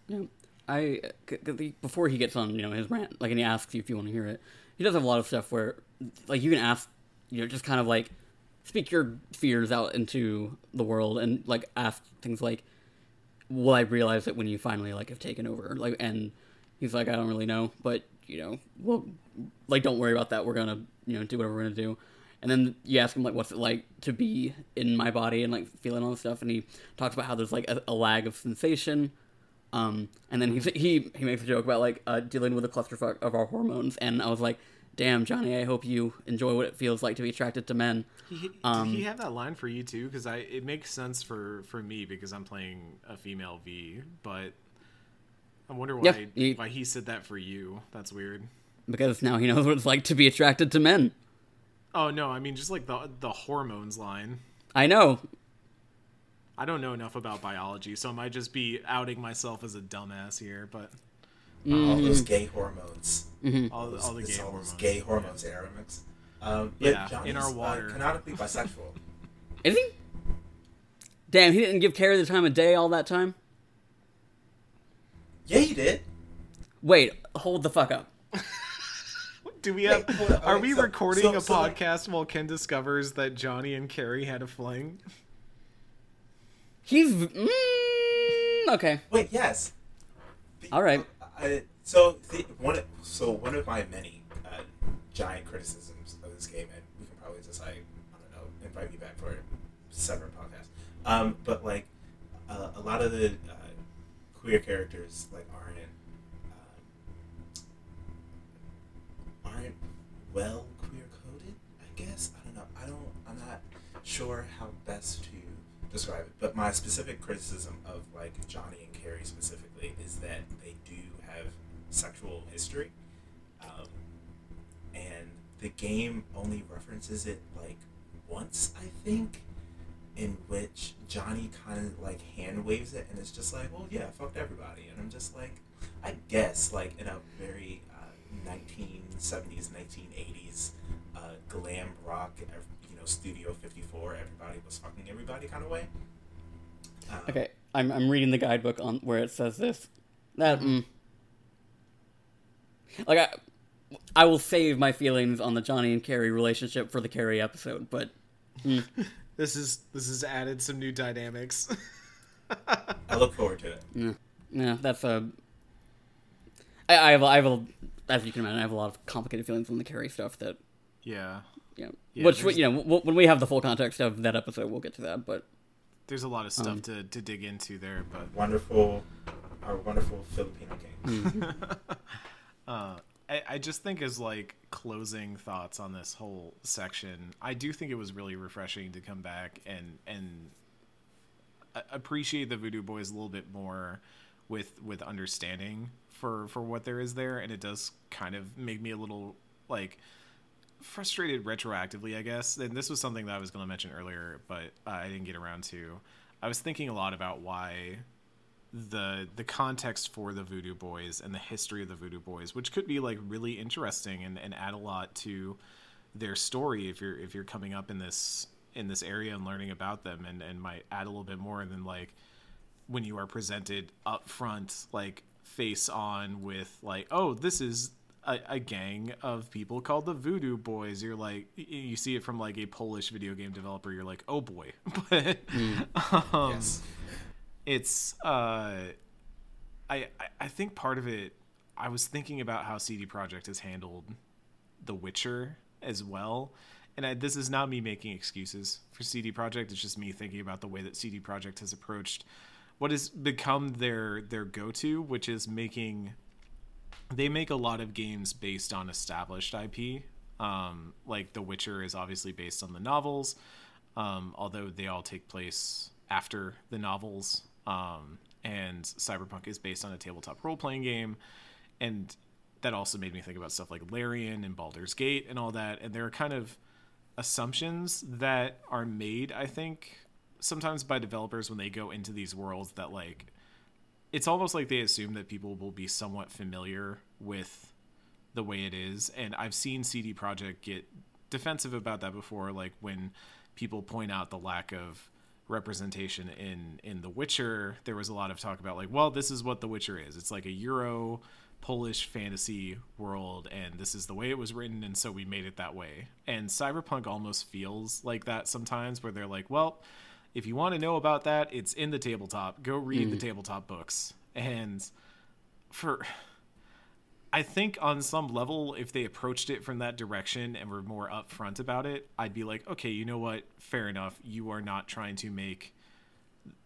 Yeah. I c- c- the- before he gets on, you know, his rant, like, and he asks you if you want to hear it. He does have a lot of stuff where, like, you can ask, you know, just kind of like speak your fears out into the world and like ask things like, "Will I realize it when you finally like have taken over?" Like, and he's like, "I don't really know, but you know, well, like, don't worry about that. We're gonna, you know, do whatever we're gonna do." And then you ask him like, "What's it like to be in my body and like feeling all this stuff?" And he talks about how there's like a, a lag of sensation. Um, and then he he he makes a joke about like uh, dealing with a clusterfuck of our hormones, and I was like, "Damn, Johnny, I hope you enjoy what it feels like to be attracted to men." He, Um, did he have that line for you too? Because I it makes sense for for me because I'm playing a female V, but I wonder why Yeah, he- why he said that for you. That's weird. Because now he knows what it's like to be attracted to men. Oh no, I mean just like the the hormones line. I know. I don't know enough about biology, so I might just be outing myself as a dumbass here. But all Mm-hmm. those gay hormones. all, all the gay all hormones. those gay hormones in our. Um, but Yeah, in Johnny's, our uh, water. canonically bisexual. Is he? Damn, he didn't give Kerry the time of day all that time. yeah, he did. Wait, hold the fuck up. Do we have? hold on, Are okay, we so- recording so- a so, like- podcast while Ken discovers that Johnny and Kerry had a fling? He's mm, okay. Wait, yes. All right. So the, one, of- so one of my many uh, giant criticisms of this game, and we can probably just like I don't know, invite me back for a separate podcast. Um, but like uh, a lot of the uh, queer characters like aren't um, aren't well queer coded. I guess I don't know. I don't. I'm not sure how best to describe it. But my specific criticism of like Johnny and Kerry specifically is that they sexual history, um, and the game only references it like once, I think, in which Johnny kind of like hand waves it, and it's just like, well, yeah, fucked everybody, and I'm just like, I guess like in a very uh, 1970s, 1980s uh, glam rock, you know, Studio 54, everybody was fucking everybody kind of way. Um, Okay, I'm I'm reading the guidebook on where it says this. That mm, like I I will save my feelings on the Johnny and Kerry relationship for the Kerry episode, but This is this has added some new dynamics. I look forward to it. yeah, that's a. I, I have I have a as you can imagine I have a lot of complicated feelings on the Kerry stuff that yeah, you know, Yeah, which there's- you know when we have the full context of that episode we'll get to that, but there's a lot of stuff Um, to, to dig into there, but Wonderful, our wonderful Filipino king. uh, I, I just think as like closing thoughts on this whole section, I do think it was really refreshing to come back and and appreciate the Voodoo Boys a little bit more with with understanding for for what there is there, and it does kind of make me a little like frustrated retroactively, I guess. And this was something that I was going to mention earlier, but uh, I didn't get around to. I was thinking a lot about why the the context for the Voodoo Boys and the history of the Voodoo Boys, which could be like really interesting and, and add a lot to their story if you're if you're coming up in this in this area and learning about them and, and might add a little bit more than like when you are presented up front like face on with like oh this is a, a gang of people called the voodoo boys. You're like you see it from like a polish video game developer you're like oh boy. But um, yes. It's uh I, I think part of it I was thinking about how CD Projekt has handled The Witcher as well. And I, this is not me making excuses for CD Projekt. It's just me thinking about the way that CD Projekt has approached what has become their their go-to, which is making they make a lot of games based on established IP. Um, like The Witcher is obviously based on the novels, um, although they all take place after the novels. Um, and Cyberpunk is based on a tabletop role playing game. And that also made me think about stuff like Larian and Baldur's Gate and all that. And there are kind of assumptions that are made, I think, sometimes by developers when they go into these worlds that, like, it's almost like they assume that people will be somewhat familiar with the way it is. And I've seen CD Projekt get defensive about that before, like when people point out the lack of representation in in The Witcher. There was a lot of talk about like, well, this is what The Witcher is. It's like a Euro Polish fantasy world, and this is the way it was written, and so we made it that way. And Cyberpunk almost feels like that sometimes, where they're like, well, if you want to know about that, it's in the tabletop. Go read the mm. tabletop books. And for I think on some level, if they approached it from that direction and were more upfront about it, I'd be like, okay, you know what? Fair enough. You are not trying to make,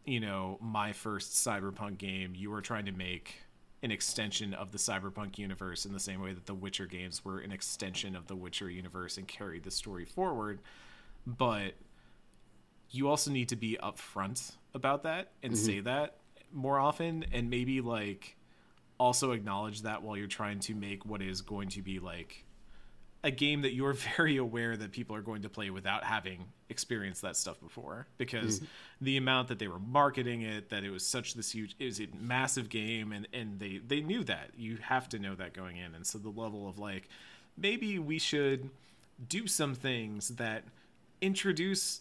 you know, my first cyberpunk game. You are trying to make an extension of the cyberpunk universe in the same way that the Witcher games were an extension of the Witcher universe and carried the story forward. But you also need to be upfront about that and mm-hmm. say that more often and maybe like also acknowledge that while you're trying to make what is going to be like a game that you're very aware that people are going to play without having experienced that stuff before. Because mm-hmm. the amount that they were marketing it that it was such this huge it was a massive game and and they they knew that. You have to know that going in. And so the level of like maybe we should do some things that introduce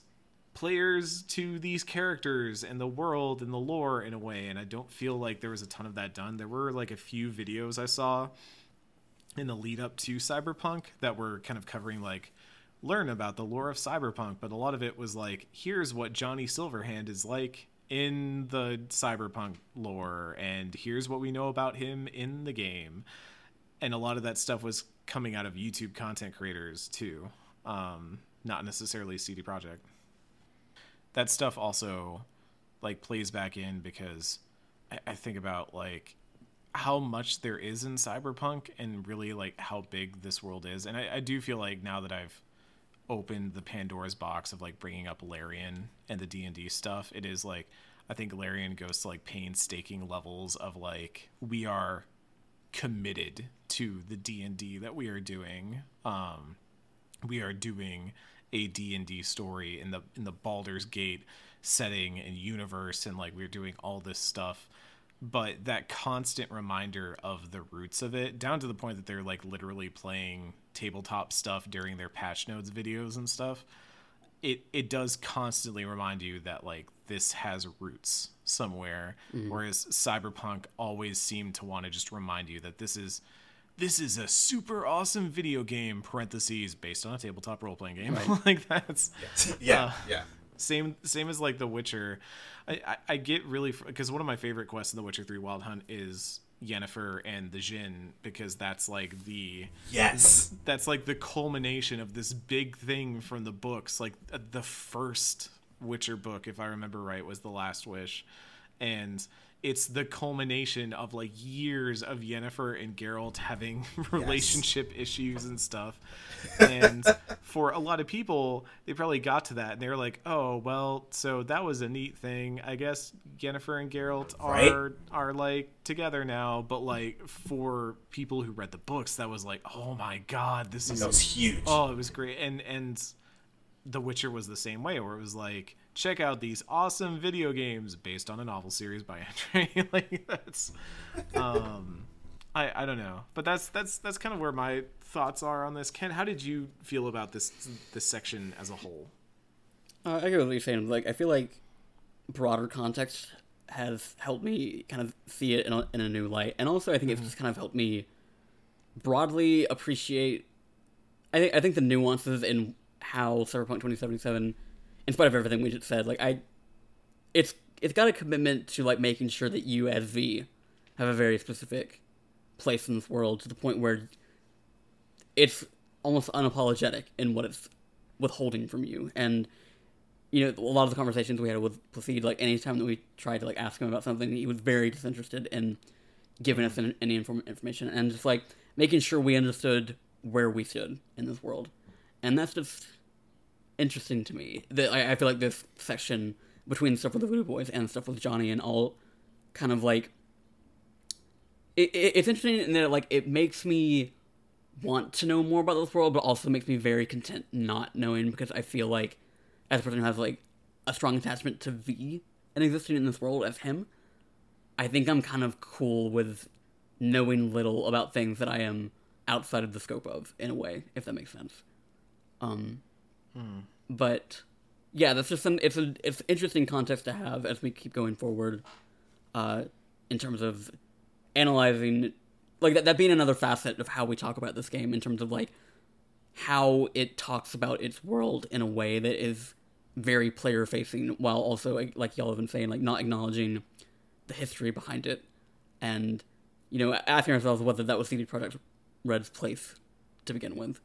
players to these characters and the world and the lore in a way and i don't feel like there was a ton of that done. There were like a few videos i saw in the lead up to cyberpunk that were kind of covering like learn about the lore of cyberpunk but a lot of it was like here's what johnny silverhand is like in the cyberpunk lore and here's what we know about him in the game. And a lot of that stuff was coming out of youtube content creators too um, not necessarily CD Projekt that stuff also like plays back in because I, I think about like how much there is in cyberpunk and really like how big this world is. And I, I do feel like now that i've opened the pandora's box of like bringing up larian and the d&d stuff it is like i think larian goes to like painstaking levels of like we are committed to the d&d that we are doing. Um we are doing a D&D story in the in the Baldur's Gate setting and universe and like we're doing all this stuff. But that constant reminder of the roots of it down to the point that they're like literally playing tabletop stuff during their patch notes videos and stuff it it does constantly remind you that like this has roots somewhere. Mm. Whereas cyberpunk always seemed to want to just remind you that this is this is a super awesome video game parentheses based on a tabletop role-playing game. Like that's yeah, Uh, yeah. same same as like the witcher. I i, I get really because one of my favorite quests in the witcher 3 wild hunt is yennefer and the Jinn because that's like the Yes. that's like the culmination of this big thing from the books. Like uh, the first witcher book if i remember right was the last wish. And it's the culmination of like years of Yennefer and Geralt having relationship issues and stuff. And for a lot of people, they probably got to that and they were like, "Oh, well, so that was a neat thing. I guess Yennefer and Geralt Right. are are like together now." But like for people who read the books, that was like, "Oh my god, this is That huge. Oh, it was great. And and The Witcher was the same way, where it was like, check out these awesome video games based on a novel series by Andre. like that's, um, I I don't know, but that's that's that's kind of where my thoughts are on this. Ken, how did you feel about this this section as a whole? Uh, I get what you're saying. Like, I feel like broader context has helped me kind of see it in a, in a new light, and also I think it's just kind of helped me broadly appreciate. I think I think the nuances in how Cyberpunk 2077, in spite of everything we just said, like I, it's it's got a commitment to like making sure that you as V have a very specific place in this world to the point where it's almost unapologetic in what it's withholding from you. And you know, a lot of the conversations we had with Placide, like anytime that we tried to like ask him about something, he was very disinterested in giving us mm-hmm. any, any inform- information and just like making sure we understood where we stood in this world, and that's just interesting to me. That I, I feel like this section between stuff with the Voodoo Boys and stuff with Johnny and all kind of like it, it, it's interesting in that like it makes me want to know more about this world, but also makes me very content not knowing because I feel like as a person who has like a strong attachment to V and existing in this world as him, I think I'm kind of cool with knowing little about things that I am outside of the scope of in a way, if that makes sense. Um, but yeah, that's just an it's a it's interesting context to have as we keep going forward, uh, in terms of analyzing like that, that being another facet of how we talk about this game in terms of like how it talks about its world in a way that is very player facing while also like- y'all have been saying like not acknowledging the history behind it. And you know asking ourselves whether that was CD Projekt Red's place to begin with.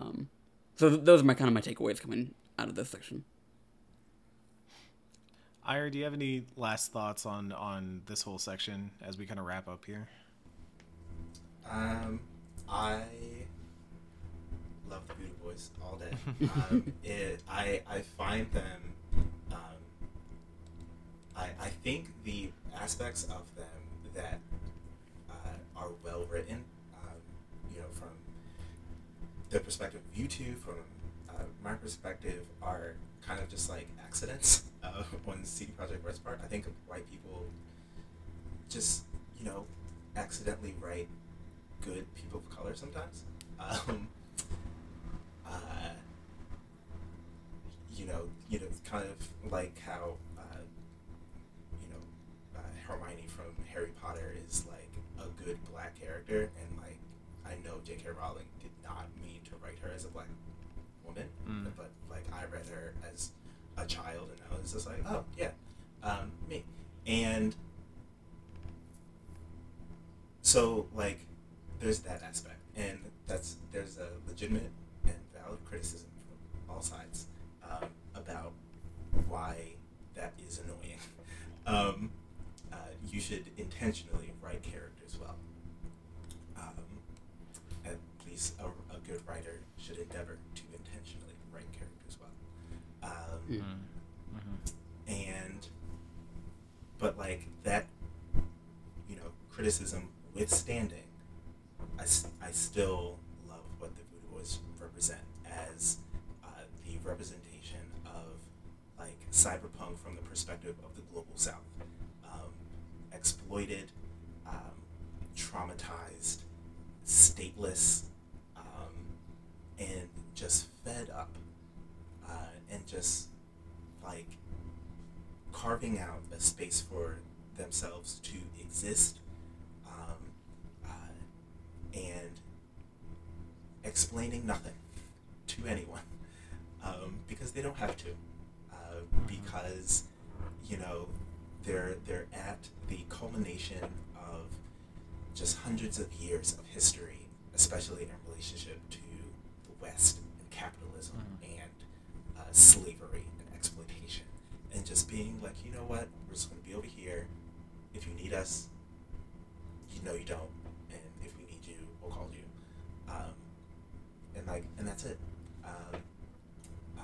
Um so th- those are my kind of my takeaways coming out of this section Ira, do you have any last thoughts on on this whole section as we kind of wrap up here? Um, I love the Voodoo Boys all day. um, it, I I find them. Um, I I think the aspects of them that uh, are well written, um, you know, from the perspective of you two, from uh, my perspective, are kind of just like accidents uh, on CD Projekt Red's part. I think white people just you know accidentally write good people of color sometimes. Um, uh, you know, you know, kind of like how uh, you know uh, Hermione from Harry Potter is like a good black character, and like I know J.K. Rowling her as a black woman, Mm. but like I read her as a child, and I was just like, oh yeah, um, me, and so like there's that aspect and that's there's a legitimate and valid criticism from all sides um, about why that is annoying. Um, uh, you should intentionally write characters well. Um, at least a, a good writer should endeavor to intentionally write characters well. Um, and but like that you know criticism withstanding I, I still love what the voodoo boys represent as uh, the representation of like cyberpunk from the perspective of the global south. Um, exploited um, traumatized stateless and just fed up uh, and just like carving out a space for themselves to exist um, uh, and explaining nothing to anyone um, because they don't have to uh, because you know they're they're at the culmination of just hundreds of years of history especially in relationship to west and capitalism and uh, slavery and exploitation and just being like you know what we're just going to be over here if you need us, you know you don't, and if we need you, we'll call you. Um, and like, and that's it. Um, uh,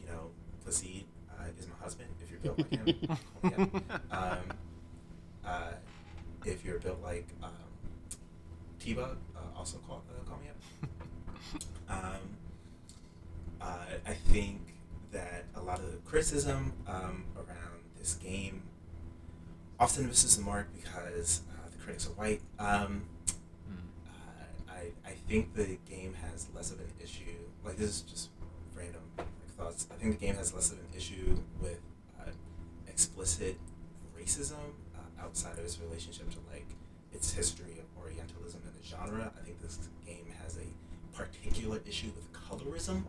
you know, Placide uh, is my husband. If you're built like him, call. Um, uh, if you're built like um, T-Bug, uh, also call uh, call me up. Um, uh, I think that a lot of the criticism um, around this game often misses the mark because uh, the critics are white. Um, uh, I, I think the game has less of an issue. Like this is just random like, thoughts. I think the game has less of an issue with uh, explicit racism uh, outside of its relationship to like its history of Orientalism and the genre. I think this game has a particular issue with colorism.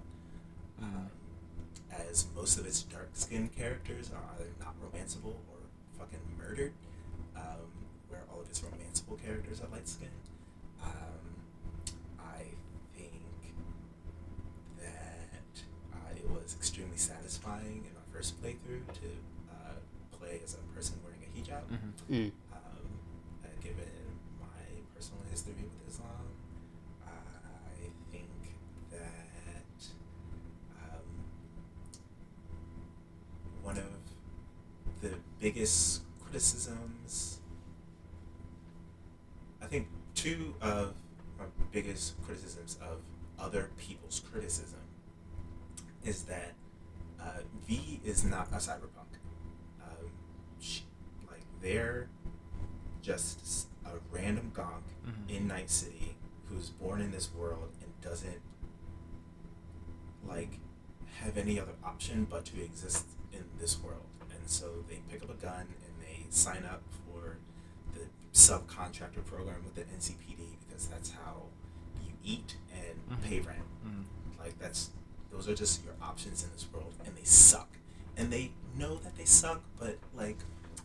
Um, as most of its dark skinned characters are either not romanceable or fucking murdered, um, where all of its romanceable characters are light skinned. Um, I think that uh, it was extremely satisfying in my first playthrough to uh, play as a person wearing a hijab. Mm. Um, uh, given my personal history with Islam, I think that um, one of the biggest criticisms, I think two of my biggest criticisms of other people's criticism is that uh, V is not a cyberpunk. Um, she, like they're just a random gonk Mhm. in Night City who's born in this world and doesn't like have any other option but to exist in this world. So they pick up a gun and they sign up for the subcontractor program with the NCPD because that's how you eat and Mhm. pay rent. Mhm. Like that's those are just your options in this world, and they suck. And they know that they suck, but like,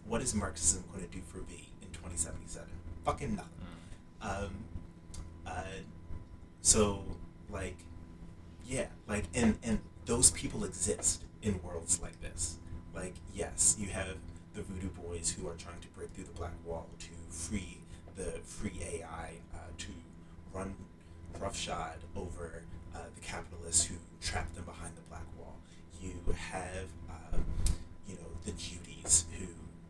what is Marxism going to do for me in 2077? Fucking nothing. Um, uh, so like, yeah, like, and and those people exist in worlds like this. Like, yes, you have the Voodoo Boys who are trying to break through the Black Wall to free the free AI uh, to run roughshod over uh, the capitalists who trap them behind the Black Wall. You have, uh, you know, the Judies who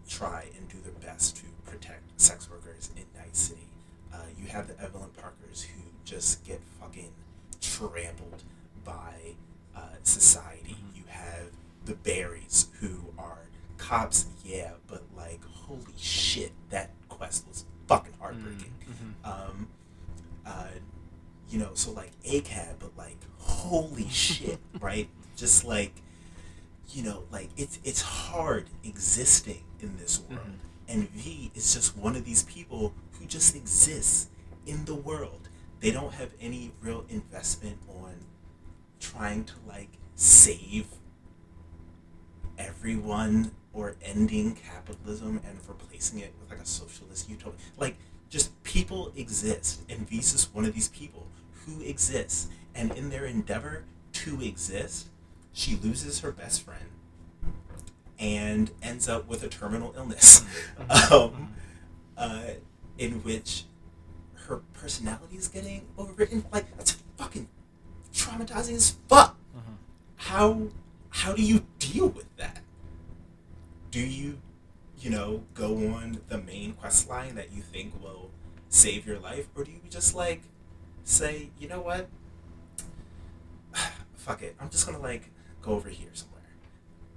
try and do their best to protect sex workers in Night City. Uh, you have the Evelyn Parkers who just get fucking trampled by uh, society. You have the Barrys who are cops, yeah, but like, holy shit, that quest was fucking heartbreaking. Um, uh, you know, so like ACAB, but like, holy shit, right? Just like, you know, like it's it's hard existing in this world, and V is just one of these people who just exists in the world. They don't have any real investment on trying to like save everyone or ending capitalism and replacing it with like a socialist utopia. Like, just people exist, and just one of these people who exists, and in their endeavor to exist, she loses her best friend and ends up with a terminal illness, um, uh, in which her personality is getting overwritten. Like, that's fucking traumatizing as fuck. How how do you deal with that? Do you, you know, go on the main quest line that you think will save your life, or do you just like say, you know what? Fuck it. I'm just gonna like go over here somewhere,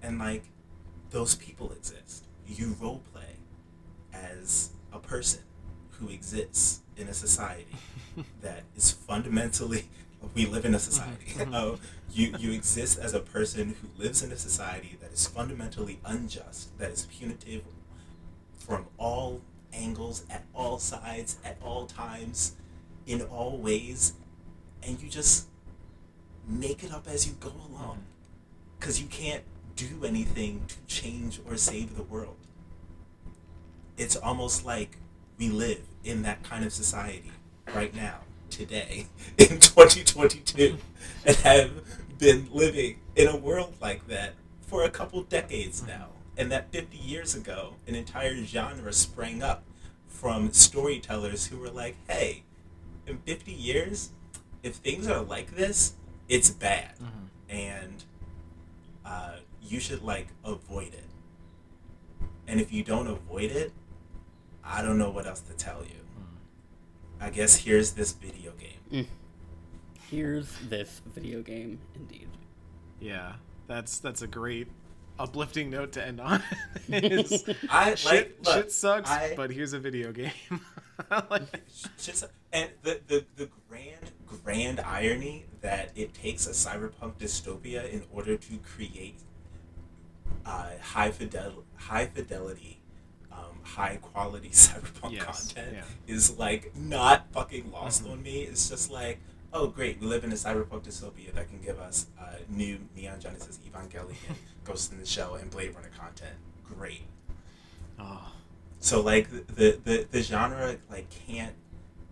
and like those people exist. You role play as a person who exists in a society that is fundamentally we live in a society. uh, you you exist as a person who lives in a society that is fundamentally unjust, that is punitive from all angles, at all sides, at all times, in all ways, and you just make it up as you go along, because you can't do anything to change or save the world. It's almost like we live in that kind of society right now, today, in 2022, and have been living in a world like that for a couple decades now. and that 50 years ago, an entire genre sprang up from storytellers who were like, hey, in 50 years, if things are like this, it's bad. And uh, you should, like, avoid it. And if you don't avoid it, I don't know what else to tell you. I guess here's this video game. Here's this video game, indeed. Yeah, that's that's a great uplifting note to end on. Is I like shit, look, shit sucks, I- but here's a video game. like, Shit's- and the, the the grand grand irony that it takes a cyberpunk dystopia in order to create uh, high fidel high fidelity high quality cyberpunk Yes, content yeah. is like not fucking lost mm-hmm. on me. It's just like oh great we live in a cyberpunk dystopia that can give us uh, new neon genesis evangelion ghost in the shell and blade runner content. Great. Oh, so like the the, the genre like can't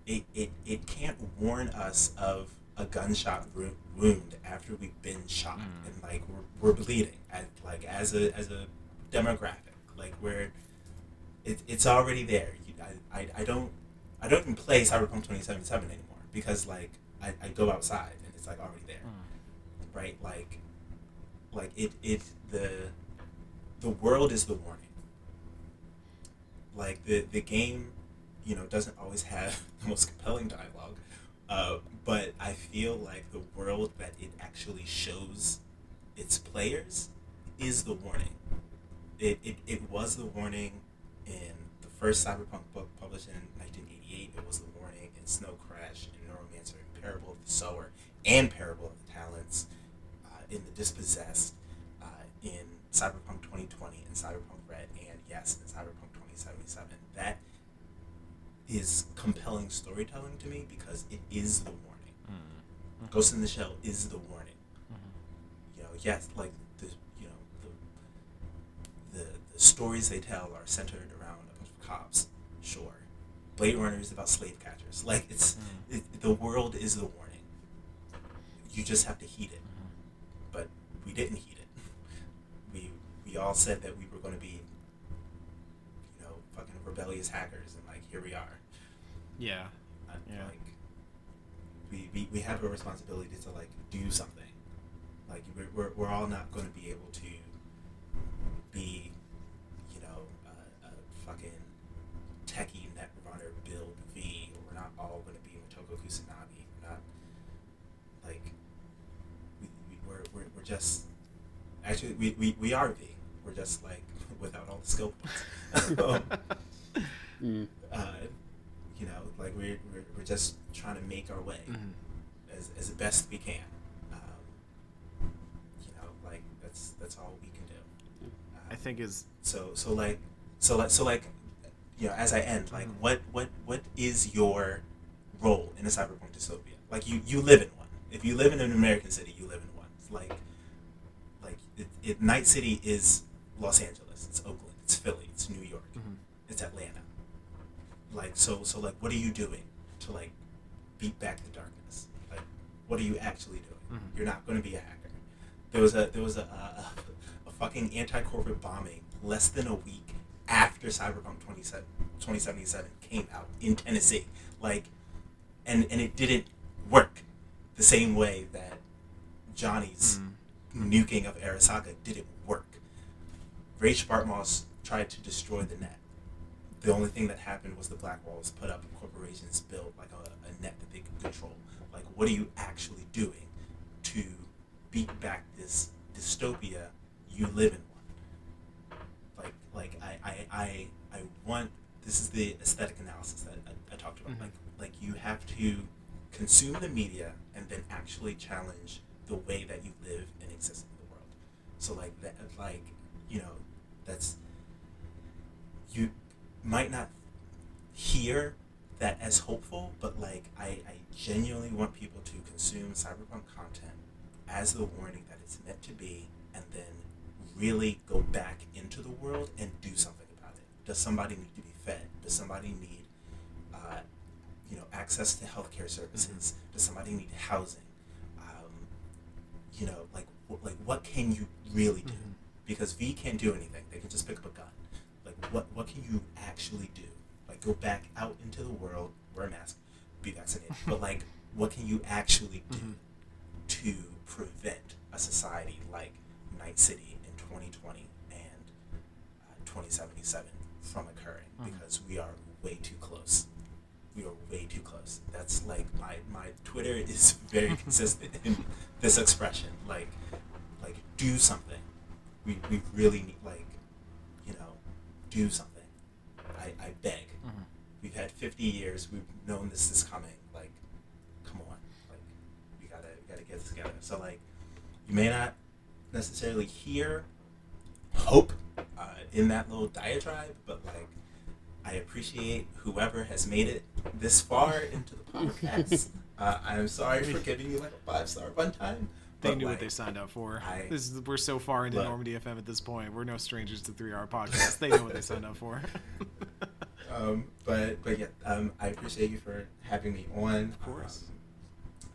it, it, it can't warn us of a gunshot ru- wound after we've been shot. Mm. And like we're, we're bleeding and like as a as a demographic. Like we're it, it's already there. You, I, I, I don't I don't even play Cyberpunk 2077 anymore because like I, I go outside and it's like already there. Right? Like like it it the the world is the warning. Like the the game you know doesn't always have the most compelling dialogue uh, but i feel like the world that it actually shows its players is the warning. It, it, it was the warning in the first cyberpunk book published in 1988 it was the warning in snow crash in neuromancer in parable of the sower and parable of the talents uh, in the dispossessed uh, in cyberpunk 2020 and cyberpunk red and yes in cyberpunk 2077 that is compelling storytelling to me because it is the warning. Ghost in the shell is the warning. You know yes like the you know the, the the stories they tell are centered around a bunch of cops sure. Blade runner is about slave catchers. Like it's mm-hmm. it, the world is the warning. You just have to heed it. Mm-hmm. But we didn't heed it. We we all said that we were going to be you know fucking rebellious hackers and like here we are. Yeah. I- Yeah. like we, we, we have a responsibility to like do something. Like we're, we're, we're all not going to be able to be you know a, a fucking techie netrunner build v we're not all going to be Motoko Kusanagi we're not like we, we, we're, we're, we're just actually we, we, we are v we're just like without all the skill points um, Mm. uh, you know, like we're, we're, we're just trying to make our way Mm-hmm. as, as best we can. Um, you know, like that's that's all we can do. Uh, I think is so. So like so like so like you know, as I end, like mm-hmm. what what what is your role in a cyberpunk dystopia? Like you you live in one. If you live in an American city, you live in one. It's like like it, it, Night City is Los Angeles. It's Oakland. It's Philly. It's New York. Mm-hmm. It's Atlanta. Like so so like what are you doing to like beat back the darkness? Like what are you actually doing? Mm-hmm. You're not going to be a hacker. There was a there was a a, a fucking anti-corporate bombing less than a week after Cyberpunk 27 2077 came out in Tennessee. Like and and it didn't work the same way that Johnny's mm-hmm. nuking of Arasaka didn't work. Rache Bartmoss tried to destroy the net. The only thing that happened was the black walls put up and corporations built like a, a net that they could control. Like, what are you actually doing to beat back this dystopia you live in? Like, I, I, I, I want. This is the aesthetic analysis that I, I talked about. Mm-hmm. Like, like you have to consume the media and then actually challenge the way that you live and exist in the world. So like that, like you know, that's you might not hear that as hopeful, but like I, I genuinely want people to consume cyberpunk content as the warning that it's meant to be, and then really go back into the world and do something about it. Does somebody need to be fed? Does somebody need, uh, you know, access to healthcare services? Does somebody need housing? Um, you know, like like what can you really do? because V can't do anything. They can just pick up a gun. Like what what can you actually do? Like go back out into the world, wear a mask, be vaccinated. but like what can you actually do to prevent a society like Night City 2020 and uh, 2077 from occurring? Because we are way too close. We are way too close. That's like my my Twitter is very consistent in this expression. Like like do something. We we really need like you know do something. I, I beg. We've had 50 years. We've known this is coming. Like, come on. Like, we gotta we gotta get this together. So like, you may not necessarily hear hope uh, in that little diatribe, but like, I appreciate whoever has made it this far into the podcast. uh, I'm sorry for giving you like a five star one time. They but, knew what they signed up for. I- this is, we're so far into Look. Normandy FM at this point. We're no strangers to three hour podcasts. They know what they signed up for. Um, but but yeah, um, I appreciate you for having me on. Of course.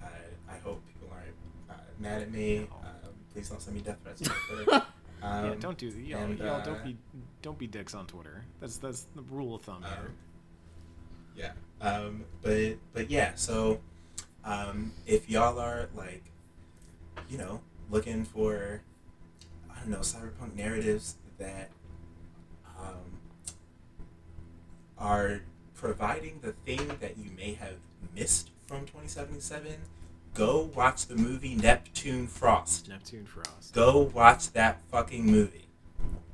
Um, I, I hope people aren't uh, mad at me. Um, please don't send me death threats on Twitter. Um, yeah, don't do y'all, and, y'all uh, don't be don't be dicks on Twitter. That's that's the rule of thumb here. Um, yeah. Um, but but yeah, so um, if y'all are like, you know, looking for I don't know cyberpunk narratives that um, are providing the thing that you may have missed from 2077, go watch the movie Neptune Frost. Neptune Frost. go watch that fucking movie.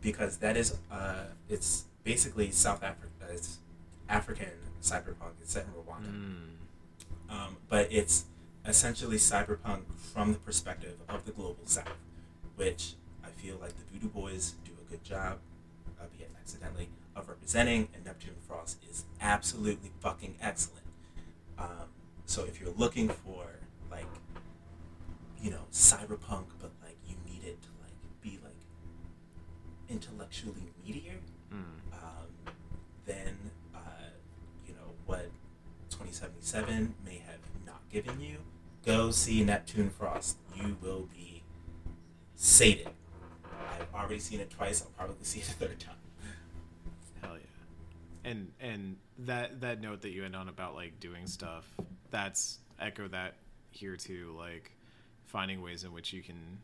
Because that is uh it's basically south africa it's african cyberpunk. It's set in rwanda. Mm. um, but it's essentially cyberpunk from the perspective of the global south which i feel like the voodoo boys do a good job albeit accidentally of representing and neptune frost is absolutely fucking excellent. Um, so if you're looking for like you know cyberpunk but like you need it to like be like intellectually meatier Mm. um, then uh, you know what 2077 may have not given you go see neptune frost you will be sated i've already seen it twice i'll probably see it a third time Hell yeah. And and that that note that you end on about like doing stuff, that's echo that here too, like finding ways in which you can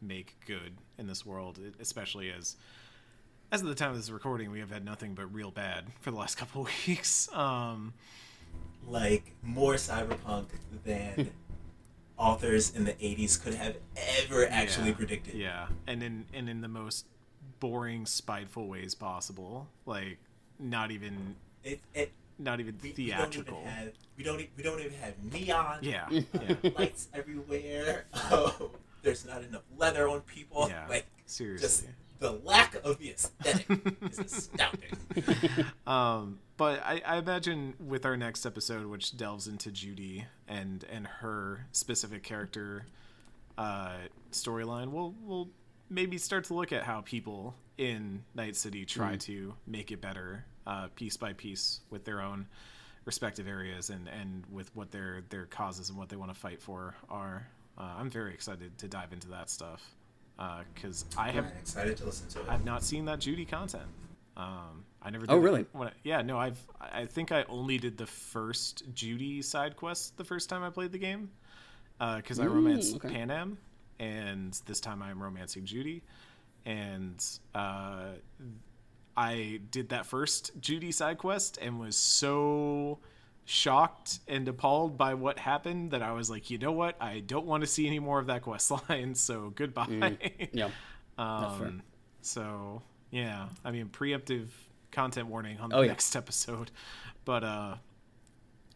make good in this world, especially as as of the time of this recording, we have had nothing but real bad for the last couple of weeks. Um like more cyberpunk than authors in the 80s could have ever actually yeah, predicted Yeah. And in and in the most boring, spiteful ways possible. Like not even it, it not even we, theatrical. We don't even have we don't e- we don't even have neon yeah. Yeah. lights everywhere. Oh, there's not enough leather on people. Yeah. Like Seriously. just the lack of the aesthetic is astounding. Um, but I, I imagine with our next episode, which delves into Judy and and her specific character uh, storyline, we'll we'll maybe start to look at how people in Night City try to make it better, uh, piece by piece, with their own respective areas and and with what their their causes and what they want to fight for are. Uh, I'm very excited to dive into that stuff because I have I'm excited to listen to it. I've not seen that Judy content. Um, I never. Did Oh, really? when I- yeah, no, I've. I think I only did the first Judy side quest the first time I played the game, because I Mm, romanced okay. Panam, and this time I'm romancing Judy, and uh, I did that first Judy side quest and was so shocked and appalled by what happened that I was like, you know what, I don't want to see any more of that quest line, so goodbye. Yeah. Um, so yeah, I mean preemptive content warning on the Oh, yeah. next episode, but uh,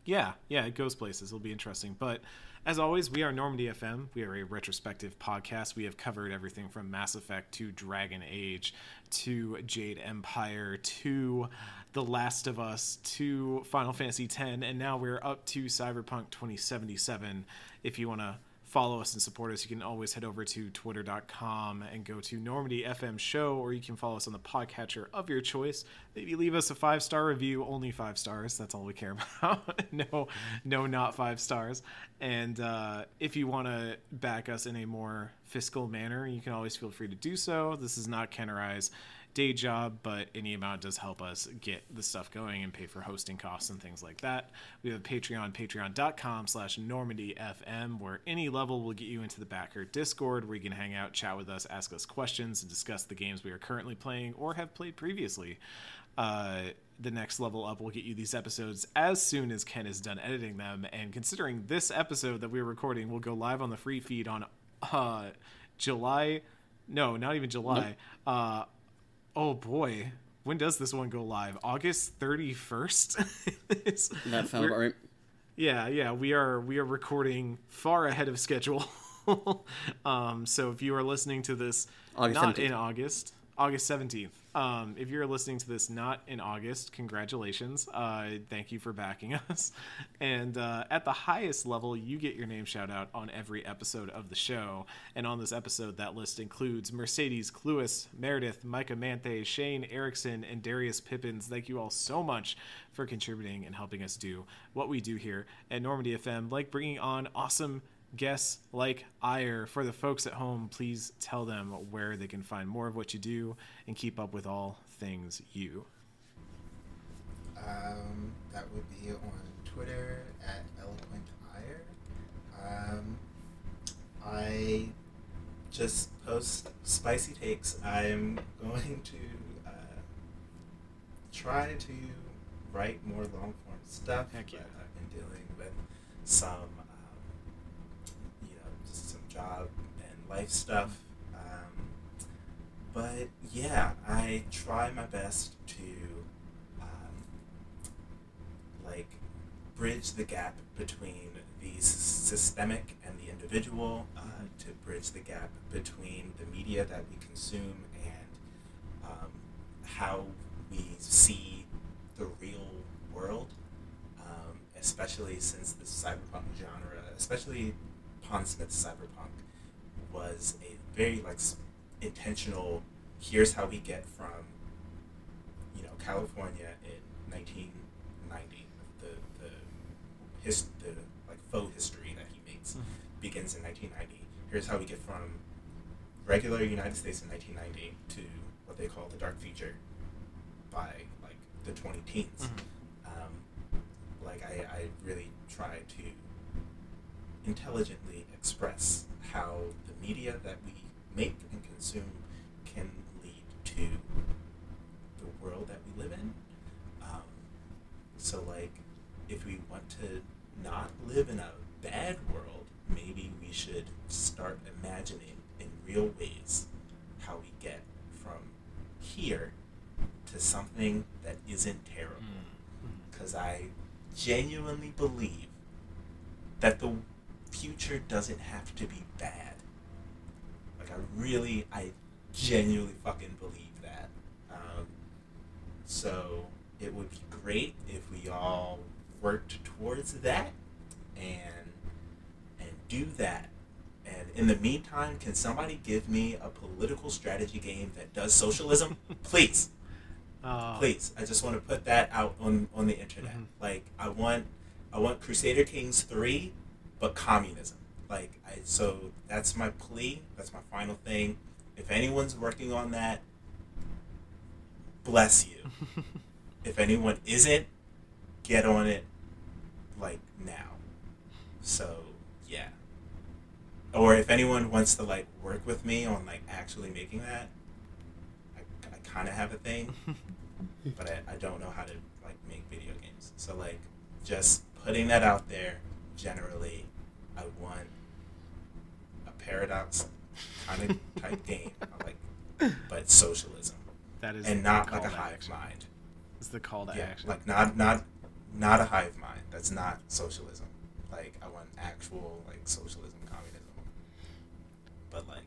yeah, yeah, it goes places. It'll be interesting. But as always, we are Normandy FM. We are a retrospective podcast. We have covered everything from Mass Effect to Dragon Age to Jade Empire to The Last of Us to Final Fantasy X, and now we're up to Cyberpunk 2077. If you want to follow us and support us, you can always head over to twitter.com and go to Normandy FM Show, or you can follow us on the podcatcher of your choice. Maybe leave us a five star review, only five stars. That's all we care about. no, no, not five stars. And uh, if you want to back us in a more fiscal manner, you can always feel free to do so. This is not Ken or I's day job, but any amount does help us get the stuff going and pay for hosting costs and things like that. We have a Patreon, patreon.com slash normandyfm, where any level will get you into the backer Discord, where you can hang out, chat with us, ask us questions, and discuss the games we are currently playing or have played previously. Uh, the next level up will get you these episodes as soon as Ken is done editing them. And considering this episode that we're recording will go live on the free feed on uh, July, no, not even July, uh, oh boy. When does this one go live? August 31st That we're- about right. yeah yeah. We are we are recording far ahead of schedule. Um so if you are listening to this August not 17th. in august august 17th um if you're listening to this not in august congratulations. Uh thank you for backing us. And uh at the highest level you get your name shout out on every episode of the show. And on this episode that list includes mercedes cluis meredith micah manthe shane erickson and darius pippins. Thank you all so much for contributing and helping us do what we do here at normandy fm like bringing on awesome guests like Ire. For the folks at home, please tell them where they can find more of what you do and keep up with all things you. Um, that would be on Twitter at Eloquent Ire. Um, I just post spicy takes. I'm going to uh, try to write more long form stuff. Heck yeah. I've been dealing with some, um, you know, just some job and life stuff. Um, but yeah, I try my best to um, like bridge the gap between the s- systemic and the individual, uh, to bridge the gap between the media that we consume and um, how we see the real world, um, especially since the cyberpunk genre, especially Smith's cyberpunk, was a very like intentional. Here's how we get from you know California in 1990. The the his the like faux history that he makes begins in 1990. Here's how we get from regular United States in 1990 to what they call the dark future by like the 20 teens. Um, like I, I really try to intelligently express how the media that we make and consume can lead to the world that we live in. Um, so, like, if we want to not live in a bad world, maybe we should start imagining in real ways how we get from here to something that isn't terrible. Because I genuinely believe that the future doesn't have to be bad. Like, I really, I genuinely fucking believe that. Um, so, it would be great if we all worked towards that and and do that. And in the meantime, can somebody give me a political strategy game that does socialism? Please Uh, please i just want to put that out on on the internet Mhm. like i want i want crusader kings 3 but communism. Like i so that's my plea that's my final thing. If anyone's working on that bless you. If anyone isn't get on it like now. So yeah. Or if anyone wants to like work with me on like actually making that i, I kind of have a thing but I, I don't know how to like make video games. So like just putting that out there generally I want a paradox kind of type game. I like but socialism. that is And not like a hive action. mind. It's the call to Yeah. action. Like not not not a hive mind. That's not socialism. Like I want actual like socialism, communism. But like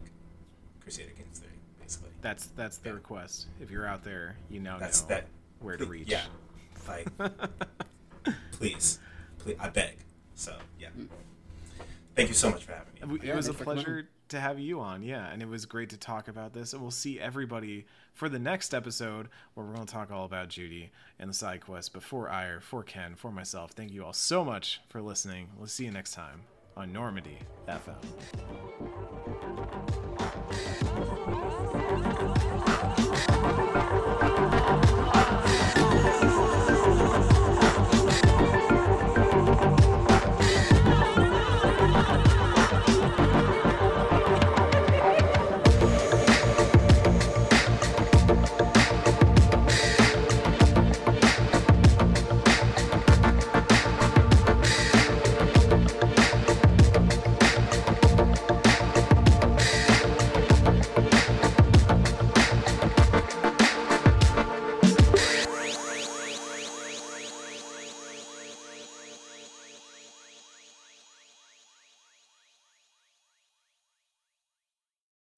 Crusader Kings 3, basically. that's that's the request. If you're out there, you now That's know that where to reach. Yeah. Like please, please, I beg. So yeah. Thank you so much for having me. it Yeah, was a thanks for coming pleasure to have you on. Yeah, and it was great to talk about this. And we'll see everybody for the next episode where we're going to talk all about Judy and the side quest. But for Ire, for Ken, for myself, thank you all so much for listening. We'll see you next time on Normandy FM.